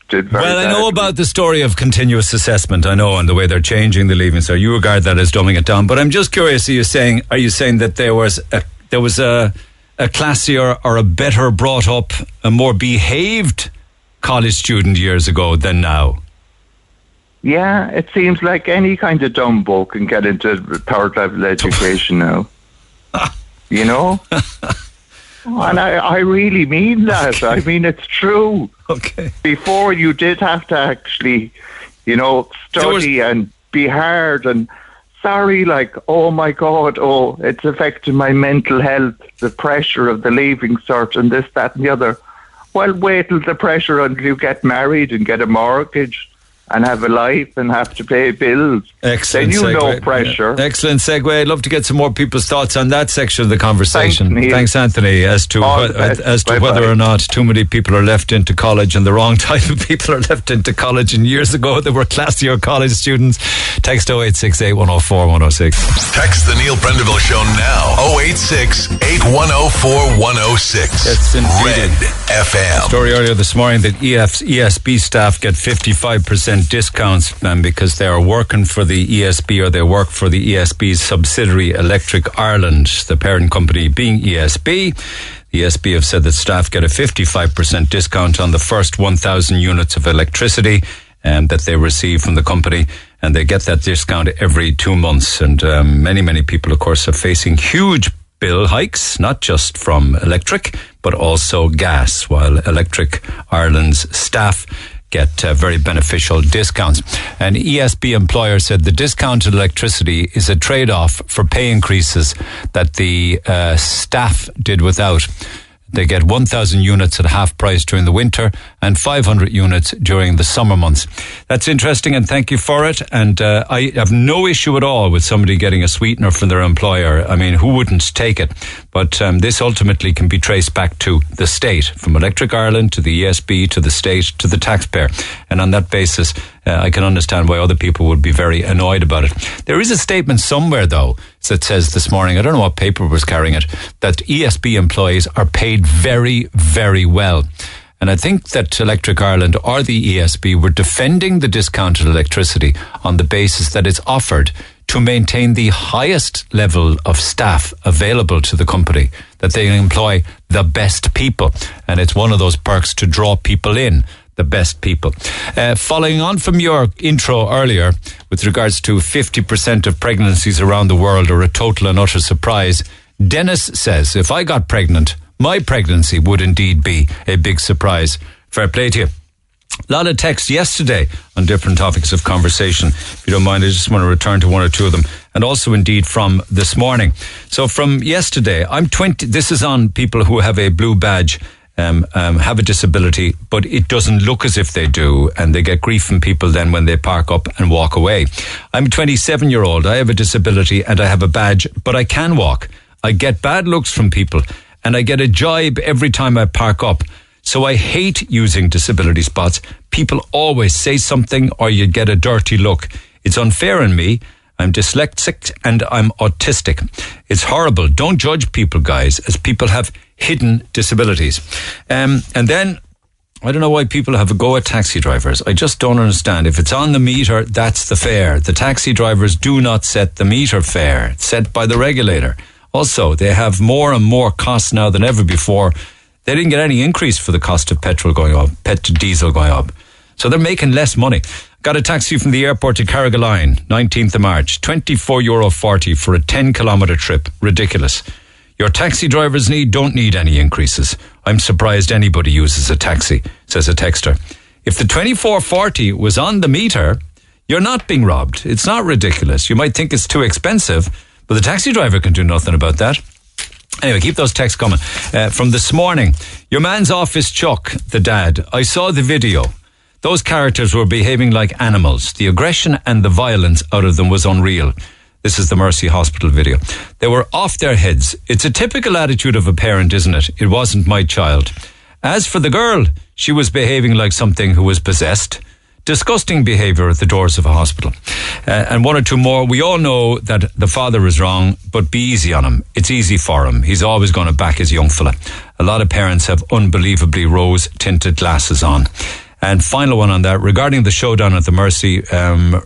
S18: did very
S3: Well, I
S18: bad."
S3: know about the story of continuous assessment. I know, and the way they're changing the leaving So You regard that as dumbing it down. But I'm just curious. Are you saying? Are you saying that there was a, there was a a classier or a better brought up, a more behaved college student years ago than now?
S18: Yeah, it seems like any kind of dumb bloke can get into third level education now. You know? Oh, and I, I really mean that. I mean, it's true.
S3: Okay.
S18: Before you did have to actually, you know, study and be hard and sorry, like, oh my God, oh, it's affecting my mental health, the pressure of the leaving cert and this, that, and the other. Well, wait till the pressure until you get married and get a mortgage and have a life and have to pay bills.
S3: Excellent.
S18: Then you know
S3: segue.
S18: pressure.
S3: Yeah. Excellent segue. I'd love to get some more people's thoughts on that section of the conversation.
S18: Thanks, Neil.
S3: Anthony. As to
S18: All
S3: whe-
S18: the best.
S3: as to
S18: Bye-bye.
S3: whether or not too many people are left into college and the wrong type of people are left into college. And years ago, they were classier college students. Text 0868 104 106.
S1: Text the Neil Prendeville Show now. 086 8104 106.
S3: It's indeed.
S1: Red FM.
S3: Story earlier this morning that EF's, ESB staff get 55% discounts um, because they are working for the ESB or they work for the ESB's subsidiary Electric Ireland, the parent company being ESB. The ESB have said that staff get a 55% discount on the first 1,000 units of electricity um, that they receive from the company. And they get that discount every two months. And um, many, many people, of course, are facing huge bill hikes, not just from electric, but also gas, while Electric Ireland's staff get uh, very beneficial discounts. An ESB employer said the discounted electricity is a trade off for pay increases that the uh, staff did without. They get 1,000 units at half price during the winter and 500 units during the summer months. That's interesting and thank you for it. And uh, I have no issue at all with somebody getting a sweetener from their employer. I mean, who wouldn't take it? But um, this ultimately can be traced back to the state, from Electric Ireland to the ESB to the state to the taxpayer. And on that basis, uh, I can understand why other people would be very annoyed about it. There is a statement somewhere, though, that says this morning, I don't know what paper was carrying it, that ESB employees are paid very, very well. And I think that Electric Ireland or the ESB were defending the discounted electricity on the basis that it's offered to maintain the highest level of staff available to the company, that they employ the best people. And it's one of those perks to draw people in the best people. Uh, following on from your intro earlier, with regards to 50% of pregnancies around the world are a total and utter surprise, Dennis says, if I got pregnant, my pregnancy would indeed be a big surprise. Fair play to you. A lot of texts yesterday on different topics of conversation. If you don't mind, I just want to return to one or two of them. And also indeed from this morning. So from yesterday, I'm 20, this is on people who have a blue badge um, um, have a disability, but it doesn't look as if they do, and they get grief from people then when they park up and walk away. I'm a 27 year old. I have a disability and I have a badge, but I can walk. I get bad looks from people, and I get a jibe every time I park up. So I hate using disability spots. People always say something, or you get a dirty look. It's unfair on me. I'm dyslexic and I'm autistic. It's horrible. Don't judge people, guys, as people have hidden disabilities. Um, and then I don't know why people have a go at taxi drivers. I just don't understand. If it's on the meter, that's the fare. The taxi drivers do not set the meter fare. It's set by the regulator. Also, they have more and more costs now than ever before. They didn't get any increase for the cost of petrol going up, pet diesel going up. So they're making less money. Got a taxi from the airport to Carrigaline, 19th of March, 24 euro 40 for a 10 kilometre trip. Ridiculous. Your taxi drivers need don't need any increases. I'm surprised anybody uses a taxi, says a texter. If the 2440 was on the meter, you're not being robbed. It's not ridiculous. You might think it's too expensive, but the taxi driver can do nothing about that. Anyway, keep those texts coming. Uh, from this morning, your man's office Chuck, the dad. I saw the video. Those characters were behaving like animals. The aggression and the violence out of them was unreal. This is the Mercy Hospital video. They were off their heads. It's a typical attitude of a parent, isn't it? It wasn't my child. As for the girl, she was behaving like something who was possessed. Disgusting behaviour at the doors of a hospital. Uh, and one or two more. We all know that the father is wrong, but be easy on him. It's easy for him. He's always going to back his young fella. A lot of parents have unbelievably rose tinted glasses on. And final one on that regarding the showdown at the Mercy. Um,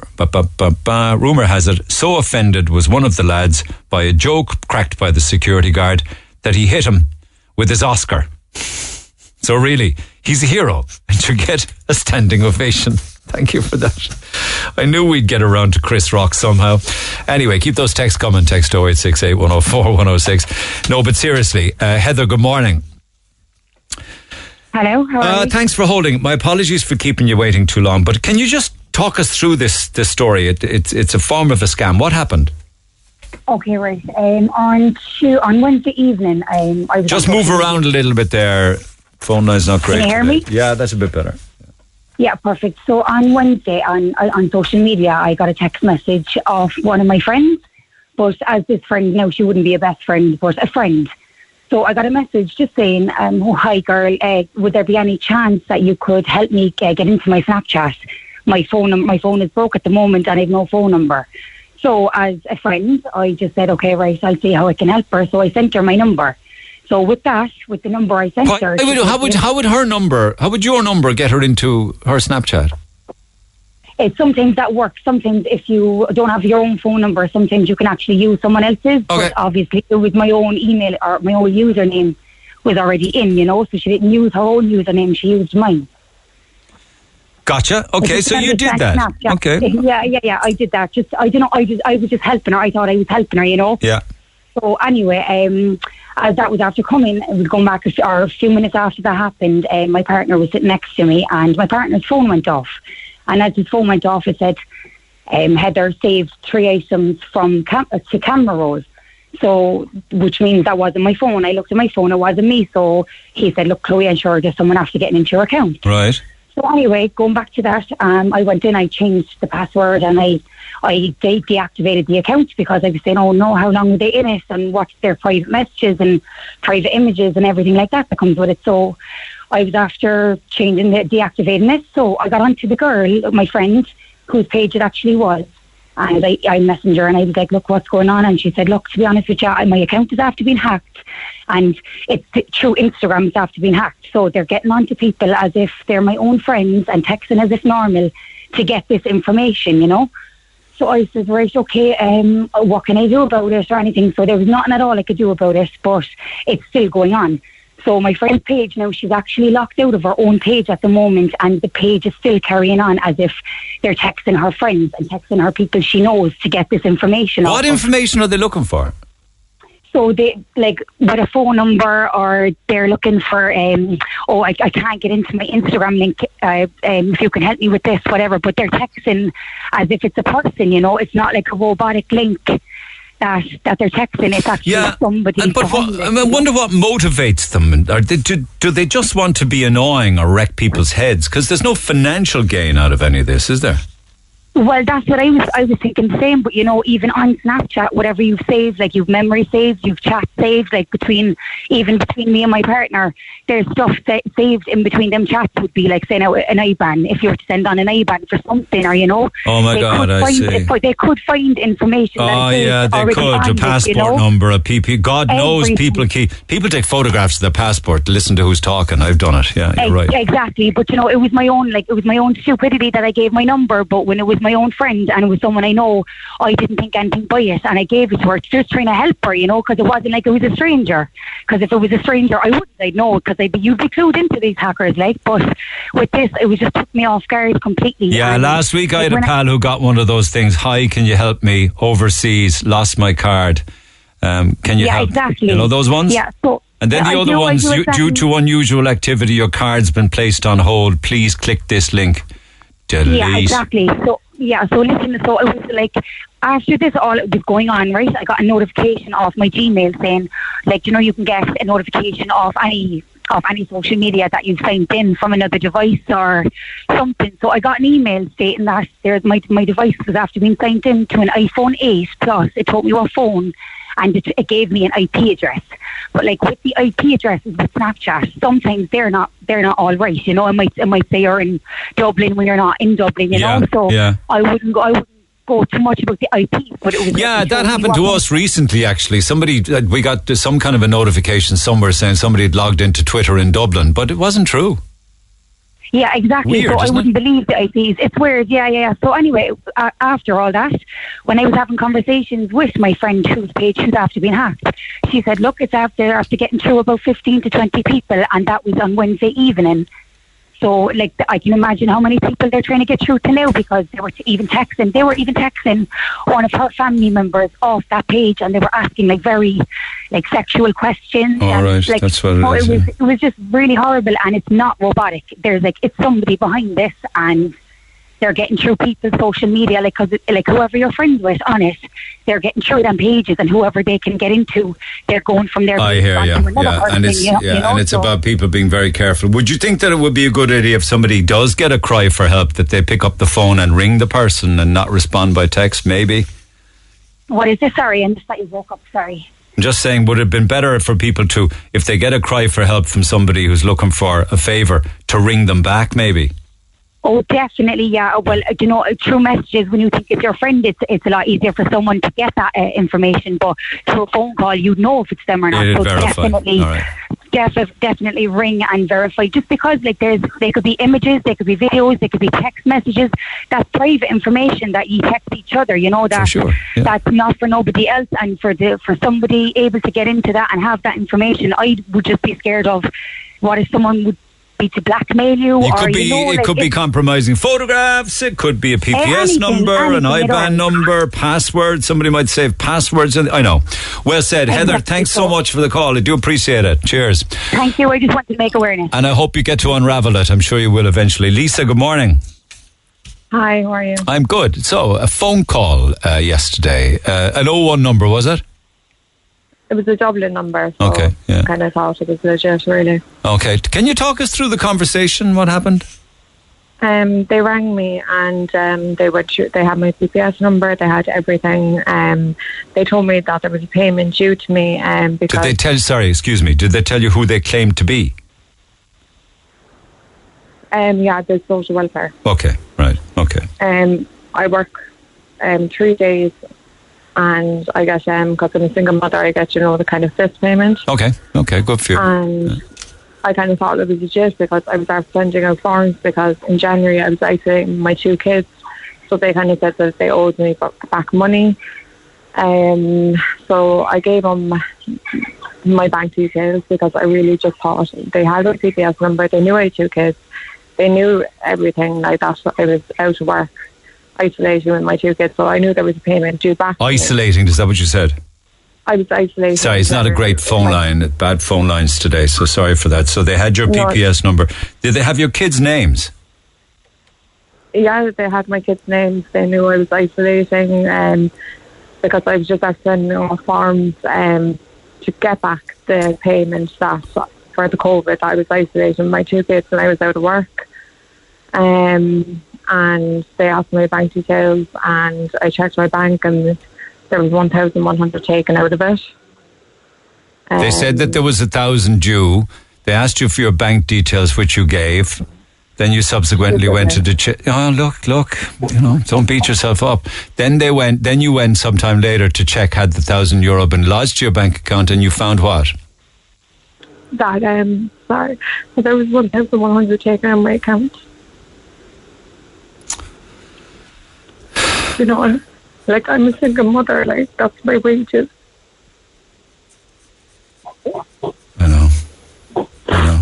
S3: rumor has it, so offended was one of the lads by a joke cracked by the security guard that he hit him with his Oscar. So really, he's a hero and should get a standing ovation. Thank you for that. I knew we'd get around to Chris Rock somehow. Anyway, keep those texts coming. Text 0868 104 106. No, but seriously, uh, Heather, good morning.
S19: Hello, how are
S3: Uh, thanks for holding. My apologies for keeping you waiting too long, but can you just talk us through this this story? It, it's it's a form of a scam. What happened?
S19: Okay, right. Um, on Tu- on Wednesday evening, um, I was
S3: Just move around a little bit there. Phone line's not great.
S19: Can you hear
S3: today.
S19: me?
S3: Yeah, that's a bit better.
S19: Yeah, perfect. So on Wednesday on on social media, I got a text message of one of my friends. But as this friend, no, she wouldn't be a best friend, but a friend. So I got a message just saying, um, oh, "Hi, girl. Uh, would there be any chance that you could help me uh, get into my Snapchat? My phone, my phone is broke at the moment, and I have no phone number." So as a friend, I just said, "Okay, right. I'll see how I can help her." So I sent her my number. So with that, with the number I sent her,
S3: How would, how would how would her number? How would your number get her into her Snapchat?
S19: it's sometimes that works. Sometimes if you don't have your own phone number, sometimes you can actually use someone else's. But obviously, with my own email or my own username was already in, you know, so she didn't use her own username; she used mine.
S3: Gotcha. Okay, so you did that.
S19: Snapchat.
S3: Okay.
S19: Yeah, yeah, yeah. I did that. Just I don't know. I just I was just helping her. I thought I was helping her, you know.
S3: Yeah.
S19: So anyway, um, as that was after coming, it was going back a few, or a few minutes after that happened. Uh, my partner was sitting next to me, and my partner's phone went off. And as his phone went off, it said, um, "Heather saved three items from cam- uh, to camera rolls." So, which means that wasn't my phone. I looked at my phone; it wasn't me. So he said, "Look, Chloe, I'm sure there's someone after getting into your account."
S3: Right.
S19: So anyway, going back to that, um, I went in, I changed the password, and I I de- deactivated the account because I was saying, oh no, how long were they in it, and what's their private messages and private images and everything like that that comes with it. So I was after changing the deactivating it. So I got onto the girl, my friend, whose page it actually was. And I, I messaged and I was like, look, what's going on? And she said, look, to be honest with you, my account is after being hacked. And it's through Instagram, it's after being hacked. So they're getting on to people as if they're my own friends and texting as if normal to get this information, you know? So I said, right, okay, um, what can I do about it or anything? So there was nothing at all I could do about it, but it's still going on. So my friend's page now, she's actually locked out of her own page at the moment, and the page is still carrying on as if they're texting her friends and texting her people she knows to get this information.
S3: What
S19: off of.
S3: information are they looking for?
S19: So they like with a phone number, or they're looking for, um, oh, I, I can't get into my Instagram link. Uh, um, if you can help me with this, whatever. But they're texting as if it's a person. You know, it's not like a robotic link that that they're texting. It's actually
S3: Yeah,
S19: somebody.
S3: And but what, I wonder what motivates them. Are they, do, do they just want to be annoying or wreck people's heads? Because there's no financial gain out of any of this, is there?
S19: Well, that's what I was. I was thinking the same. But you know, even on Snapchat, whatever you've saved, like you've memory saved, you've chat saved, like between even between me and my partner, there's stuff sa- saved in between them chats. Would be like saying oh, an IBAN if you were to send on an IBAN for something, or you know.
S3: Oh, my God, I see.
S19: But they could find information.
S3: Oh yeah, they could. A
S19: it,
S3: passport
S19: you know?
S3: number, a PP. God knows
S19: Everything.
S3: people keep people take photographs of their passport to listen to who's talking. I've done it. Yeah, you're
S19: Ex-
S3: right.
S19: Exactly, but you know, it was my own like it was my own stupidity that I gave my number. But when it was my own friend and it was someone I know, I didn't think anything by it, and I gave it to her just trying to help her, you know, because it wasn't like it was a stranger. Because if it was a stranger, I wouldn't. I'd know because I'd be you'd be clued into these hackers, like. But with this, it was just took me off guard completely.
S3: Yeah,
S19: And,
S3: last week I had a pal who got one of those things. Hi, can you help me? Overseas, lost my card. Um, can you
S19: yeah,
S3: help?
S19: exactly.
S3: You know those ones.
S19: Yeah. So
S3: And then
S19: yeah,
S3: the other ones, you,
S19: exactly-
S3: due to unusual activity, your card's been placed on hold. Please click this link. Delete.
S19: Yeah, exactly. So yeah, so listen, so it was like after this all was going on, right? I got a notification off my Gmail saying, like, you know, you can get a notification off any of any social media that you've signed in from another device or something. So I got an email stating that there's my my device was after being signed in to an iPhone 8 Plus. It told me what phone and it, it gave me an IP address. But like with the IP addresses with Snapchat, sometimes they're not they're not all right. You know, it might it might say you're in Dublin when you're not in Dublin. You
S3: Yeah,
S19: know, so
S3: yeah.
S19: I wouldn't go. I wouldn't go too much about the IP. But it was
S3: Yeah, that happened to us recently. Actually, somebody uh, we got some kind of a notification somewhere saying somebody had logged into Twitter in Dublin, but it wasn't true.
S19: Yeah, exactly.
S3: Weird,
S19: so I
S3: isn't it?
S19: wouldn't believe the IPs. It's weird. Yeah, yeah, yeah. So anyway, uh, after all that, when I was having conversations with my friend whose page who's after being hacked, she said, "Look, it's after after getting through about fifteen to twenty people, and that was on Wednesday evening." So, like, I can imagine how many people they're trying to get through to now because they were even texting. They were even texting one of her family members off that page, and they were asking like very, like, sexual questions.
S3: All
S19: and,
S3: right,
S19: like,
S3: that's what it oh,
S19: so
S3: is,
S19: was
S3: yeah.
S19: it was just really horrible and it's not robotic there's like it's somebody behind this and they're getting through people's social media like 'cause like whoever you're friends with on it they're getting through them pages and whoever they can get into they're going from there.
S3: I hear you.
S19: another
S3: Yeah, and it's
S19: you know,
S3: yeah,
S19: you know,
S3: and it's
S19: so-
S3: about people being very careful. Would you think that it would be a good idea if somebody does get a cry for help that they pick up the phone and ring the person and not respond by text? Maybe.
S19: what is this sorry I just thought you woke up sorry
S3: I'm just saying, would it have been better for people to, if they get a cry for help from somebody who's looking for a favour, to ring them back? Maybe.
S19: Oh, definitely, yeah. Well, uh, you know, through messages, when you think it's your friend, it's it's a lot easier for someone to get that uh, information. But through a phone call, you'd know if it's them or not.
S3: It'd
S19: so
S3: verify.
S19: definitely,
S3: right.
S19: defi- definitely ring and verify. Just because, like, there's they could be images, they could be videos, they could be text messages. That's private information that you text each other. You know that
S3: sure, yeah.
S19: that's not for nobody else, and for the for somebody able to get into that and have that information, I would just be scared of what if someone would be to blackmail you,
S3: It
S19: or
S3: could be.
S19: you know,
S3: it
S19: like,
S3: could be
S19: it's-
S3: compromising photographs. It could be a PPS
S19: Anything,
S3: number, an
S19: anything at
S3: IBAN number, password. Somebody might save passwords. And I know. Well said, Heather. Thanks so
S19: so.
S3: much for the call. I do appreciate it. Cheers.
S19: Thank you. I just want to make awareness.
S3: And I hope you get to unravel it. I'm sure you will eventually. Lisa, good morning.
S20: Hi, how are you?
S3: I'm good. So, a phone call uh, yesterday. Uh, an 01 number, was it?
S20: It was a Dublin number, so
S3: Okay, yeah.
S20: kind of thought it was legit, really.
S3: Okay. Can you talk us through the conversation? What happened?
S20: Um, they rang me and um, they were they had my PPS number, they had everything. Um, they told me that there was a payment due to me um,
S3: Did
S20: because
S3: they tell? Sorry, excuse me. Did they tell you who they claimed to be?
S20: um, yeah, the social welfare.
S3: Okay. Right. Okay.
S20: Um, I work um, three days, and I get um because I'm a single mother, I get you know the kind of fifth payment.
S3: Okay. Okay. Good for you.
S20: and I kind of thought it was legit because I was after sending out forms because in January I was isolating my two kids, so they kind of said that they owed me back money. Um, so I gave them my bank details because I really just thought they had a PPS number, they knew I had two kids, they knew everything like that. I was out of work, isolating with my two kids, so I knew there was a payment due back.
S3: Isolating. Is that what you said?
S20: I was isolating.
S3: Sorry, it's not a great phone line. Bad phone lines today, so sorry for that. So they had your
S20: No.
S3: PPS number. Did they have your kids' names?
S20: yeah, they had my kids' names. They knew I was isolating um, because I was just sending off forms um, to get back the payment that for the COVID. I was isolating my two kids and I was out of work. Um, and they asked my bank details and I checked my bank and there was 1,100 taken out of it.
S3: They said that there was a thousand due. They asked you for your bank details, which you gave. Then you subsequently went to the check. Oh, look, look, you know, don't beat yourself up. Then they went. Then you went sometime later to check had the thousand euro been lodged to your bank account, and you found what?
S20: That, um, sorry, there was 1,100 taken on my account. You know, like I'm a single mother, like that's my wages.
S3: I know I know.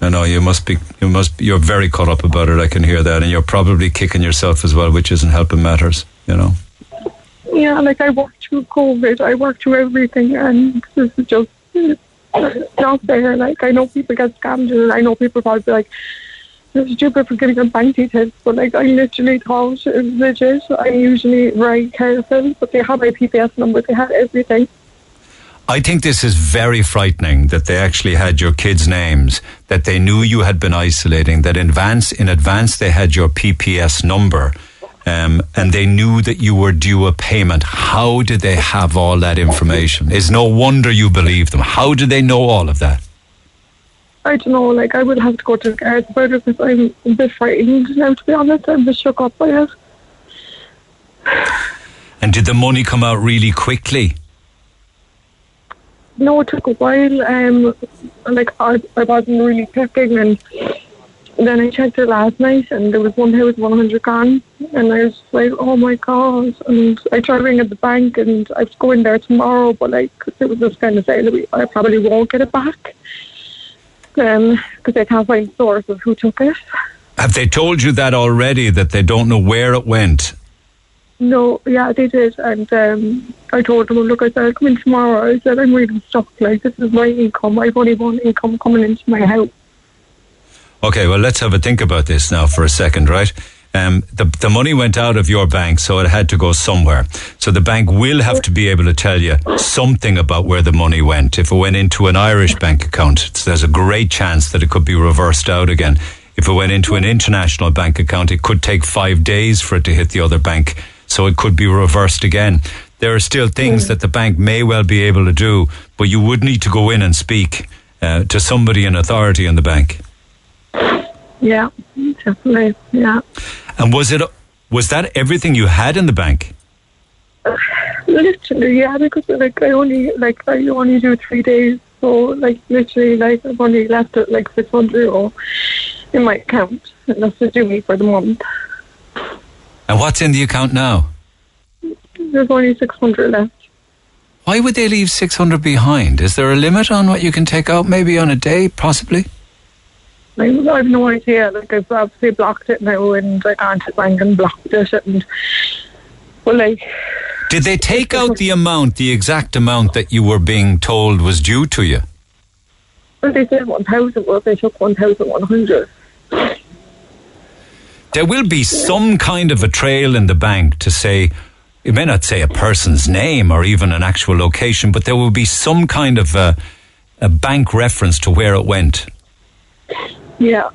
S3: I know you must be. You must. You're very caught up about it. I can hear that, and you're probably kicking yourself as well, which isn't helping matters. You know.
S20: Yeah, like I worked through COVID, I worked through everything, and this is just it's not fair. Like I know people get scammed, and I know people probably be like, stupid for getting a bank details, but like I literally thought it was legit. I'm usually very careful, but they had my PPS number, they had everything.
S3: I think this is very frightening that they actually had your kids' names, that they knew you had been isolating, that in advance, in advance they had your PPS number, um, and they knew that you were due a payment. How did they have all that information? It's no wonder you believe them. How did they know all of that?
S20: I don't know, like I would have to go to the guards about it because I'm a bit frightened now, to be honest. I'm a bit shook up by it.
S3: And did the money come out really quickly?
S20: No, it took a while. Um, like I, I wasn't really checking, and then I checked it last night, and there was one thousand one hundred gone, and I was like, oh my god! And I tried ringing at the bank, and I was going there tomorrow, but like it was just kind of saying that we, I probably won't get it back, um, because I can't find source of who took it.
S3: Have they told you that already, that they don't know where it went?
S20: No, yeah, they did, and um, I told them, look, I said, I'll come in tomorrow. I said, I'm really stuck. Like this is my income. I've only one income coming into my house.
S3: Okay, well, let's have a think about this now for a second, right? Um, the, the money went out of your bank, so it had to go somewhere. So the bank will have to be able to tell you something about where the money went. If it went into an Irish bank account, there's a great chance that it could be reversed out again. If it went into an international bank account, it could take five days for it to hit the other bank, so it could be reversed again. There are still things that the bank may well be able to do, but you would need to go in and speak uh, to somebody in authority in the bank.
S20: Yeah, definitely. Yeah.
S3: And was it was that everything you had in the bank?
S20: Literally, yeah, because like I only like I only do three days, so like literally like I've only left it like six hundred euro in my account, and that's to do me for the month.
S3: And what's in the account now?
S20: There's only six hundred left.
S3: Why would they leave 600 behind? Is there a limit on what you can take out? Maybe on a day, possibly?
S20: I've no idea. Like I've obviously blocked it now, and I can't bank and blocked it, and well, like
S3: Did they take out the amount, the exact amount that you were being told was due to you?
S20: well, they said one thousand, well, they took one thousand one hundred.
S3: There will be some kind of a trail in the bank to say, it may not say a person's name or even an actual location, but there will be some kind of a, a bank reference to where it went.
S20: Yeah.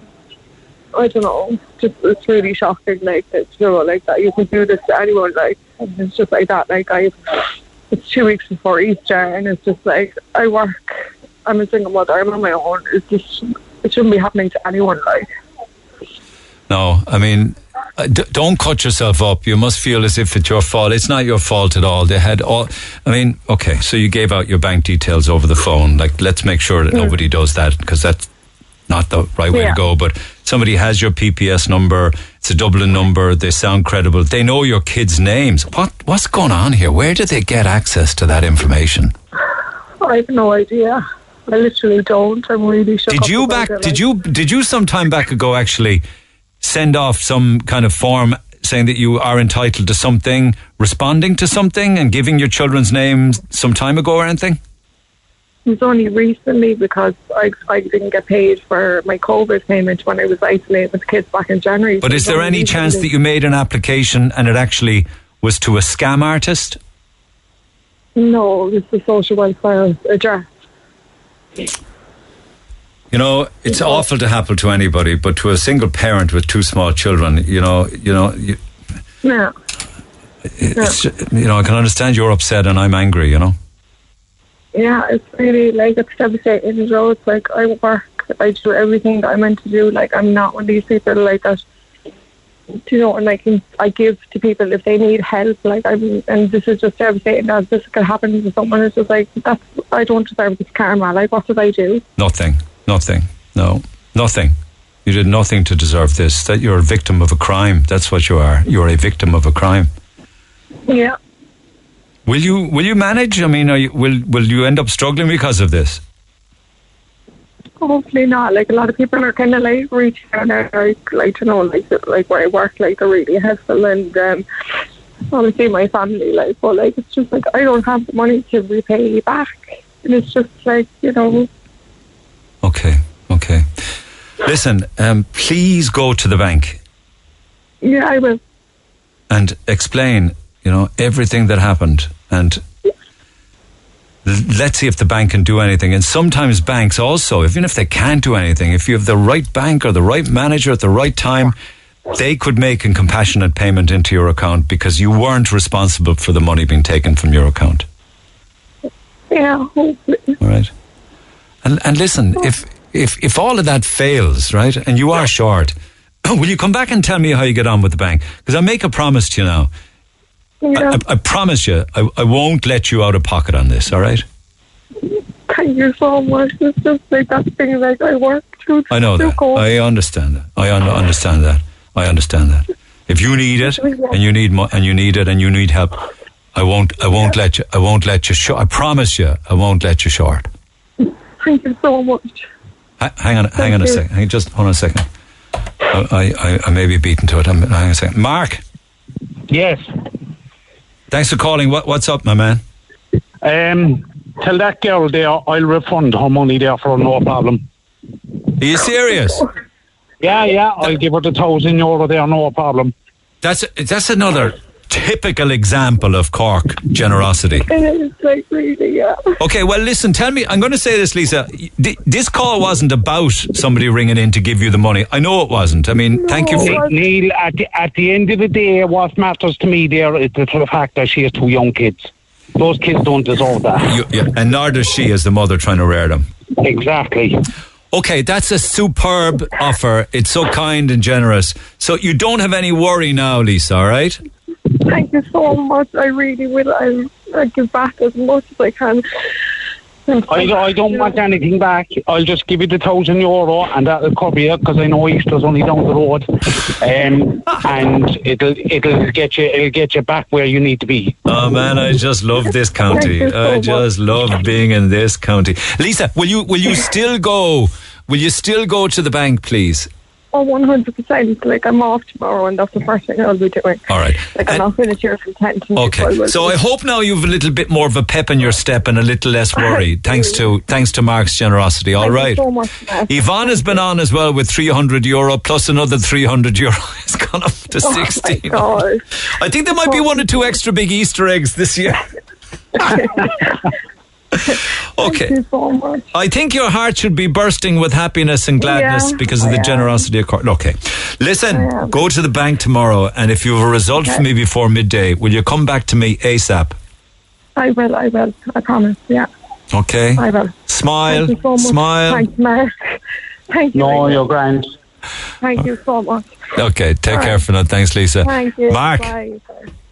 S20: I don't know. Just it's really shocking, like that you know, like that you can do this to anyone, like and it's just like that. Like I it's two weeks before Easter and it's just like I work I'm a single mother, I'm on my own. It's just it shouldn't be happening to anyone like
S3: No, I mean, uh, don't cut yourself up. You must feel as if it's your fault. It's not your fault at all. They had all. I mean, okay, so you gave out your bank details over the phone. Like, let's make sure that nobody does that because that's not the right way
S20: Yeah.
S3: to go. But somebody has your PPS number. It's a Dublin number. They sound credible. They know your kids' names. What What's going on here? Where did they get access to that information?
S20: I have no idea. I literally don't. I'm really shook
S3: Did you back? Did you? Did you some time back ago actually send off some kind of form saying that you are entitled to something, responding to something, and giving your children's names some time ago or anything?
S20: Was only recently because I, I didn't get paid for my COVID payment when I was isolated with kids back in January.
S3: But
S20: So
S3: is there any chance that you made an application and it actually was to a scam artist?
S20: No, it's the social welfare address.
S3: You know, it's awful to happen to anybody, but to a single parent with two small children, you know, you know, you,
S20: Yeah.
S3: it's, you know, I can understand you're upset and I'm angry. You know.
S20: Yeah, it's really like it's devastating. You know, it's like I work, I do everything that I'm meant to do. Like I'm not one of these people like that. Do you know, and like I give to people if they need help. Like I'm, and this is just devastating. As this could happen to someone, it's just like that's I don't deserve this karma. Like what did I do?
S3: Nothing. Nothing. No. Nothing. You did nothing to deserve this. That you're a victim of a crime. That's what you are. You're a victim of a crime.
S20: Yeah.
S3: Will you will you manage? I mean, are you, will will you end up struggling because of this?
S20: Hopefully not. Like a lot of people are kind of like reaching out like, like to know like like where I work, like they're really helpful and um, obviously my family, like but like it's just like I don't have the money to repay back, and it's just like you know
S3: Okay. Okay. Listen, um, please go to the bank
S20: Yeah, I will.
S3: and explain, you know, everything that happened and let's see if the bank can do anything. And sometimes banks also, even if they can't do anything, if you have the right bank or the right manager at the right time, they could make a compassionate payment into your account because you weren't responsible for the money being taken from your account.
S20: Yeah, hopefully.
S3: All right. And and listen, if if if all of that fails, right, and you are short, will you come back and tell me how you get on with the bank? Because I make a promise to you now.
S20: Yeah.
S3: I, I, I promise you, I, I won't let you out of pocket on this. All right.
S20: Thank you so much. It's just like that thing like I work through.
S3: I know that.
S20: cold.
S3: I understand that. I un- understand that. I understand that. If you need it and you need mo- and you need it and you need help, I won't. I won't let you. I won't let you short. I promise you, I won't let you short.
S20: Thank you so much.
S3: Ha- hang on. hang on a second. Hang, just hold on a second. I, I, I may be beaten to it. I'm, hang on a second. Mark.
S21: Yes.
S3: Thanks for calling. What, what's up, my man?
S21: Um, tell that girl there I'll refund her money there for no problem.
S3: Are you serious?
S21: Yeah, yeah, I'll give her the thousand euro there, no problem.
S3: That's that's another typical example of Cork generosity.
S20: It is like really, yeah.
S3: Okay, well, listen, tell me, I'm going to say this, Lisa. Th- This call wasn't about somebody ringing in to give you the money. I know it wasn't. I mean, thank you for.
S21: Neil, at the, at the end of the day, what matters to me there is the, the fact that she has two young kids. Those kids don't deserve that.
S3: You, yeah, and nor does she as the mother trying to rear them.
S21: Exactly.
S3: Okay, that's a superb offer. It's so kind and generous. So you don't have any worry now, Lisa, all right?
S20: Thank you so much. I really will. I'll, I'll give back as much as I can.
S21: I, I don't want anything back. I'll just give you the thousand euro and that'll cover you because I know Easter's only down the road, um, and it'll it'll get you it'll get you back where you need to be.
S3: Oh man, I just love this county.
S21: So
S3: I just love being in this county. Lisa, will you will you still go? Will you still go to the bank, please?
S20: Oh, 100%. Like, I'm off tomorrow, and that's the first thing I'll be doing.
S3: All right.
S20: Like, I'm not finished here from 10 to
S3: Okay, so I hope now you've a little bit more of a pep in your step and a little less worry, thanks to thanks to Mark's generosity. All
S20: Thank you
S3: right.
S20: so much, Matt.
S3: Yvonne has been on as well with 300 euro plus another 300 euro. It's gone up to
S20: Oh, my
S3: 16.
S20: God.
S3: I think there might be one or two extra big Easter eggs this year. Okay.
S20: Thank you so much.
S3: I think your heart should be bursting with happiness and gladness
S20: Yeah,
S3: because of the
S20: am.
S3: generosity of Cork. Okay. Listen, go to the bank tomorrow, and if you have a result for me before midday, will you come back to me ASAP?
S20: I will, I will. I promise, yeah.
S3: Okay?
S20: I will.
S3: Smile.
S20: Thank you so much.
S3: Smile.
S20: Thanks, Mark. Thank you.
S21: No,
S20: very
S21: you're grand.
S20: Thank you so much.
S3: Okay, take
S20: All
S3: care
S20: right.
S3: for now. Thanks, Lisa.
S20: Thank you.
S3: Mark,
S20: Bye.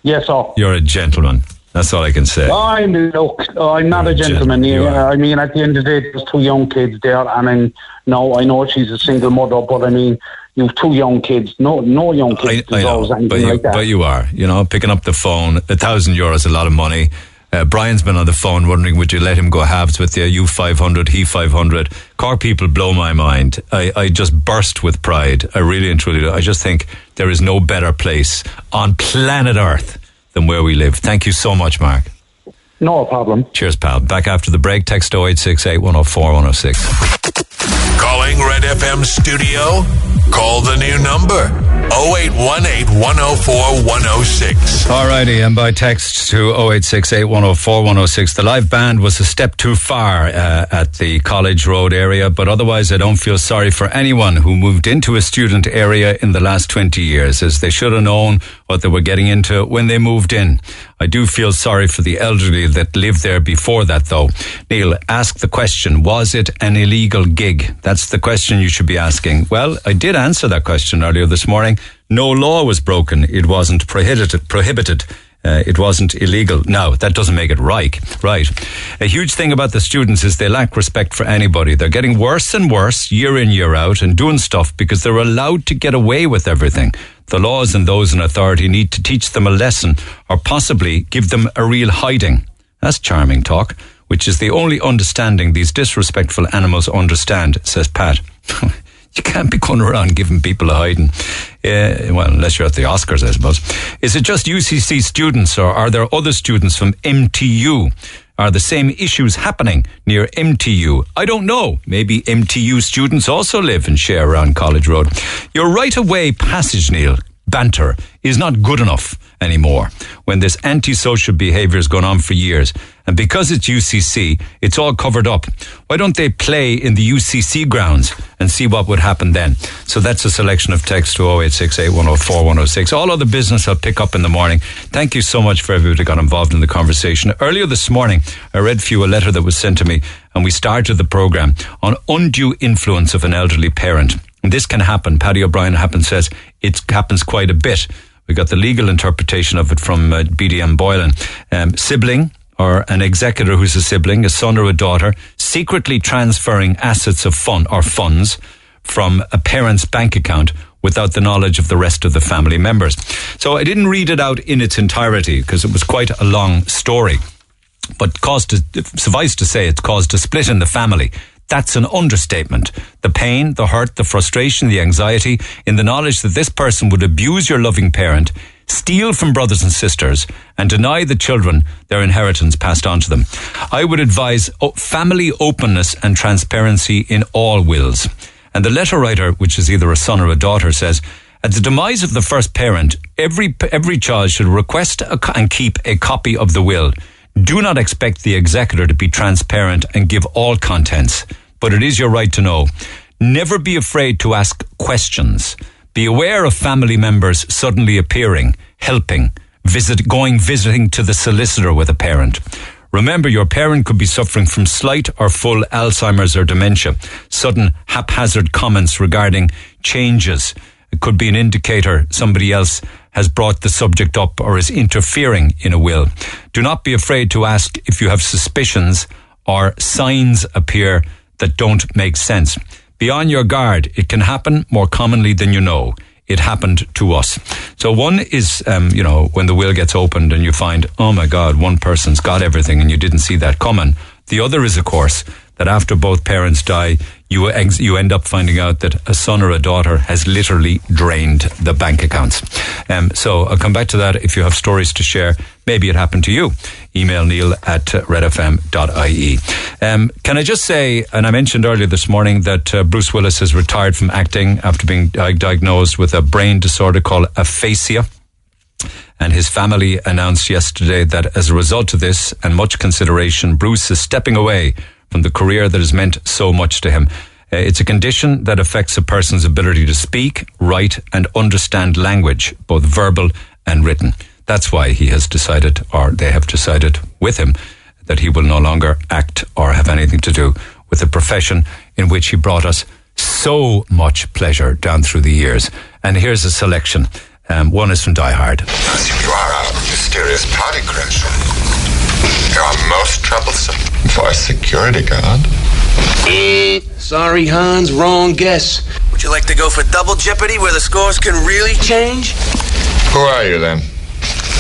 S21: Yes, sir.
S3: you're a gentleman. That's all I can say.
S21: I'm look. I'm not a gentleman. Yeah, I mean, at the end of the day, there's two young kids there. I mean, no, I know she's a single mother, but I mean, you've two young kids. No, no young kids
S3: I know,
S21: anything
S3: but you,
S21: like that.
S3: but you are. You know, picking up the phone, a thousand euros, a lot of money. Uh, Brian's been on the phone wondering, would you let him go halves with you? You 500, he 500. Cork people blow my mind. I, I just burst with pride. I really and truly do. I just think there is no better place on planet Earth than where we live. Thank you so much, Mark.
S21: No problem.
S3: Cheers, pal. Back after the break. Text 0868 104 106.
S1: Calling Red FM studio? Call the new number 0818 104 106.
S3: Alrighty, and by text to 0868 104 106. The live band was a step too far uh, at the College Road area, but otherwise, I don't feel sorry for anyone who moved into a student area in the last 20 years, as they should have known what they were getting into when they moved in. I do feel sorry for the elderly that lived there before that, though. Neil, ask the question Was it an illegal gig? That's the question you should be asking. Well, I did answer that question earlier this morning. No law was broken. It wasn't prohibited. prohibited. Uh, it wasn't illegal. Now, that doesn't make it right. Right. A huge thing about the students is they lack respect for anybody. They're getting worse and worse year in, year out and doing stuff because they're allowed to get away with everything. The laws and those in authority need to teach them a lesson or possibly give them a real hiding. That's charming talk, which is the only understanding these disrespectful animals understand, says Pat. you can't be going around giving people a hiding. Well, unless you're at the Oscars, I suppose. Is it just UCC students or are there other students from MTU? Are the same issues happening near MTU? I don't know. Maybe MTU students also live and share around College Road. Your right of way passage, Neil, banter, is not good enough anymore when this antisocial behaviour has gone on for years. And because it's UCC, it's all covered up. Why don't they play in the UCC grounds and see what would happen then? So that's a selection of text to 0868 104 106. All other business I'll pick up in the morning. Thank you so much for everybody who got involved in the conversation. Earlier this morning, I read for you a letter that was sent to me and we started the programme on undue influence of an elderly parent. And this can happen. Paddy O'Brien happens says it happens quite a bit. We got the legal interpretation of it from uh, BDM Boylan. Um, sibling or an executor who's a sibling, a son or a daughter, secretly transferring assets of fund or funds from a parent's bank account without the knowledge of the rest of the family members. So I didn't read it out in its entirety because it was quite a long story. But caused to, suffice to say, it caused a split in the family. That's an understatement. The pain, the hurt, the frustration, the anxiety in the knowledge that this person would abuse your loving parent steal from brothers and sisters, and deny the children their inheritance passed on to them. I would advise oh, family openness and transparency in all wills. And the letter writer, which is either a son or a daughter, says, at the demise of the first parent, every, every child should request a, and keep a copy of the will. Do not expect the executor to be transparent and give all contents, but it is your right to know. Never be afraid to ask questions. Be aware of family members suddenly appearing, helping, visit, going visiting to the solicitor with a parent. Remember, your parent could be suffering from slight or full Alzheimer's or dementia. Sudden haphazard comments regarding changes. It could be an indicator somebody else has brought the subject up or is interfering in a will. Do not be afraid to ask if you have suspicions or signs appear that don't make sense. Be on your guard. It can happen more commonly than you know. It happened to us. So one is, um, you know, when the will gets opened and you find, oh my God, one person's got everything and you didn't see that coming. The other is, of course, that after both parents die, you ex- you end up finding out that a son or a daughter has literally drained the bank accounts. Um, so I'll come back to that if you have stories to share. Maybe it happened to you. Email neil at redfm.ie. Um, can I just say, and I mentioned earlier this morning that uh, Bruce Willis has retired from acting after being di- diagnosed with a brain disorder called aphasia and his family announced yesterday that as a result of this and much consideration, Bruce is stepping away from the career that has meant so much to him. Uh, it's a condition that affects a person's ability to speak, write, and understand language, both verbal and written. That's why he has decided, or they have decided with him, that he will no longer act or have anything to do with the profession in which he brought us so much pleasure down through the years. And here's a selection. Um, one is from Die Hard.
S22: You are a mysterious party. You are most troublesome for a security guard.
S23: Eh, sorry, Hans, wrong guess. Would you like to go for double jeopardy where the scores can really change?
S22: Who are you then?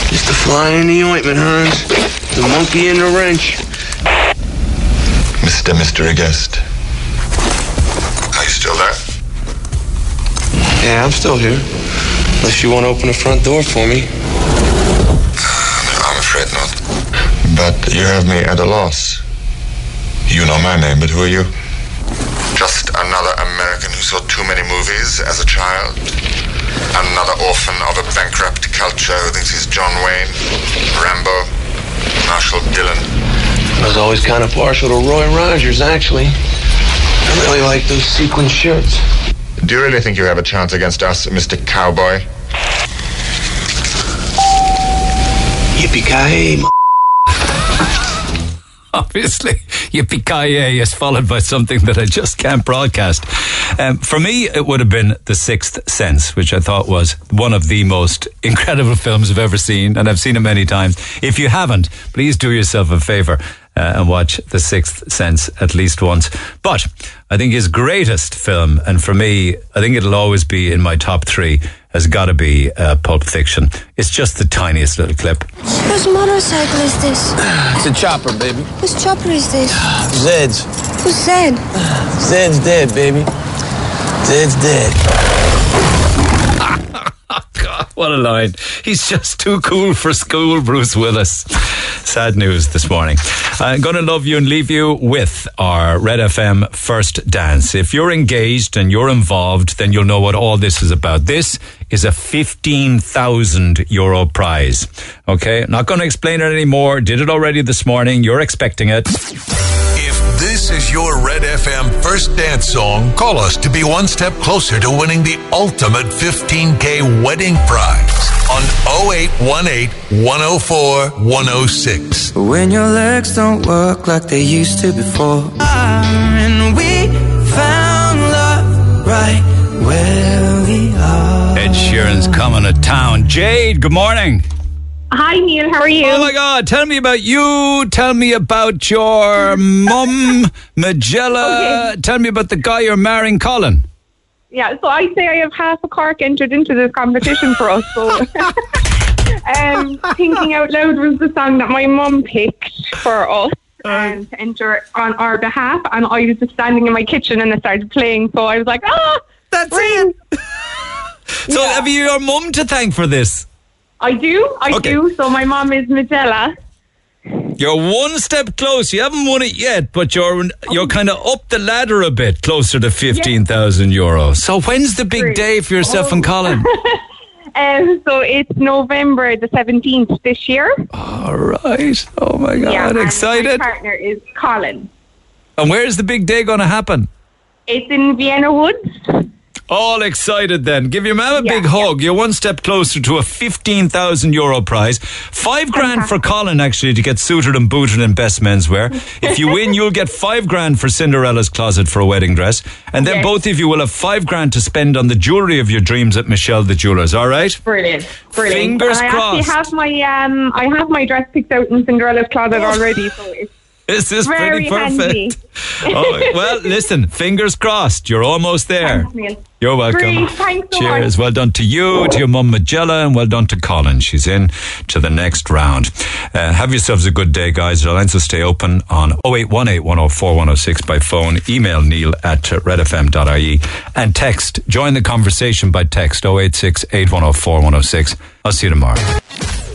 S23: Just the fly in the ointment, Hans. The monkey in the wrench.
S22: Mr. Mr. Guest. Are you still there?
S23: Yeah, I'm still here. Unless you want to open the front door for me.
S22: I'm afraid not. But you have me at a loss. You know my name, but who are you? Just another American who saw too many movies as a child. Another orphan of a bankrupt culture who thinks he's John Wayne, Rambo, Marshall Dillon.
S23: I was always kind of partial to Roy Rogers, actually. I really like those sequin shirts.
S22: Do you really think you have a chance against us, Mr. Cowboy?
S23: Yippee-ki-yay,
S3: obviously, yippee ki is followed by something that I just can't broadcast. Um, for me, it would have been The Sixth Sense, which I thought was one of the most incredible films I've ever seen, and I've seen it many times. If you haven't, please do yourself a favor. Uh, and watch The Sixth Sense at least once. But I think his greatest film, and for me, I think it'll always be in my top three, has got to be uh, Pulp Fiction. It's just the tiniest little clip.
S24: Whose motorcycle is this?
S23: It's a chopper, baby.
S24: Whose chopper is this?
S23: Zed's.
S24: Who's Zed?
S23: Zed's dead, baby. Zed's dead.
S3: Oh, God, what a line. He's just too cool for school, Bruce Willis. Sad news this morning. I'm going to love you and leave you with our Red FM first dance. If you're engaged and you're involved, then you'll know what all this is about. This is a 15,000 euro prize. Okay. Not going to explain it anymore. Did it already this morning. You're expecting it.
S1: If this is your Red FM first dance song, call us to be one step closer to winning the ultimate 15K wedding prize on 0818 104 106.
S25: When your legs don't work like they used to before. And we found love right where we are.
S3: Ed Sheeran's coming to town. Jade, good morning.
S26: Hi, Neil. How are you?
S3: Oh my God! Tell me about you. Tell me about your mum, Magella.
S26: Okay.
S3: Tell me about the guy you're marrying, Colin.
S26: Yeah, so I'd say I have half a Cork entered into this competition for us. So, um, Thinking Out Loud was the song that my mum picked for us um, to enter on our behalf. And I was just standing in my kitchen and it started playing. So I was like, ah,
S3: that's it. So have you your mum to thank for this?
S26: I do, I
S3: Okay.
S26: do. So my mom is Magella.
S3: You're one step close. You haven't won it yet, but you're you're kind of up the ladder a bit, closer to fifteen thousand euro. So when's the big day for yourself and Colin?
S26: Um, so it's November the 17th this year.
S3: All right. Oh my God!
S26: yeah,
S3: excited.
S26: My partner is Colin.
S3: And where's the big day going to happen?
S26: It's in Vienna Woods.
S3: All excited then. Give your mum a big hug. You're one step closer to a 15,000 euro prize. Five grand for Colin, actually, to get suited and booted in best menswear. If you win, you'll get five grand for Cinderella's closet for a wedding dress. And then
S26: Yes.
S3: both of you will have five grand to spend on the jewellery of your dreams at Michelle the Jewelers. All right?
S26: Brilliant, brilliant.
S3: Fingers
S26: I
S3: crossed.
S26: actually have my um, I have my dress picked out in Cinderella's closet already, so it's
S3: This is
S26: very
S3: pretty perfect.
S26: handy.
S3: oh, well, listen, fingers crossed. You're almost there.
S26: Thanks,
S3: You're welcome.
S26: So
S3: Cheers.
S26: much.
S3: Well done to you, to your mum Magella, and well done to Colin. She's in to the next round. Uh, have yourselves a good day, guys. The lines will stay open on 0818 104 106 by phone. Email neil at redfm.ie and text. Join the conversation by text 086 I'll see you tomorrow.